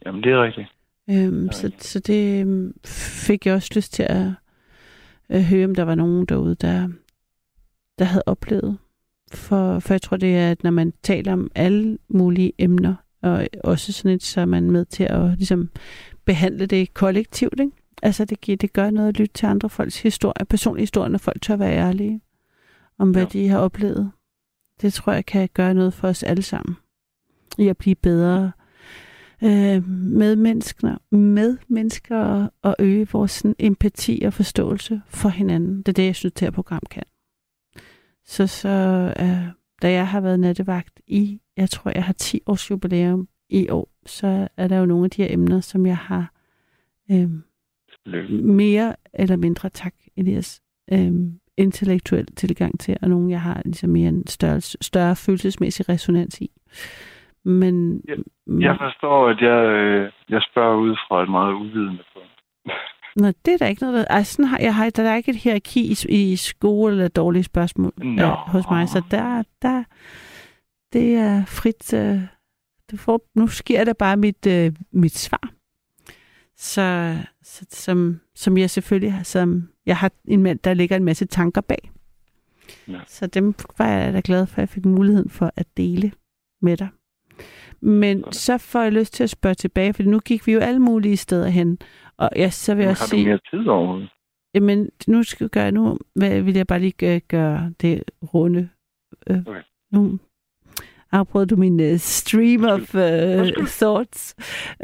Jamen, det er rigtigt. Øhm, Ja. så, så det øhm, fik jeg også lyst til at, at høre, om der var nogen derude, der, der havde oplevet. For, for jeg tror, det er, at når man taler om alle mulige emner, og også sådan et, så er man med til at ligesom, behandle det kollektivt. Ikke? Altså det, giver, det gør noget at lytte til andre folks historie, personlige historier, når folk tør være ærlige om, hvad Ja. de har oplevet. Det tror jeg kan gøre noget for os alle sammen. I at blive bedre øh, med mennesker, med mennesker og, og øge vores sådan, empati og forståelse for hinanden. Det er det, jeg synes, det her program kan. Så, så øh, da jeg har været nattevagt i, jeg tror, jeg har 10 års jubilæum i år, så er der jo nogle af de her emner, som jeg har øh, mere eller mindre, tak Elias, øh, intellektuel tilgang til, og nogle, jeg har ligesom mere en større, større følelsesmæssig resonans i. Men, men Jeg forstår, at jeg, øh, jeg spørger ud fra et meget uvidende punkt. Nå, det er der ikke noget, der... Altså, sådan har, jeg har, der er ikke et hierarki i, i skole eller dårlige spørgsmål Nå. øh, hos mig, så der, der, det er frit... Øh, det får, nu sker der bare mit, øh, mit svar. Så, så som, som jeg selvfølgelig har, som jeg har en mand, der ligger en masse tanker bag. Ja. Så dem var jeg da glad for, at jeg fik muligheden for at dele med dig. Men så får jeg lyst til at spørge tilbage, for nu gik vi jo alle mulige steder hen. Og jeg, så vil jeg Har også du sige... mere tid overhovedet? Jamen, nu skal jeg gøre, nu hvad, vil jeg bare lige øh, gøre det runde. Øh, Okay. Nu afbrød du min uh, stream of uh, thoughts.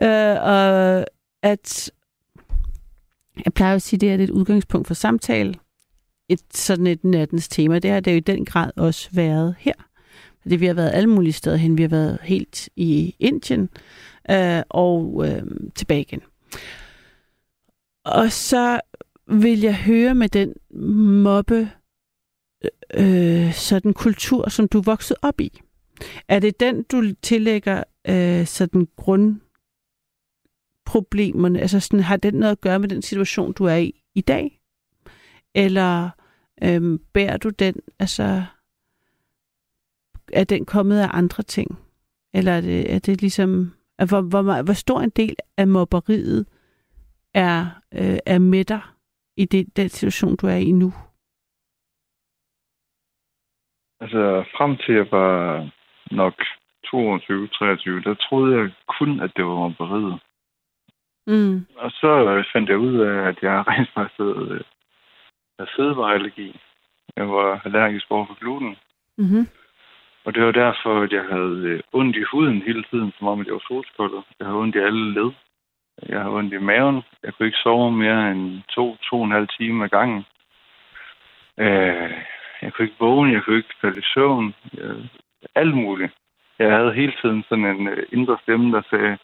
Uh, og at jeg plejer at sige, det er et udgangspunkt for samtale. Et sådan et nattens tema. Det har det jo i den grad også været her. Det, vi har været alle mulige steder hen. Vi har været helt i Indien øh, og øh, tilbage igen. Og så vil jeg høre med den mobbe øh, sådan kultur, som du voksede op i. Er det den, du tillægger øh, sådan problemerne? Altså sådan, har den noget at gøre med den situation, du er i i dag? Eller øhm, bærer du den, altså er den kommet af andre ting? Eller er det, er det ligesom, er, hvor, hvor, hvor stor en del af mobberiet er, øh, er med dig i det, den situation, du er i nu? Altså, frem til jeg var nok 22-23, der troede jeg kun, at det var mobberiet. Mm. Og så øh, fandt jeg ud af, at jeg *laughs* rent faktisk havde, øh, havde fødevareallergi. Jeg var allergisk over for gluten. Mm-hmm. Og det var derfor, at jeg havde øh, ondt i huden hele tiden, som om at jeg var solskoldet. Jeg havde ondt i alle led. Jeg havde ondt i maven. Jeg kunne ikke sove mere end to, to og en halv time ad gangen. Øh, jeg kunne ikke vågne, jeg kunne ikke falde i søvn. Jeg, alt muligt. Jeg havde hele tiden sådan en indre stemme, der sagde,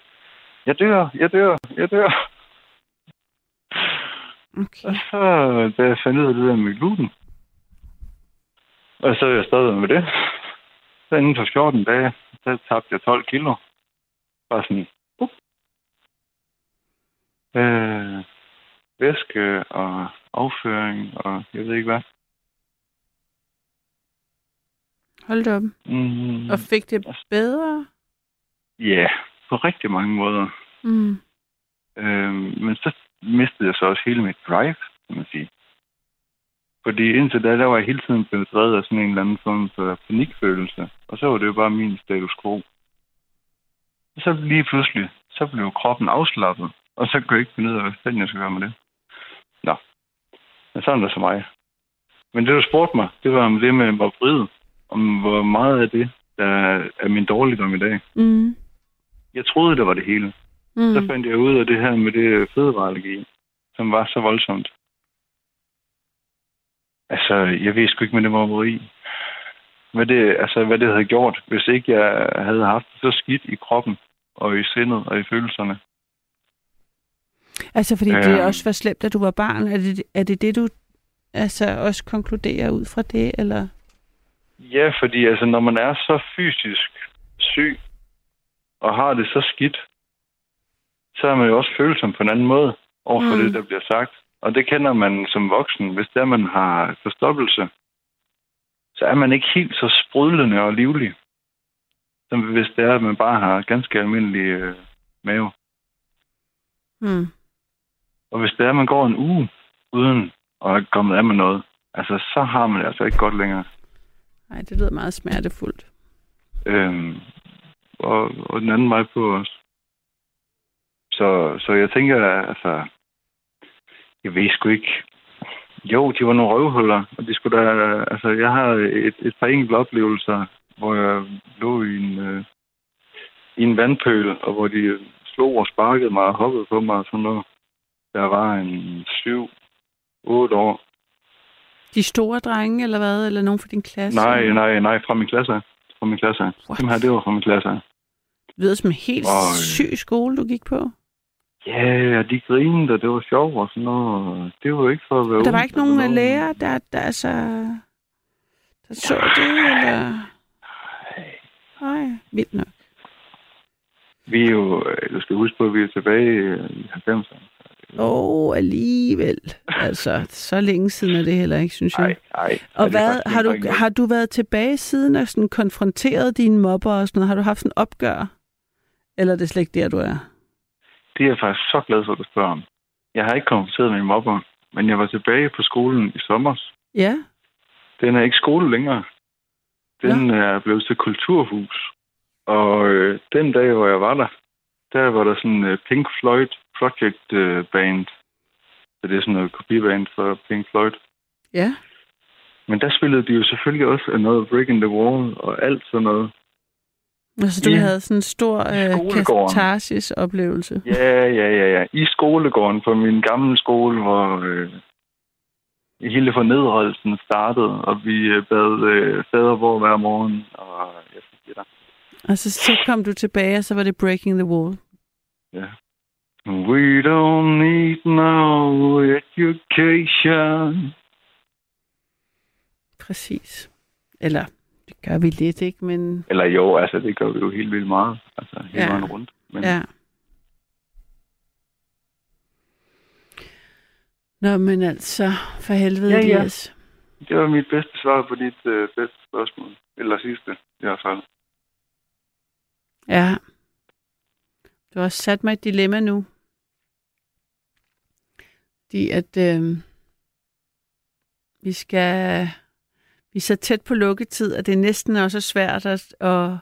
jeg dør, jeg dør, jeg dør. Okay. Og så, da jeg fandt ud af det der med gluten, og så er jeg stadig med det, så inden for 14 dage, så tabte jeg 12 kilo. Bare sådan, uh. øh, væske og afføring og jeg ved ikke hvad. Hold da op. Mm, Og fik det bedre? ja, på rigtig mange måder. Mm. Øh, men så mistede jeg så også hele mit drive, kan man sige. Fordi indtil da, der var jeg hele tiden blevet drevet af sådan en eller anden form for panikfølelse. Og så var det jo bare min status quo. Og så lige pludselig, så blev kroppen afslappet. Og så kunne jeg ikke finde ud af, hvad fanden jeg skulle gøre med det. Nå. Men sådan er det så mig. Men det, du spurgte mig, det var om det med mobberiet. Om hvor meget af det, der er min dårligdom i dag. Mm. Jeg troede, det var det hele. Mm. Så fandt jeg ud af det her med det fødevareallergi, som var så voldsomt. Altså, jeg ved sgu ikke med det mobberi. Hvad det, altså, hvad det havde gjort, hvis ikke jeg havde haft så skidt i kroppen, og i sindet, og i følelserne. Altså, fordi det Øhm. også var slemt, at du var barn. Er det er det, det du altså, også konkluderer ud fra det, eller? Ja, fordi altså, når man er så fysisk syg, og har det så skidt, så er man jo også følsom på en anden måde over for Mm. det, der bliver sagt. Og det kender man som voksen. Hvis der man har forstoppelse, så er man ikke helt så sprudlende og livlig, som hvis det er, at man bare har ganske almindelig øh, mave. Mm. Og hvis det er, at man går en uge uden at have kommet af med noget, altså så har man det altså ikke godt længere. Nej, det lyder meget smertefuldt. Øhm, og, og den anden vej på os. Så, så jeg tænker, altså, jeg ved sgu ikke. Jo, de var nogle røvhuller, og de skulle da, altså, jeg har et, et par enkelte oplevelser, hvor jeg lå i en, øh, i en vandpøl, og hvor de slog og sparkede mig og hoppede på mig og sådan noget. Der var en syv, otte år. De store drenge, eller hvad? Eller nogen fra din klasse? Nej, nej, nej, fra min klasse. Fra min klasse. What? Dem her, det var fra min klasse. Det lyder som en helt Øj. syg skole, du gik på. Ja, og de grinede, og det var sjovt og sådan noget. og Det var ikke for at være Der var ikke nogen noget. lærer, der, der, altså, der så det, eller? Nej, vildt nok. Vi er jo, øh, du skal huske på, at vi er tilbage øh, i 90'erne. Åh, oh, alligevel. Altså, så længe siden er det heller ikke, synes jeg. Nej, nej. Og hvad, har, du, har... du været tilbage siden og sådan konfronteret dine mobber og sådan noget? Har du haft en opgør? Eller er det slet ikke der, du er? Det er jeg faktisk så glad for, at du spørger om. Jeg har ikke konfronteret min mobber, men jeg var tilbage på skolen i sommer. Ja, Den er ikke skole længere. Den er blevet til kulturhus. Og øh, den dag, hvor jeg var der, der var der sådan øh, Pink Floyd Project øh, band. Så det er sådan noget kopiband for Pink Floyd. ja. Men der spillede de jo selvfølgelig også noget Breaking the Wall og alt sådan noget. Altså, du Ja. havde sådan en stor øh, katarsis-oplevelse. Ja, ja, ja, ja. I skolegården på min gamle skole, hvor øh, hele fornedrelsen startede, og vi øh, bad øh, fader hvor hver morgen. Og jeg fik der. Altså, så kom du tilbage, og så var det Breaking the Wall. Ja. We don't need no education. Præcis. Eller, det gør vi lidt, ikke? Men Eller jo, altså det gør vi jo helt vildt meget. Altså hele Ja. rundt. Men ja. Nå, men altså, for helvede, Ja, ja. Elias. det var mit bedste svar på dit øh, bedste spørgsmål. Eller sidste, i hvert fald. Ja. Du har også sat mig et dilemma nu. Fordi at øh, vi skal... Vi er så tæt på lukketid, at det næsten også er svært at, at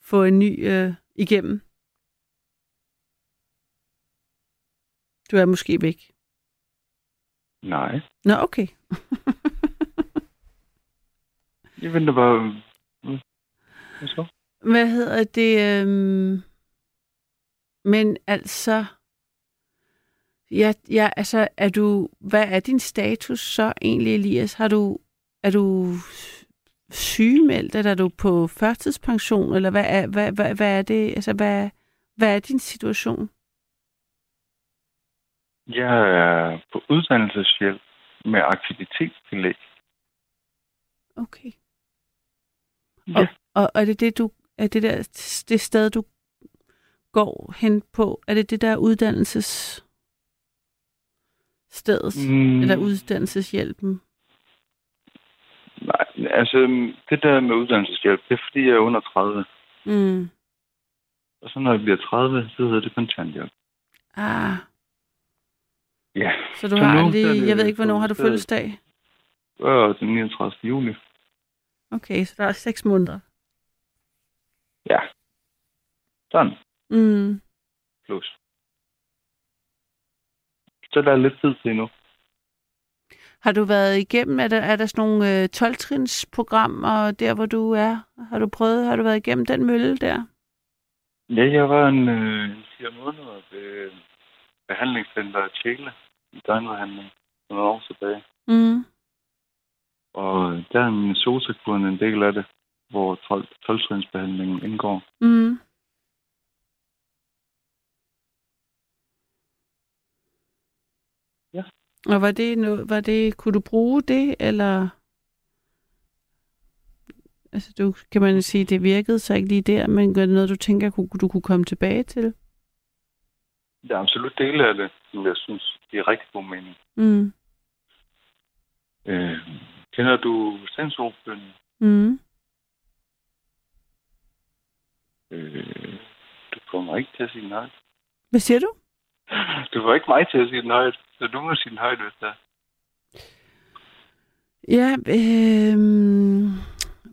få en ny øh, igennem. Du er måske væk. Nej. Nå, okay. *laughs* Jeg venter bare... Mm. Hvad så? Hvad hedder det? Øhm... Men altså... Ja, ja, altså, er du... Hvad er din status så egentlig, Elias? Har du... Er du sygemeldt, eller er du på førtidspension, eller hvad er, hvad, hvad, hvad er det? Altså, hvad, hvad er din situation? Jeg er på uddannelseshjælp med aktivitetstillæg. Okay. Ja. Og, og er det det, du... Er det der det sted, du går hen på? Er det det der uddannelses stedet? Mm, Eller uddannelseshjælpen? Nej, altså det der med uddannelseshjælp, det er fordi, jeg er under 30. Mm. Og så når jeg bliver 30, så hedder det kontanthjælp. Ah, Ja. så du Så har lige... det Jeg ved ikke, hvornår har du fødselsdag? Og den 39. juli. Okay, så der er seks måneder. Ja. Sådan. Mm. Plus. Så der er lidt tid til endnu. Har du været igennem, er der, er der sådan nogle øh, 12-trins-programmer der, hvor du er? Har du prøvet, har du været igennem den mølle der? Ja, jeg var en, øh, en fire måneder ved behandlingscenter Tjæle i døgnbehandling for nogle år tilbage. Mm. Og der er min sotakuren en del af det, hvor 12 12-trinsbehandlingen indgår. Mm. Ja. Og var det, noget, var det, kunne du bruge det, eller? Altså, du, kan man sige, det virkede så ikke lige der, men gør det noget, du tænker, kunne, du kunne komme tilbage til? Der er absolut dele af det, som jeg synes, det er rigtig god mening. Mm. Øh, kender du sensorbønnen? Mm. Øh, du mig ikke til at sige højt. Hvad siger du? Du får ikke mig til at sige den højt, så du må sige den højt, hvis det er. Ja, øh,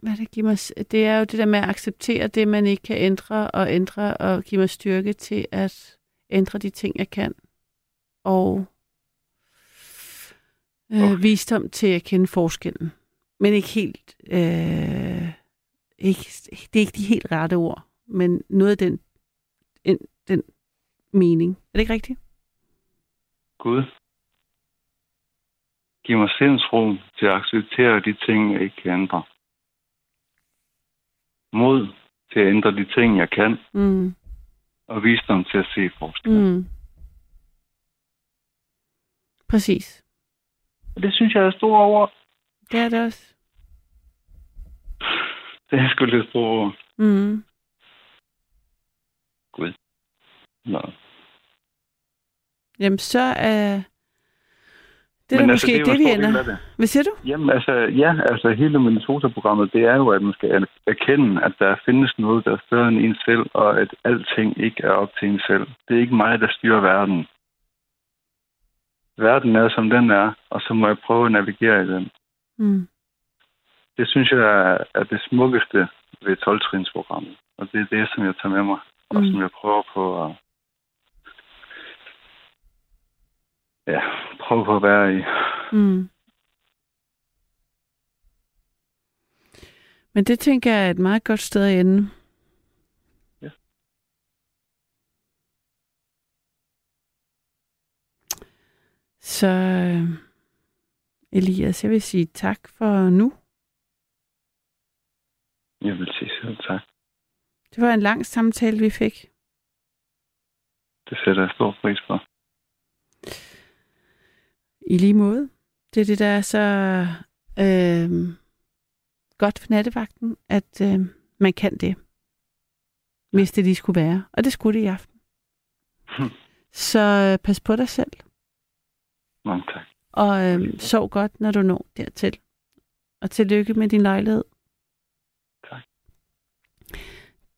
hvad det giver mig, det er jo det der med at acceptere det, man ikke kan ændre, og ændre og give mig styrke til at ændre de ting, jeg kan. Og øh, Okay. visdom til at kende forskellen. Men ikke helt, øh, ikke, det er ikke de helt rette ord, men noget af den, en, den mening. Er det ikke rigtigt? Gud. Giv mig sindsro til at acceptere de ting, jeg ikke kan ændre. Mod til at ændre de ting, jeg kan, Mm, og visdom til at se forskel. Mm. Præcis. Og det synes jeg er store over. Det er det også. *laughs* Det er sgu lidt store over. Mm. Nå. Jamen, så er... Det er Men altså, måske jo det, vi ender. det. Hvad siger du? Jamen altså, ja, altså hele Minnesota-programmet, det er jo, at man skal erkende, at der findes noget, der er større end en selv, og at alting ikke er op til en selv. Det er ikke mig, der styrer verden. Verden er, som den er, og så må jeg prøve at navigere i den. Mm. Det synes jeg er, er det smukkeste ved 12-trinsprogrammet. Og det er det, som jeg tager med mig, og Mm. som jeg prøver på at ja, prøve på at være i. Mm. Men det tænker jeg er et meget godt sted at ende. Ja. Så øh, Elias, jeg vil sige tak for nu. Jeg vil sige selv tak. Det var en lang samtale, vi fik. Det sætter jeg stor pris på. I lige måde. Det er det, der er så øh, godt for nattevagten, at øh, man kan det. Hvis det lige skulle være. Og det skulle det i aften. Så øh, pas på dig selv. Mange tak. Og øh, sov godt, når du når dertil. Og tillykke med din lejlighed. Tak.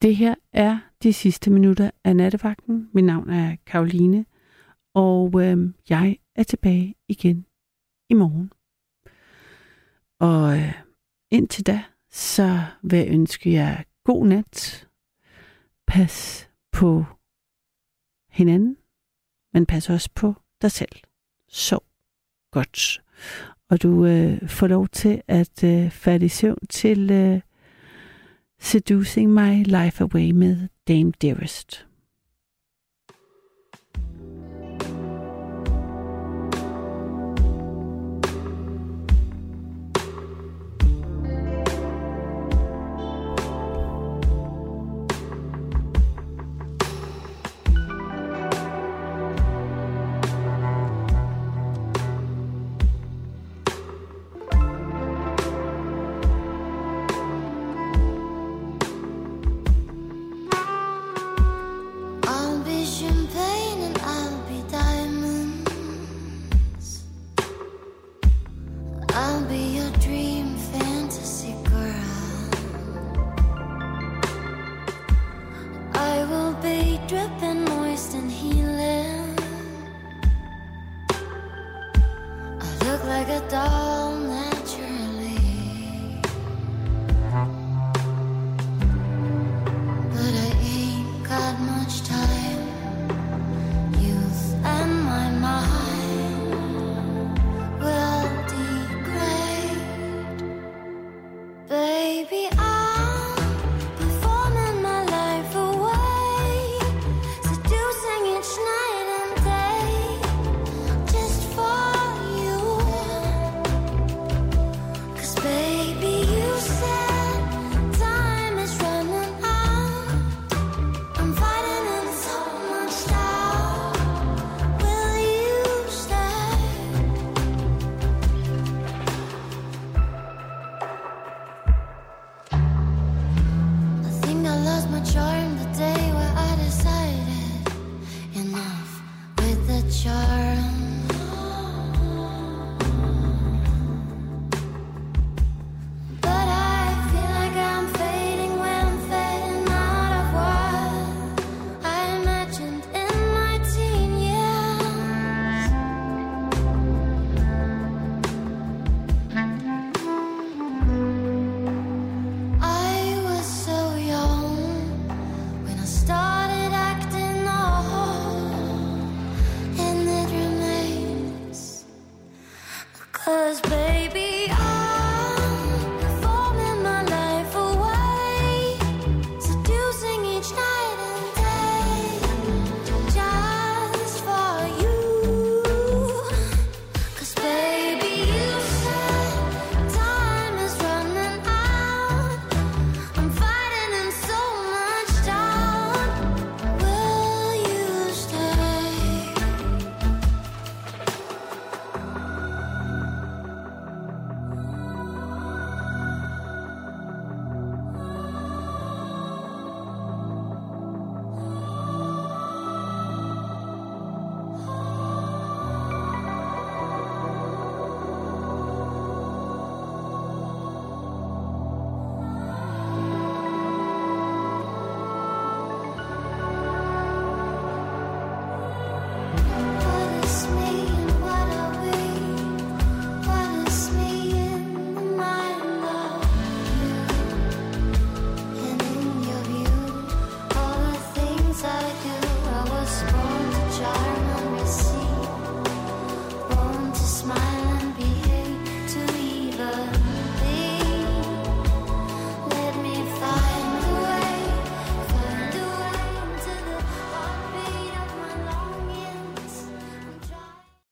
Det her er de sidste minutter af nattevagten. Mit navn er Karoline, og øh, jeg er tilbage igen i morgen. Og øh, indtil da, så vil jeg ønske jer god nat. Pas på hinanden, men pas også på dig selv. Sov godt. Og du øh, får lov til at øh, falde i søvn til øh, Seducing My Life Away med Dame Dearest.